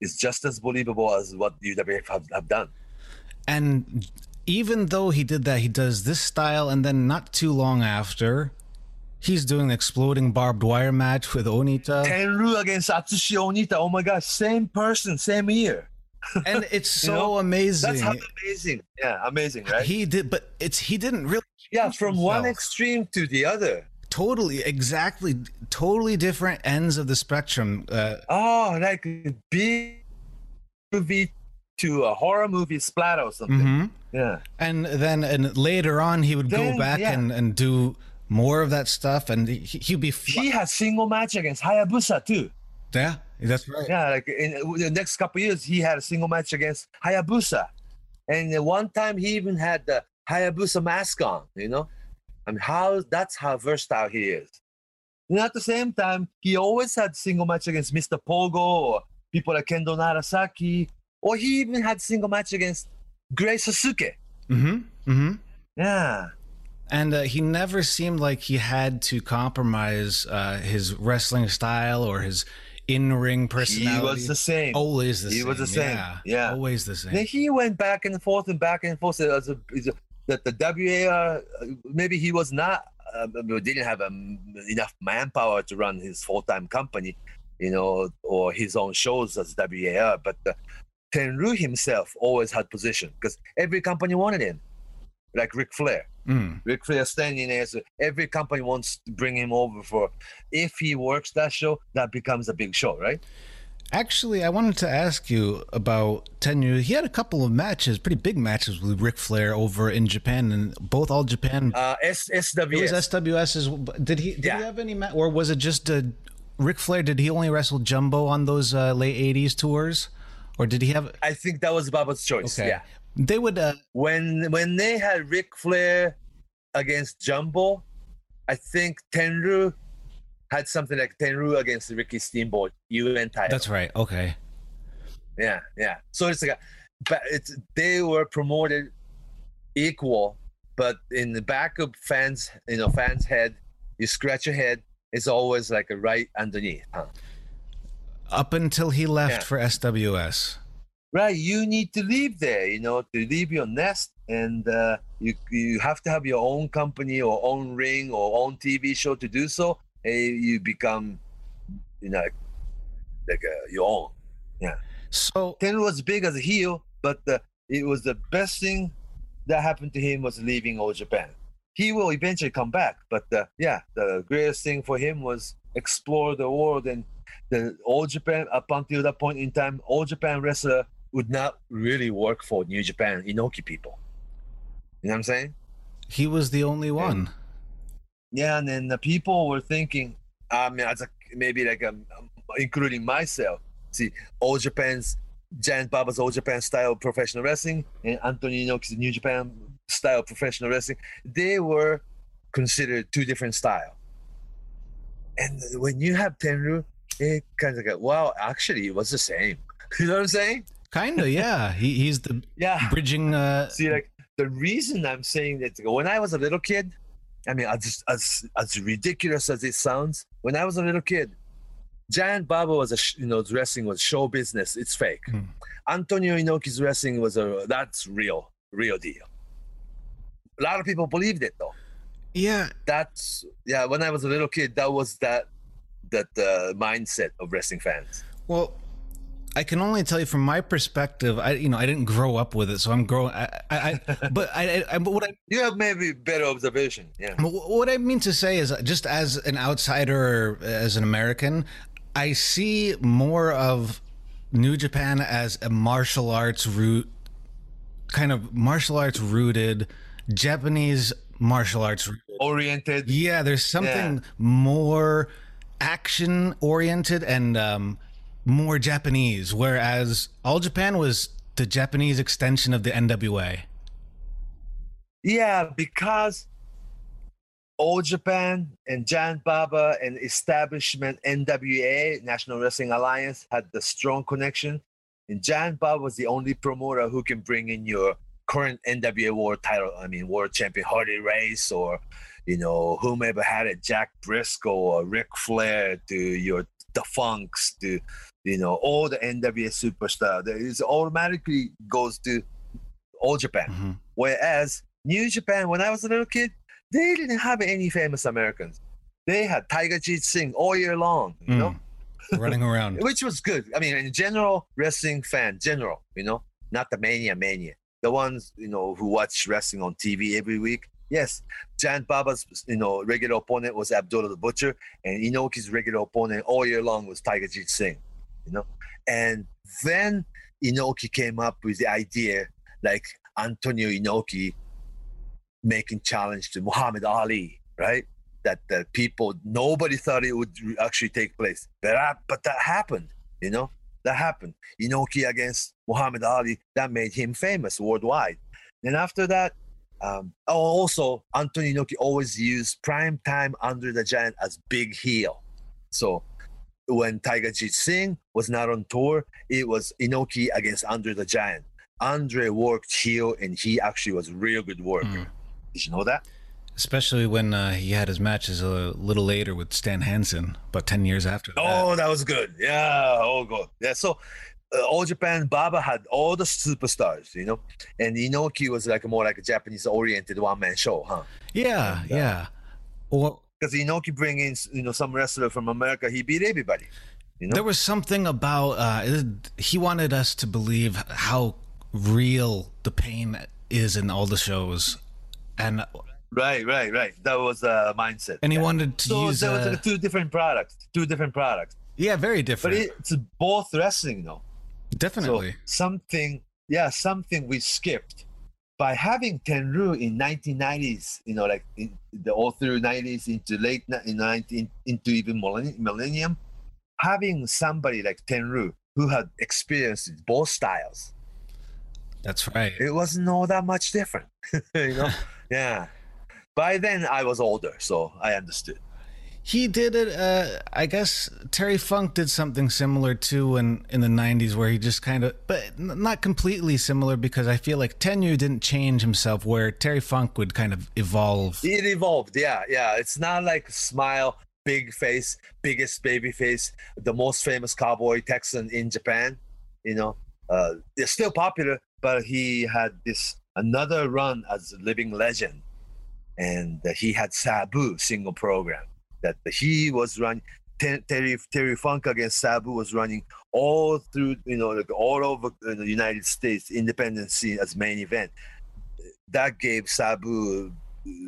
is just as believable as what UWF have, have done. And even though he did that, he does this style, and then not too long after, he's doing the exploding barbed wire match with Onita. Tenru against Atsushi Onita. Oh my gosh, same person, same year. *laughs* and it's You so know, amazing. That's how amazing. Yeah, amazing, right? He did, but it's he didn't really. yeah, from one extreme to the other. Totally, exactly, totally different ends of the spectrum. Uh, Oh, like a big movie to a horror movie splatter or something. mhm. Yeah. And then, and later on, he would Then, go back yeah. and, and do more of that stuff, and he, he'd be. He had single match against Hayabusa too. yeah, that's right. Yeah, like in the next couple years, he had a single match against Hayabusa, and one time he even had the Hayabusa mask on. You know, I mean, how that's how versatile he is. And at the same time, he always had single match against Mr. Pogo or people like Kendo Nagasaki, or he even had single match against Great Sasuke. Mm-hmm. Mm-hmm. Yeah. And uh, he never seemed like he had to compromise uh, his wrestling style or his in-ring personality. He was the same. Always the He same. was the same. Yeah. Yeah. Always the same. Then he went back and forth and back and forth as a, that the WAR uh, maybe he was not uh, didn't have um, enough manpower to run his full time company, you know, or his own shows as WAR. But uh, Tenru himself always had position because every company wanted him, like Ric Flair. Mm. Ric Flair standing there, so every company wants to bring him over for. If he works that show, that becomes a big show, right? Actually, I wanted to ask you about Tenyu. He had a couple of matches, pretty big matches with Ric Flair over in Japan, and both All Japan. Uh, S- SWS. it was SWS. Did he? Did Yeah. he have any match, or was it just uh, Ric Flair? Did he only wrestle Jumbo on those uh, late '80s tours, or did he have? I think that was Baba's choice. Okay, Yeah. They would. Uh, when when they had Ric Flair against Jumbo, I think Tenru had something like Tenru against Ricky Steamboat UN title. that's right. Okay. Yeah, yeah. So it's like, but it's they were promoted equal, but in the back of fans, you know, fans' head, you scratch your head, it's always like a right underneath. Huh? Up until he left Yeah. for SWS. Right you need to live there you know to leave your nest and uh, you you have to have your own company or own ring or own tv show to do so and you become you know like uh, your own Yeah. So Ten was big as a heel but uh, it was the best thing that happened to him was leaving all japan he will eventually come back but uh, yeah the greatest thing for him was explore the world and the all japan up until that point in time all japan wrestler would not really work for new japan inoki people. You know what i'm saying? He was the only one. yeah and then the people were thinking i mean as a, maybe like um, um, including myself see all japan's giant baba's all japan style professional wrestling and antonio inoki's new japan style professional wrestling they were considered two different style. And when you have tenru it kind of like wow actually it was the same. *laughs* You know what i'm saying Kinda, yeah. He he's the yeah bridging. Uh, See, like the reason I'm saying that when I was a little kid, I mean, as as as ridiculous as it sounds, when I was a little kid, Giant Baba was a sh- you know wrestling was show business. It's fake. Hmm. Antonio Inoki's wrestling was a that's real, real deal. A lot of people believed it though. yeah, That's yeah. When I was a little kid, that was that that uh, mindset of wrestling fans. Well, I can only tell you from my perspective. I, you know, I didn't grow up with it, so I'm growing. I, I, I *laughs* but I, I, but what I, You have maybe better observation. Yeah. what I mean to say is, just as an outsider, as an American, I see more of New Japan as a martial arts root, kind of martial arts rooted, Japanese martial arts. rooted. Oriented. Yeah, there's something more action oriented and um, more Japanese, whereas All Japan was the Japanese extension of the NWA. Yeah, because All Japan and Giant Baba and establishment NWA, National Wrestling Alliance, had the strong connection. And Giant Baba was the only promoter who can bring in your current NWA world title, I mean, world champion Harley Race or, you know, whomever had it, Jack Briscoe or Ric Flair to your the Funks to, you know, all the NWA superstar. That is automatically goes to All Japan. Whereas New Japan, when I was a little kid, they didn't have any famous Americans. They had Tiger Jeet Singh all year long, you know, Mm. running around. *laughs* which was good. I mean, in general, wrestling fan, general, you know, not the mania mania. The ones, you know, who watch wrestling on TV every week. Yes, Giant Baba's, you know, regular opponent was Abdullah the Butcher, and Inoki's regular opponent all year long was Tiger Jeet Singh, you know. And then Inoki came up with the idea, like Antonio Inoki making challenge to Muhammad Ali, right? That the people nobody thought it would actually take place, but that, but that happened, you know. That happened. Inoki against Muhammad Ali. That made him famous worldwide. Then after that, um, oh, also Antonio Inoki always used prime time Andre the Giant as big heel. So when Tiger Jeet Singh was not on tour, it was Inoki against Andre the Giant. Andre worked heel, and he actually was a real good worker. Mm. Did you know that? Especially when uh, he had his matches a little later with Stan Hansen, about 10 years after that. Oh, that was good. Yeah. Oh, good. Yeah. So, uh, All Japan Baba had all the superstars, you know, and Inoki was like more like a Japanese oriented one man show, huh? yeah, And, uh, yeah. Or Because Inoki bring in, you know, some wrestler from America, he beat everybody. You know? there was something about uh, he wanted us to believe how real the pain is in all the shows. And right, right, right. That was a mindset. and he Yeah. wanted to So use there was two different products, two different products, yeah, very different. but it's both wrestling though. Definitely. So something, yeah, something we skipped by having Tenryu in 1990s, you know, like in the all through 90s into late ni- in 19 into even millennium, having somebody like Tenryu who had experienced both styles, That's right. it wasn't all that much different, *laughs* you know. *laughs* yeah. By then I was older, so I understood. He did it. Uh, I guess Terry Funk did something similar too in in the '90s, where he just kind of, but not completely similar because I feel like Tenryu didn't change himself, where Terry Funk would kind of evolve. It evolved, yeah, yeah. It's not like smile, big face, biggest baby face, the most famous cowboy Texan in Japan. You know, uh, they're still popular, but he had this another run as a living legend, and he had Sabu single program that he was running. Terry Terry Funk against Sabu was running all through, you know, like all over uh, the United States independent scene as main event. That gave Sabu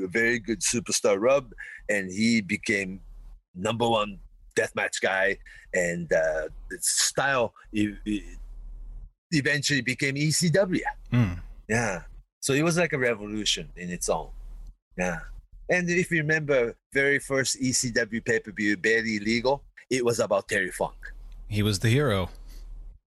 a very good superstar rub, and he became number one deathmatch guy. And uh, the style eventually became ECW. Mm. Yeah. So it was like a revolution in its own. Yeah. And if you remember, very first ECW pay per view, barely legal, it was about Terry Funk. He was the hero.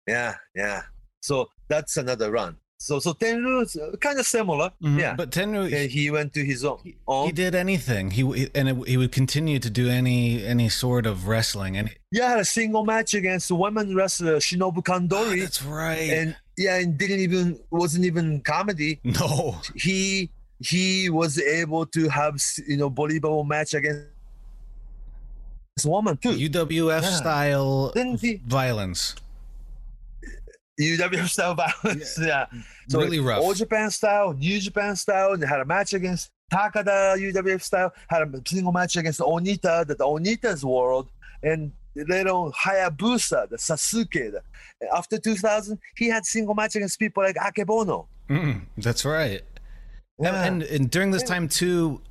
Yeah, yeah. So that's another run. So so Tenryu is kind of similar. Mhm. Yeah. But Tenryu, And he went to his own. own. he did anything. He he- and it, he would continue to do any any sort of wrestling. And Yeah, a single match against women wrestler Shinobu Kandori, that's right. and yeah, and didn't even wasn't even comedy. no, He he was able to have you know believable match against this woman too. UWF Yeah. style he? violence. UWF style violence. Yeah. So Really rough. All Japan style, New Japan style, and they had a match against Takada UWF style, had a single match against Onita, the, the Onita's world, and later on Hayabusa, the Sasuke. The, after 2000, he had single match against people like Akebono. Mm, that's right. And- Yeah. And, and during this time too,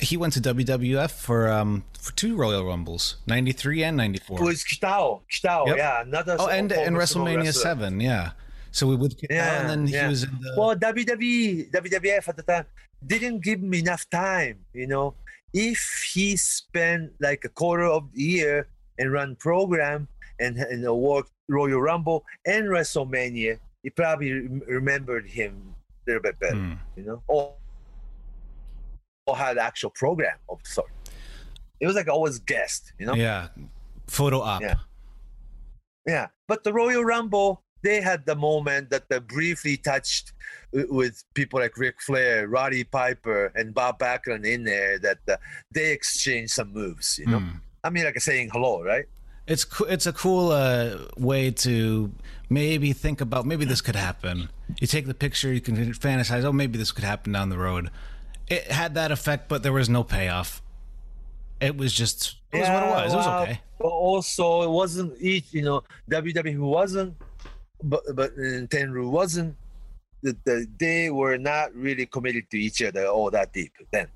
he went to WWF for um for two Royal Rumbles, ninety three and ninety four. With Kitao, Kitao, Yep. yeah, another. Oh, and and WrestleMania wrestler. seven, yeah. So we would, Yeah, and then he yeah. was in the. Well, WWE, WWF at the time didn't give him enough time. You know, if he spent like a quarter of the year and run program and and worked Royal Rumble and WrestleMania, he probably remembered him a little bit better. Hmm. You know, or or had actual program of sort. It was like always guest. You know. yeah, photo op. Yeah. Yeah, but the Royal Rumble, they had the moment that they briefly touched with people like Ric Flair, Roddy Piper, and Bob Backlund in there. That uh, they exchanged some moves. You know, Hmm. I mean, like saying hello, right? It's co- it's a cool uh, way to maybe think about maybe this could happen. You take the picture, you can fantasize, oh, maybe this could happen down the road. It had that effect, but there was no payoff. It was just it was what it was. it was okay. But also, it wasn't each. You know, WWE wasn't, but but Tenryu wasn't. The, the, they were not really committed to each other all that deep then.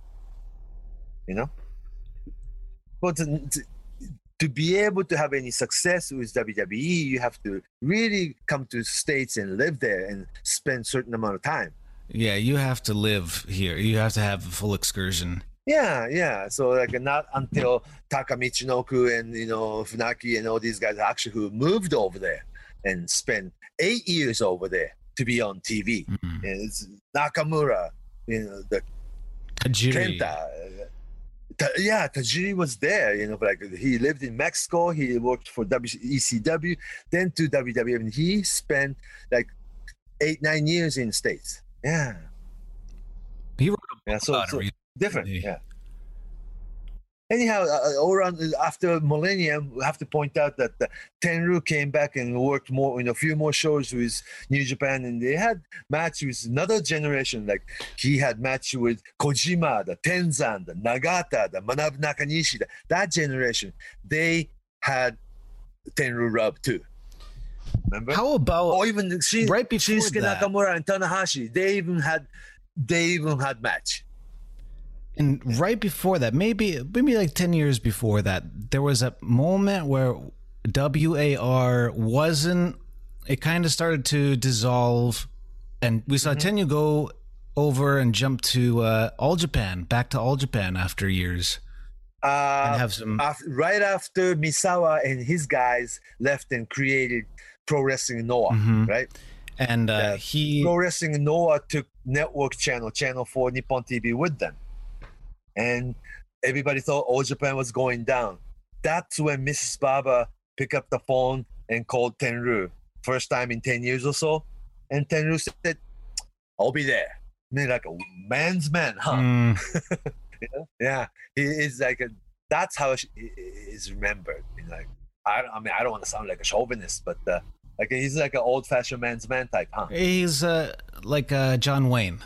You know. But to, be able to have any success with WWE, you have to really come to states and live there and spend certain amount of time. Yeah, you have to live here. You have to have a full excursion. Yeah, yeah. So like not until Taka Michinoku and you know Funaki and all these guys actually who moved over there and spent eight years over there to be on TV. Mhm. And it's Nakamura, you know, the Tajiri. Kenta. Yeah, Tajiri was there. You know, like he lived in Mexico. He worked for WCW, then to WWE, and he spent like eight nine years in states. Yeah, He wrote a book yeah. So, about so it. different. Yeah. Anyhow, uh, all around after Millennium, we have to point out that uh, Tenryu came back and worked more in a few more shows with New Japan, and they had match with another generation. Like he had match with Kojima, the Tenzan, the Nagata, the Manabu Nakanishi. the- That generation, they had Tenryu rub too. Remember? How about or even Shin, right before Shinsuke that- Nakamura and Tanahashi, they even had, they even had match. And right before that, maybe maybe like ten years before that, there was a moment where WAR wasn't. It kind of started to dissolve, and we saw Tenryu go over and jump to uh, All Japan, back to All Japan after years, Uh, and have some. af- right after Misawa and his guys left and created Pro Wrestling Noah, Mhm. right? And uh, yeah. he, Pro Wrestling Noah took network channel, Channel 4 Nippon TV with them. And everybody thought All Japan was going down. That's when Mrs. Baba picked up the phone and called Tenryu. First time in 10 years or so. And Tenryu said, I'll be there. I mean, like a man's man, huh? *laughs* Mm, Yeah, he is like a, that's how she is remembered. I mean, like I, I mean, I don't want to sound like a chauvinist, but uh, like he's like an old-fashioned man's man type, huh? he's uh, like uh, John Wayne.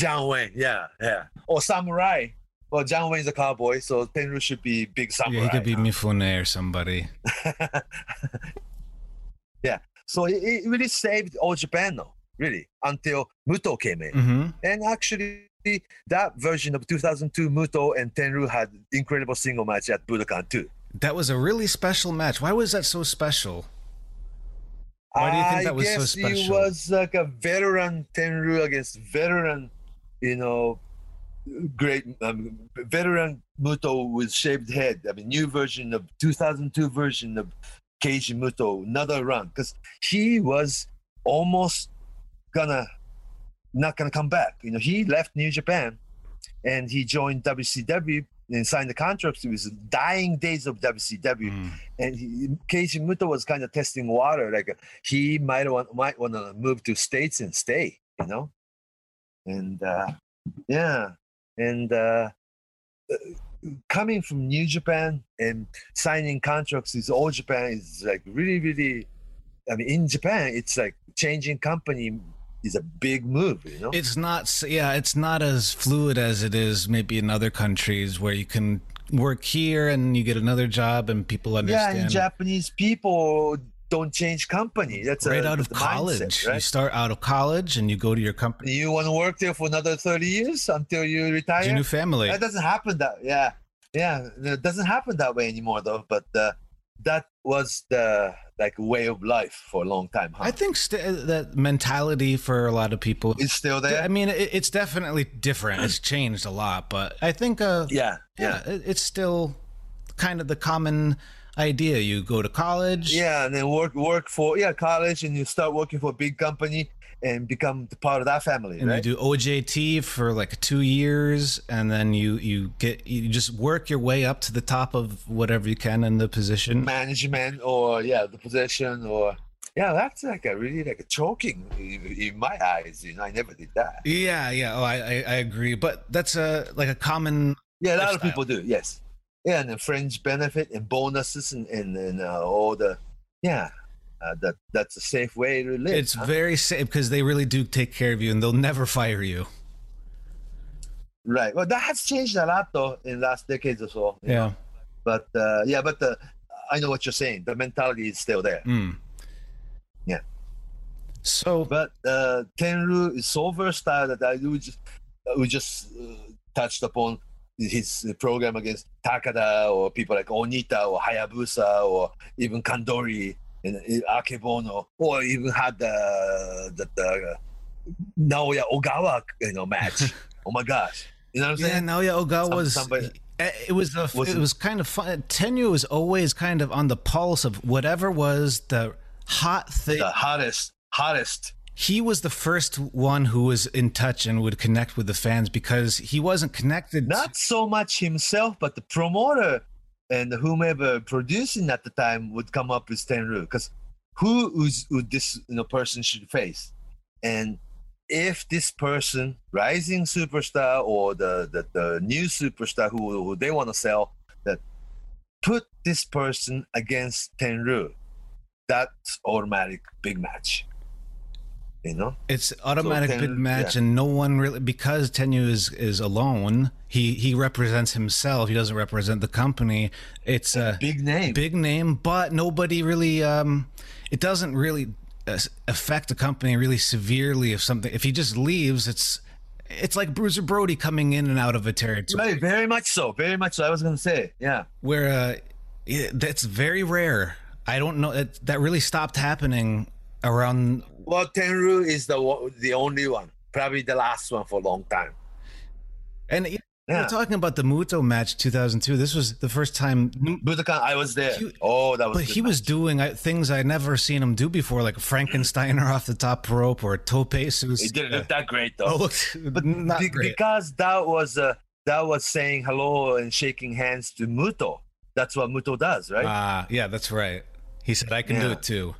John Wayne, yeah, yeah, or samurai. Well, John Wayne's a cowboy, so Tenryu should be big samurai. Yeah, he could be? Mifune or somebody. *laughs* yeah, so it, it really saved all Japan, though, really, until Muto came in. hmm And actually, that version of 2002 Muto and Tenryu had incredible single match at Budokan too. That was a really special match. Why was that so special? Why do you think I that was so guess special? He was like a veteran Tenryu against veteran, you know, great um, veteran Muto with shaved head. I mean, new version of 2002 version of Keiji Muto, another run because he was almost gonna not gonna come back. You know, he left New Japan and he joined WCW and signed the contract. It was the dying days of WCW Mm. and he, Keiji Muto was kind of testing water. Like he might want might want to move to states and stay, you know. And uh, yeah, and uh, uh, coming from New Japan and signing contracts with All Japan is like really, really. I mean, in Japan, it's like changing company is a big move, you know. It's not, yeah, it's not as fluid as it is maybe in other countries where you can work here and you get another job and people understand. yeah, and Japanese people don't change company. That's right a, out of the mindset, college. You start out of college and you go to your company, You want to work there for another 30 years until you retire? your new family. That doesn't happen that yeah. Yeah, it doesn't happen that way anymore though, but uh, that was the like way of life for a long time, huh? I think st- that mentality for a lot of people. is still there. I mean, it, it's definitely different. It's changed a lot, but I think, uh, yeah, yeah, yeah. it, it's still kind of the common idea. You go to college. Yeah, and then work work for yeah, college and you start working for a big company and become part of that family, and right? you do OJT for like two years, and then you you get you just work your way up to the top of whatever you can in the position. Management or yeah, the position or yeah, that's like a really like a choking in, my eyes. You know, I never did that. Yeah, yeah. Oh, I, I I agree, but that's a like a common. Yeah, a lot of people do. Yes. Yeah, and the fringe benefit and bonuses and and, and uh, all the yeah. uh, that that's a safe way to live. It's huh? very safe because they really do take care of you and they'll never fire you. right. Well, that has changed a lot though in last decades or so. you know. Yeah. But uh, yeah, but the, I know what you're saying. The mentality is still there. Mm. Yeah. So, But uh, Tenryu is so versatile that I we just we just uh, touched upon his program against Takada or people like Onita or Hayabusa or even Kandori and uh, Akebono or even had the the, the Naoya Ogawa you know match. *laughs* oh my gosh, you know what I'm saying? yeah? Naoya Ogawa was. somebody- It was a, Was it it- was kind of fun. Tenryu was always kind of on the pulse of whatever was the hot thing. the hottest hottest he was the first one who was in touch and would connect with the fans because he wasn't connected. not so much himself, but the promoter and whomever producing at the time would come up with Tenryu because who is who this you know person should face, and if this person, rising superstar or the the, the new superstar who, who they want to sell, that put this person against Tenryu, that's automatic big match. You know. It's automatic Tenryu- big match, yeah. and no one really because Tenryu is is alone. He he represents himself. He doesn't represent the company. It's a Big name. big name, but nobody really. Um, it doesn't really uh, affect the company really severely if something. If he just leaves, it's it's like Bruiser Brody coming in and out of a territory. Right, very much so. Very much so. I was gonna say, yeah. where uh, that's very rare. I don't know it, that really stopped happening around. Well, Tenryu is the the only one, probably the last one for a long time. And yeah, Yeah. we're talking about the Muto match 2002. This was the first time, Budokan, I was there. He- oh, that was. but he was doing uh, things I'd never seen him do before, like a Frankensteiner *laughs* off the top rope or tope sus. It didn't look that great Oh, though. looked *laughs* but not be- great. because that was uh, that was saying hello and shaking hands to Muto. That's what Muto does, right? Ah, yeah, that's right. He said, "I can do it too."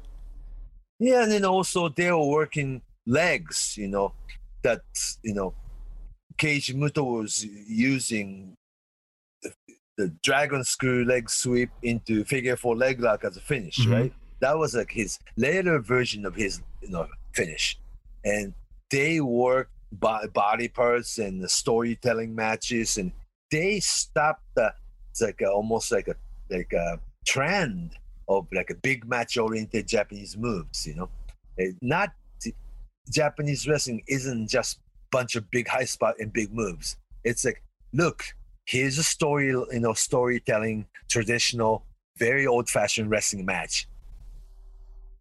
Yeah, and then also they were working legs, you know, that you know, Keiji Muto was using the, the dragon screw leg sweep into figure four leg lock as a finish, Mhm. right? That was like his later version of his, you know, finish, and they worked bo- body parts and the storytelling matches, and they stopped the it's like a, almost like a like a trend of like a big match oriented Japanese moves, you know. Eh, Not Japanese wrestling isn't just bunch of big high spot and big moves. It's like, look, here's a story, you know, storytelling, traditional, very old fashioned wrestling match.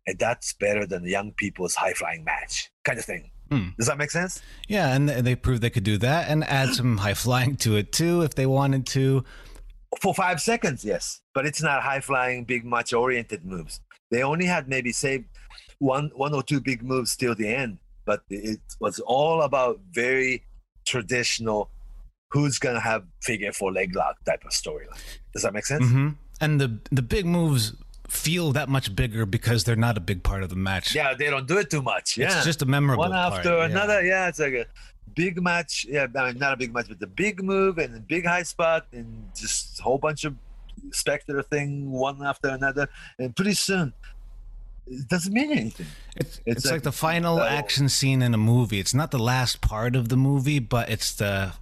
And that's better than the young people's high flying match kind of thing. Hmm. Does that make sense? Yeah, and they proved they could do that and add some high flying to it too if they wanted to. For five seconds, yes. But it's not high flying, big match oriented moves. They only had maybe say one one or two big moves till the end, but it was all about very traditional who's gonna have figure four leg lock type of storyline. Does that make sense? hmm And the the big moves feel that much bigger because they're not a big part of the match. Yeah, they don't do it too much. Yeah. It's just a memorable one part, after yeah. another. Yeah, it's like a big match. Yeah, I mean, not a big match, but the big move and the big high spot and just a whole bunch of spectator thing one after another. And pretty soon, it doesn't mean anything. It's, It's it's, like, like- the final uh, action scene in a movie. It's not the last part of the movie, but it's the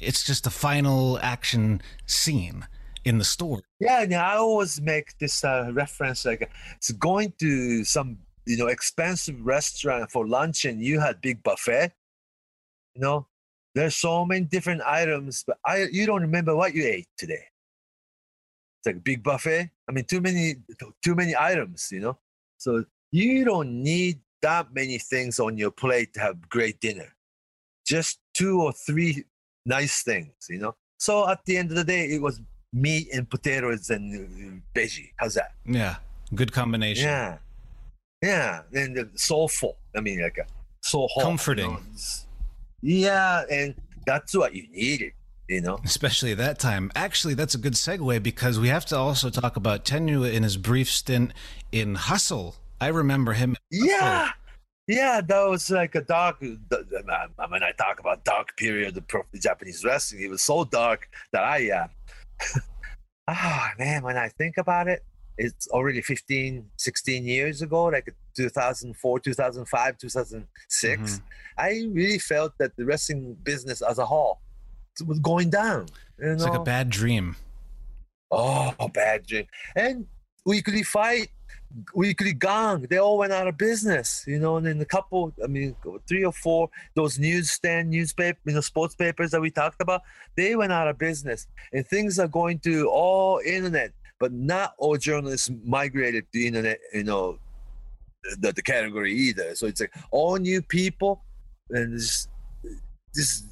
it's just the final action scene in the story. Yeah, and I always make this uh, reference like it's going to some you know expensive restaurant for lunch and you had big buffet. You know, there's so many different items, but I you don't remember what you ate today. It's like a big buffet. I mean, too many too many items. You know, so you don't need that many things on your plate to have great dinner. Just two or three nice things. You know. So at the end of the day, it was meat and potatoes and uh, veggie. How's that? Yeah, good combination. Yeah, yeah, and the soulful. I mean, like a so hot, Comforting. You know? Yeah, and that's what you needed. You know. Especially that time. Actually, that's a good segue because we have to also talk about Tenryu in his brief stint in Hustle. I remember him. Yeah, yeah, that was like a dark. I mean, I talk about dark period of Japanese wrestling. It was so dark that I, uh, *laughs* ah, man, when I think about it, it's already 15, 16 years ago, like 2004, 2005, 2006. Mhm. I really felt that the wrestling business as a whole was going down. You It's like a bad dream. Oh, a bad dream. And Weekly Fight, Weekly Gong, they all went out of business, you know. And then a couple, I mean, three or four, those newsstand newspaper, you know, sports papers that we talked about, they went out of business. And things are going to all internet, but not all journalists migrated to internet, you know, the, the category either. So it's like all new people, and this, this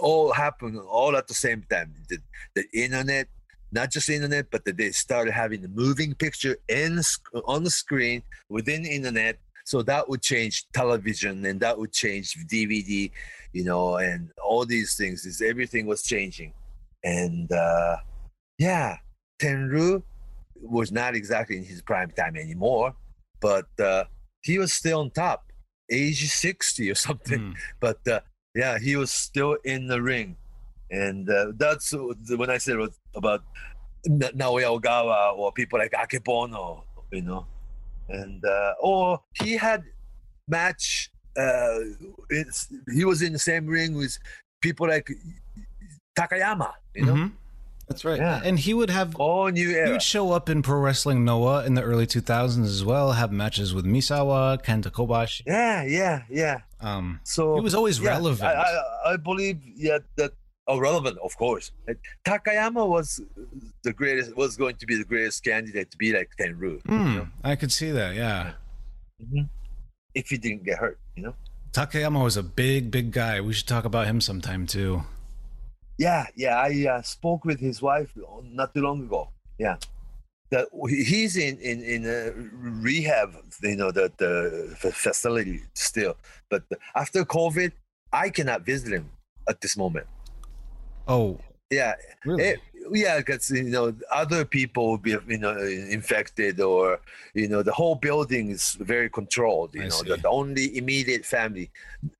all happened all at the same time. The, the internet, not just internet, but that they started having the moving picture in on the screen within the internet. So that would change television, and that would change DVD, you know, and all these things. Is everything was changing, and uh, yeah, Tenryu was not exactly in his prime time anymore, but uh, he was still on top, age sixty or something Mm. *laughs* but uh, yeah, he was still in the ring, and uh, that's when I said about Na- Naoya Ogawa or people like Akebono, you know, and uh, or he had match. Uh, it's he was in the same ring with people like Takayama, you know, Mhm. That's right. Yeah. And he would have all new era. He would show up in Pro Wrestling Noah in the early 2000s as well, have matches with Misawa, Kenta Kobashi. Yeah, yeah, yeah. Um, So he was always yeah, relevant. I, I, I believe, yeah, that oh, relevant, of course. Like, Takayama was the greatest, was going to be the greatest candidate to be like Tenryu. Hmm, You know? I could see that, yeah. Mhm. If he didn't get hurt, you know. Takayama was a big, big guy. We should talk about him sometime too. Yeah, yeah. I uh, spoke with his wife not too long ago. Yeah, that he's in in in a rehab. You know, the the facility still. But after COVID, I cannot visit him at this moment. Oh, Yeah, really? Eh, yeah, because you know other people will be you know infected or you know the whole building is very controlled. You I know, the only immediate family,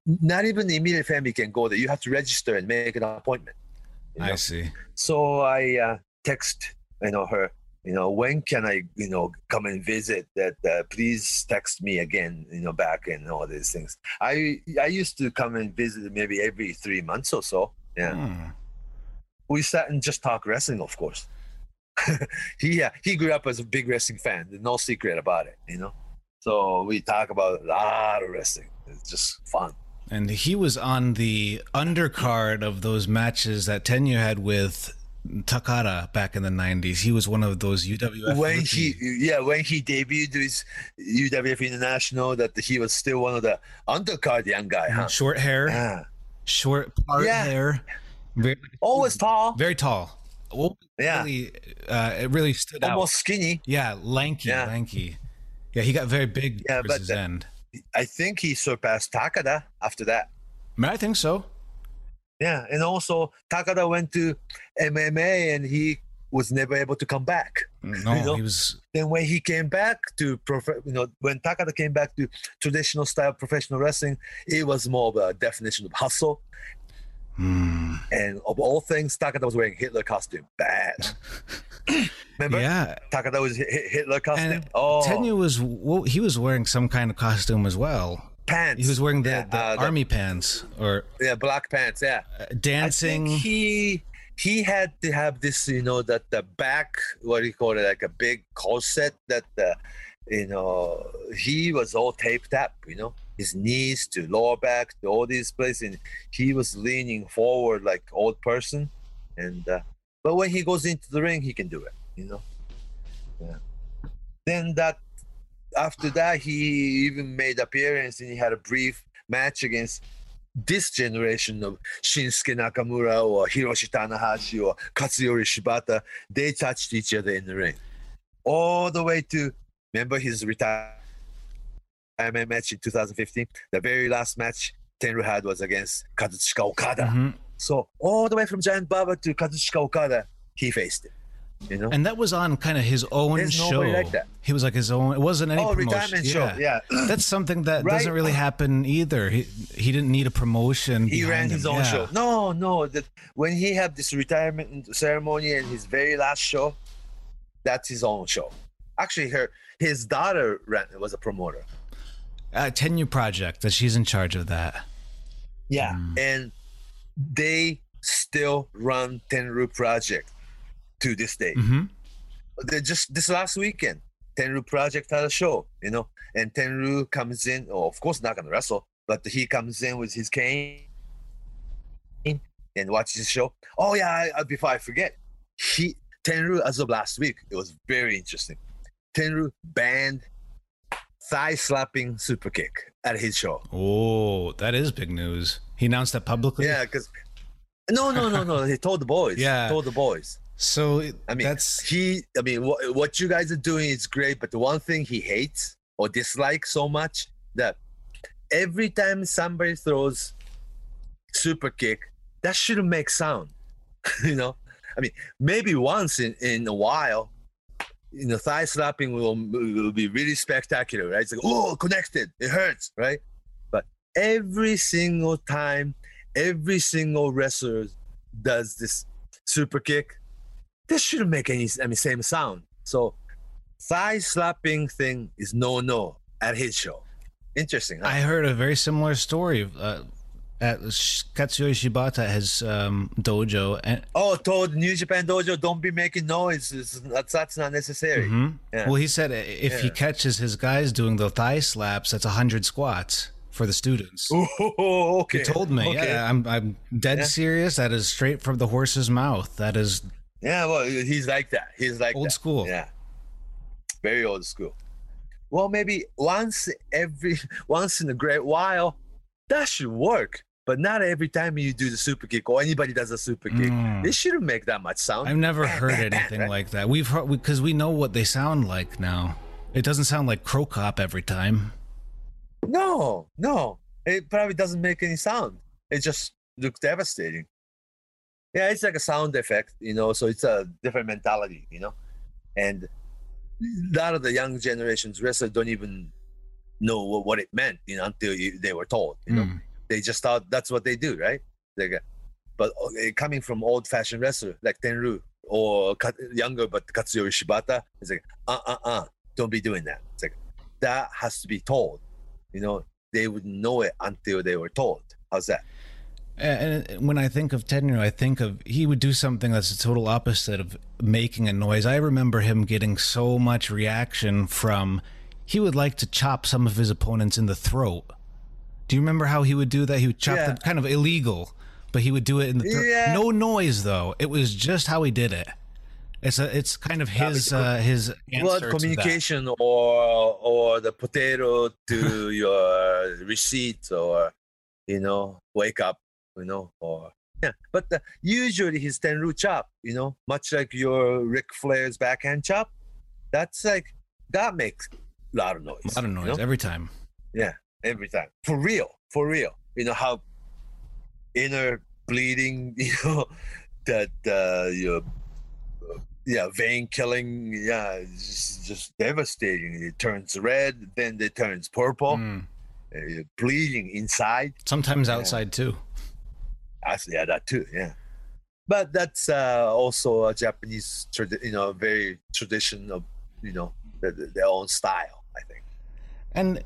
not even the immediate family can go there. You have to register and make an appointment. You know? I see. So I uh, text you know her. You know when can I you know come and visit? That uh, please text me again. You know back and all these things. I I used to come and visit maybe every three months or so. Yeah Hmm. we sat and just talk wrestling, of course. *laughs* he uh, he grew up as a big wrestling fan. There's no secret about it, you know. So we talk about a lot of wrestling. It's just fun. And he was on the undercard of those matches that Tenryu had with Takada back in the 90s. He was one of those UWF. when he yeah when he debuted with UWF International, that he was still one of the undercard young guy, huh? short hair, Yeah, short part Yeah. hair, very, always tall. very tall. Well, Yeah. really, uh, it really stood out. almost skinny. Yeah, lanky, Yeah. lanky. Yeah, he got very big Yeah, towards his the- end. I think he surpassed Takada after that. I, I think so. Yeah, and also Takada went to MMA and he was never able to come back. No, You know? he was. then when he came back to prof- you know when Takada came back to traditional style professional wrestling, it was more of a definition of hustle. Hmm. And of all things, Takada was wearing Hitler costume. Bad. *laughs* Remember? Yeah, Takada was Hi- Hi- Hitler costume. and oh, Tenryu was. Well, he was wearing some kind of costume as well. pants. He was wearing the, Yeah, the uh, army pants or yeah, black pants. Yeah. uh, I dancing. think he he had to have this, you know, that the back, what do you call it, like a big corset that the, you know, he was all taped up, you know, his knees to lower back to all these places, and he was leaning forward like old person, and uh, but when he goes into the ring, he can do it, you know. Yeah. Then that after that, he even made appearance and he had a brief match against this generation of Shinsuke Nakamura or Hiroshi Tanahashi or Katsuyori Shibata, they touched each other in the ring. All the way to, remember his retirement match in 2015? The very last match Tenryu had was against Kazuchika Okada. Mhm. So all the way from Giant Baba to Kazuchika Okada, he faced it. You know? And that was on kind of his own There's show. like that. He was like his own. It wasn't any oh, promotion. retirement show. Yeah. *clears throat* That's something that Right. doesn't really happen either. He he didn't need a promotion. he ran his him. own Yeah. show. No, no. That when he had this retirement ceremony and his very last show, that's his own show. Actually, her his daughter ran, was a promoter. Uh, Tenryu Project, that she's in charge of that. Yeah, and they still run Tenryu Project to this day. hmm They just this last weekend, Tenryu Project had a show, you know, and Tenryu comes in. Oh, of course, not gonna wrestle, but he comes in with his cane and watches the show. Oh yeah, I, I- before I forget, he Tenryu as of last week, it was very interesting. Tenryu banned thigh slapping super kick at his show. Oh, that is big news. He announced that publicly. Yeah, because no, no, no, no. He told the boys. *laughs* Yeah. told the boys. So it- I mean, that's he. I mean, what, what you guys are doing is great, but the one thing he hates or dislikes so much that every time somebody throws super kick, that shouldn't make sound. *laughs* you know, I mean, maybe once in in a while, you know, thigh slapping will will be really spectacular, right? It's like, oh, connected, it hurts, right? But every single time, every single wrestler does this super kick this shouldn't make any I mean same sound. So thigh slapping thing is no no at his show. Interesting. Huh? I heard a very similar story uh, at Sh- Katsuyori Shibata his um, dojo, and oh, told New Japan Dojo, don't be making noises. That's that's not necessary. Mhm. Yeah. well, he said if he catches his guys doing the thigh slaps, that's hundred squats for the students. Oh, *laughs* okay. He told me, Okay. yeah, I'm I'm dead Yeah. serious. That is straight from the horse's mouth. That is Yeah, well, he's like that. He's like Old that. school. Yeah, very old school. Well, maybe once every *laughs* once in a great while, that should work. But not every time you do the super kick or anybody does a super kick. Mm. It shouldn't make that much sound. I've never heard *laughs* anything like that. We've heard because we know what they sound like now. It doesn't sound like Cro Cop every time. No, no. It probably doesn't make any sound. It just looks devastating. Yeah, it's like a sound effect, you know, so it's a different mentality, you know. And a lot of the young generations wrestlers don't even know what, what it meant, you know, until you, they were told, you know. Mm. They just thought that's what they do, right? But uh, coming from old-fashioned wrestler like Tenryu or younger but Katsuyori Shibata, it's like, uh, uh, uh, don't be doing that. It's like that has to be told. You know, they wouldn't know it until they were told. How's that? And when I think of Tenryu, I think of he would do something that's the total opposite of making a noise. I remember him getting so much reaction from he would like to chop some of his opponents in the throat. Do you remember how he would do that? He would chop Yeah. them kind of illegal, but he would do it in the throat. Yeah. No noise though. It was just how he did it. It's a it's kind of his uh, his answer Well, to that. communication or or the potato to *laughs* your receipt or you know wake up, you know, or yeah. But uh, usually his tenryu chop, you know, much like your Ric Flair's backhand chop, that's like that makes a lot of noise. A lot of you noise know? every time. Yeah, every time. For real, for real. You know how inner bleeding, *laughs* you know, that uh, your uh, yeah vein killing, yeah, just, just devastating. It turns red, then it turns purple. Mm. Uh, bleeding inside. Sometimes Yeah. outside too. I yeah, that too, yeah. But that's uh, also a Japanese, tradi- you know, very tradition of, you know, their, their own style. I think. And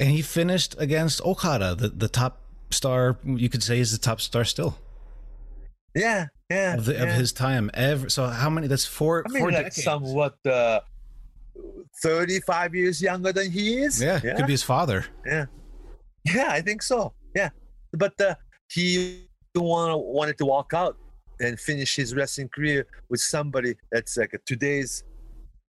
and he finished against Okada, the, the top star. You could say he's the top star still Yeah, yeah. of, the, yeah. of his time. Ever so, how many? That's four. I mean, four like decades. somewhat uh, 35 years younger than he is. Yeah, yeah, could be his father. yeah, yeah. I think so. Yeah, but uh, he want, wanted to walk out and finish his wrestling career with somebody that's like a, today's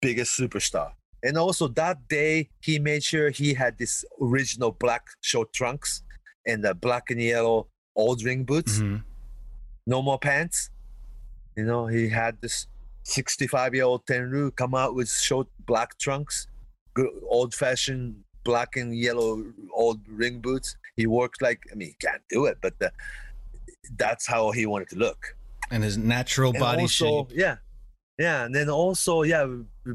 biggest superstar. And also that day, he made sure he had this original black short trunks and the black and yellow old ring boots Mhm. no more pants. You know, he had this 65 year old Tenryu come out with short black trunks, good old fashioned black and yellow old ring boots. He worked like, I mean, he can't do it, but the, that's how he wanted to look. And his natural And body also, shape. Yeah. Yeah. And then also, yeah,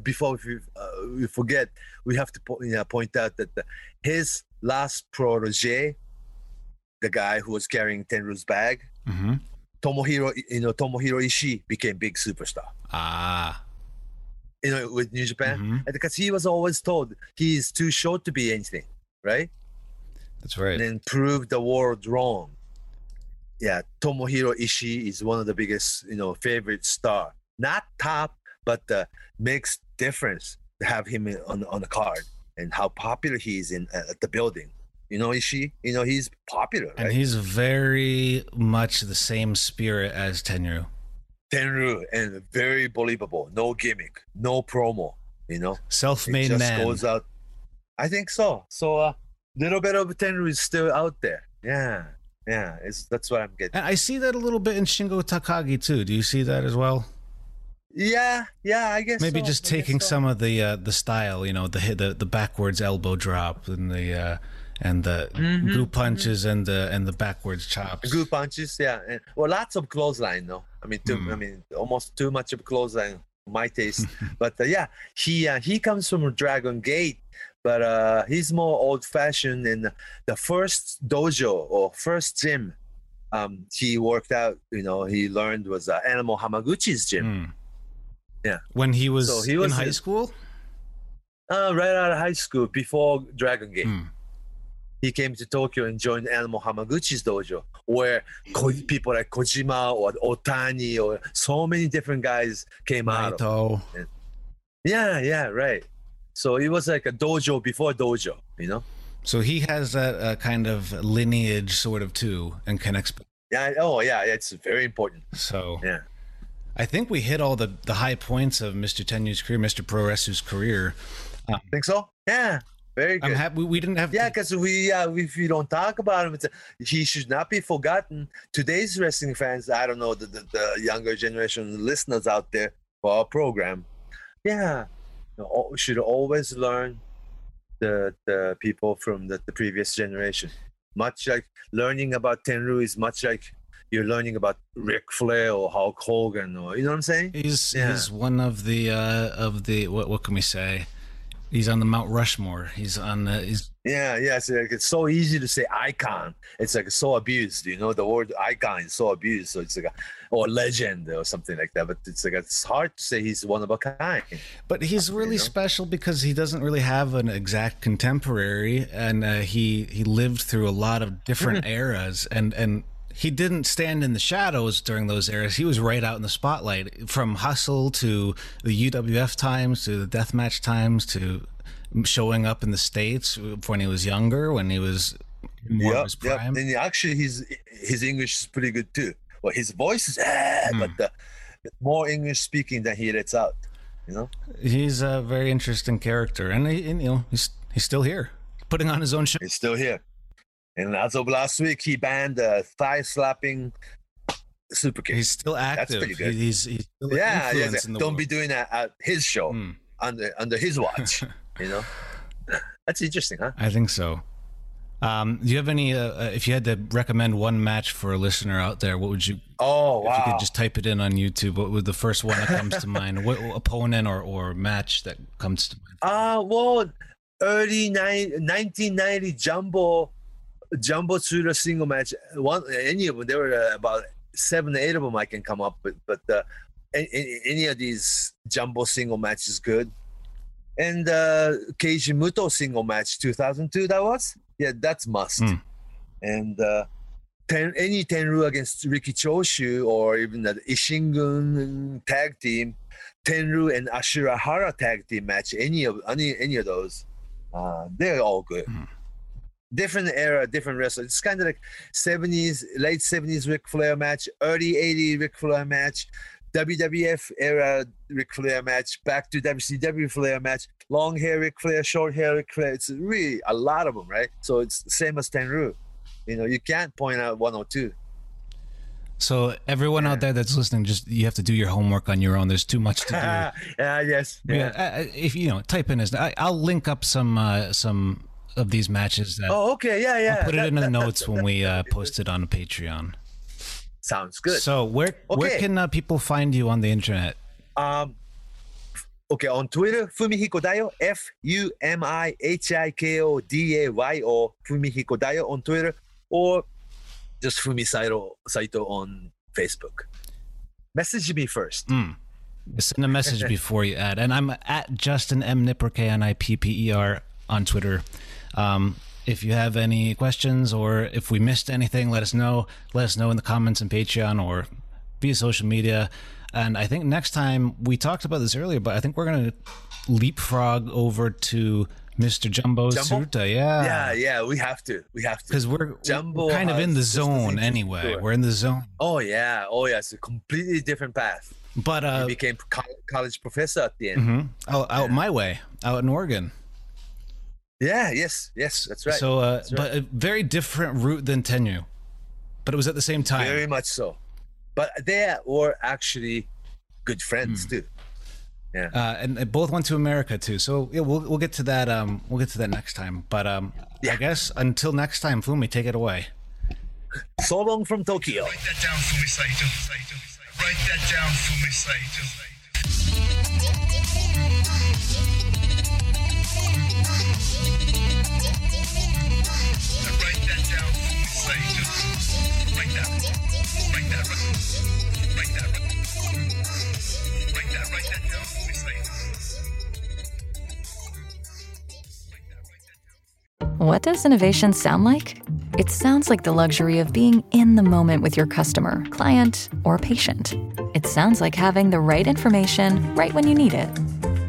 before we, uh, we forget, we have to po- yeah, point out that the, his last protege, the guy who was carrying Tenryu's bag, hmm Tomohiro, you know, Tomohiro Ishii became big superstar. Ah, you know, with New Japan, Mhm. because he was always told he's too short to be anything, right? That's right. And then prove the world wrong. Yeah, Tomohiro Ishii is one of the biggest, you know, favorite star. Not top, but uh, makes difference to have him on on the card and how popular he is in uh, at the building. You know, Ishii, you know, he's popular, And he's very much the same spirit as Tenryu. Tenru and very believable. No gimmick, no promo. You know, Self-made just man. goes out. I think so. So a uh, little bit of Tenryu is still out there. Yeah, yeah. It's that's what I'm getting. And I see that a little bit in Shingo Takagi too. Do you see that as well? Yeah, yeah. I guess Maybe so. just I taking so. some of the uh, the style, you know, the the the backwards elbow drop and the uh, and the Mhm, group punches and the and the backwards chops. good punches. Yeah, and well, lots of clothesline. No, I mean, too, I Mm. mean, almost too much of clothesline, my taste. *laughs* but uh, yeah, he uh, he comes from Dragon Gate, but uh, he's more old fashioned. And the first dojo or first gym, um, he worked out. You know, he learned was uh, Animal Hamaguchi's gym. Mm. Yeah. When he was, So he in high a- school. Uh, right out of high school, before Dragon Gate. Mm. he came to Tokyo and joined Animal Hamaguchi's dojo, where ko- people like Kojima or Otani or so many different guys came out. Of. Yeah, yeah, right. So it was like a dojo before dojo, you know? So he has that uh, kind of lineage, sort of too, and connects. Yeah. Oh, yeah. It's very important. So Yeah. I think we hit all the the high points of Mr. Tenryu's career, Mr. Pro Wrestler's career. Think so? Yeah. Very good. I'm happy we, didn't have. Yeah, to- because we uh, if we don't talk about him, it's, he should not be forgotten. Today's wrestling fans, I don't know the, the, the younger generation listeners out there for our program, yeah, you know, should always learn the the people from the, the previous generation. Much like learning about Tenryu is much like you're learning about Ric Flair or Hulk Hogan or you know what I'm saying? He's Yeah. he's one of the uh, of the what what can we say? He's on the Mount Rushmore. He's on the he's Yeah, yeah. It's like it's so easy to say icon. It's like so abused, you know. The word icon is so abused, so it's like a or legend or something like that. But it's like it's hard to say he's one of a kind. but he's really know? special because he doesn't really have an exact contemporary, and uh, he he lived through a lot of different *laughs* eras, and and he didn't stand in the shadows during those eras. He was right out in the spotlight, from Hustle to the UWF times to the Deathmatch times to showing up in the states when he was younger, when he was more Yep, his yep. prime. And he- actually, his his English is pretty good too. Well, his voice is, ah, Hmm. but the, more English speaking than he lets out. You know. He's a very interesting character, and, he, and you know he's he's still here, putting on his own show. He's still here. And as of last week, he banned uh, thigh slapping super kick. He's still active. That's pretty good. He's, he's still yeah, yeah, yeah. in the Don't be doing that at his show Hmm. under under his watch. *laughs* you know, that's interesting, huh? I think so. Um, do you have any? Uh, uh, if you had to recommend one match for a listener out there, what would you? Oh wow! If you could just type it in on YouTube, what would the first one that comes to mind? What opponent or, or match that comes to mind? Ah, well, early nine, 1990 jumbo jumbo Tsuruta single match. One any of them, there were uh, about seven, eight of them I can come up with, but uh, any, any of these jumbo single matches good. And uh, Keiji Muto single match 2002 that was yeah that's must. Hmm. And uh, ten, any Tenryu against Riki Choshu or even the Ishingun tag team, Tenryu and Ashura Hara tag team match, any of any any of those, uh, they're all good. Hmm. Different era, different wrestler. It's kind of like 70s, late 70s Ric Flair match, early 80s Ric Flair match, WWF era Ric Flair match, back to WCW Flair match, long hair Ric Flair, short hair Ric Flair. It's really a lot of them, right? So it's the same as Tenryu. You know, you can't point out one or two. So everyone out there that's listening, just you have to do your homework on your own. There's too much to do. yeah, *laughs* yes. Yeah. uh, uh, if you know, type in his. I, I'll link up some uh, some of these matches. That Oh, okay. Yeah, yeah. I'll put it That- in the that- notes when we uh, post it on Patreon. Sounds good. So where where can uh, people find you on the internet? Um, okay, on Twitter, Fumihiko Dayo, F U M I H I K O D A Y O, Fumihiko Dayo on Twitter, or just Fumi Saito, Saito on Facebook. Message me first. Mm. Send a message *laughs* before you add. And I'm at Justin M Knipper K N I P P E R on Twitter. Um, if you have any questions or if we missed anything, let us know. Let us know in the comments on Patreon or via social media. And I think next time we talked about this earlier, but I think we're gonna leapfrog over to Mr. Jumbo, Jumbo? Tsuruta. Yeah, Yeah, yeah, we have to. We have to. because we're, Jumbo we're kind of in the zone anyway. do. We're in the zone. Oh yeah, oh yeah, it's a completely different path. But He uh, became college professor at the end. mhm. out, out my way, out in Oregon. Yeah, yes, yes, that's right. So, uh, That's right. but a very different route than Tenryu. But it was at the same time. very much so. But they were actually good friends too. Yeah. uh, and they both went to America too. So yeah, we'll we'll get to that. Um, we'll get to that next time. But um, I guess until next time, Fumi, take it away. So long from Tokyo. Write that down, Fumi Saito. Write that down, Fumi Saito. Write that down, Fumi Saito. Write What does innovation sound like? It sounds like the luxury of being in the moment with your customer, client, or patient. It sounds like having the right information right when you need it.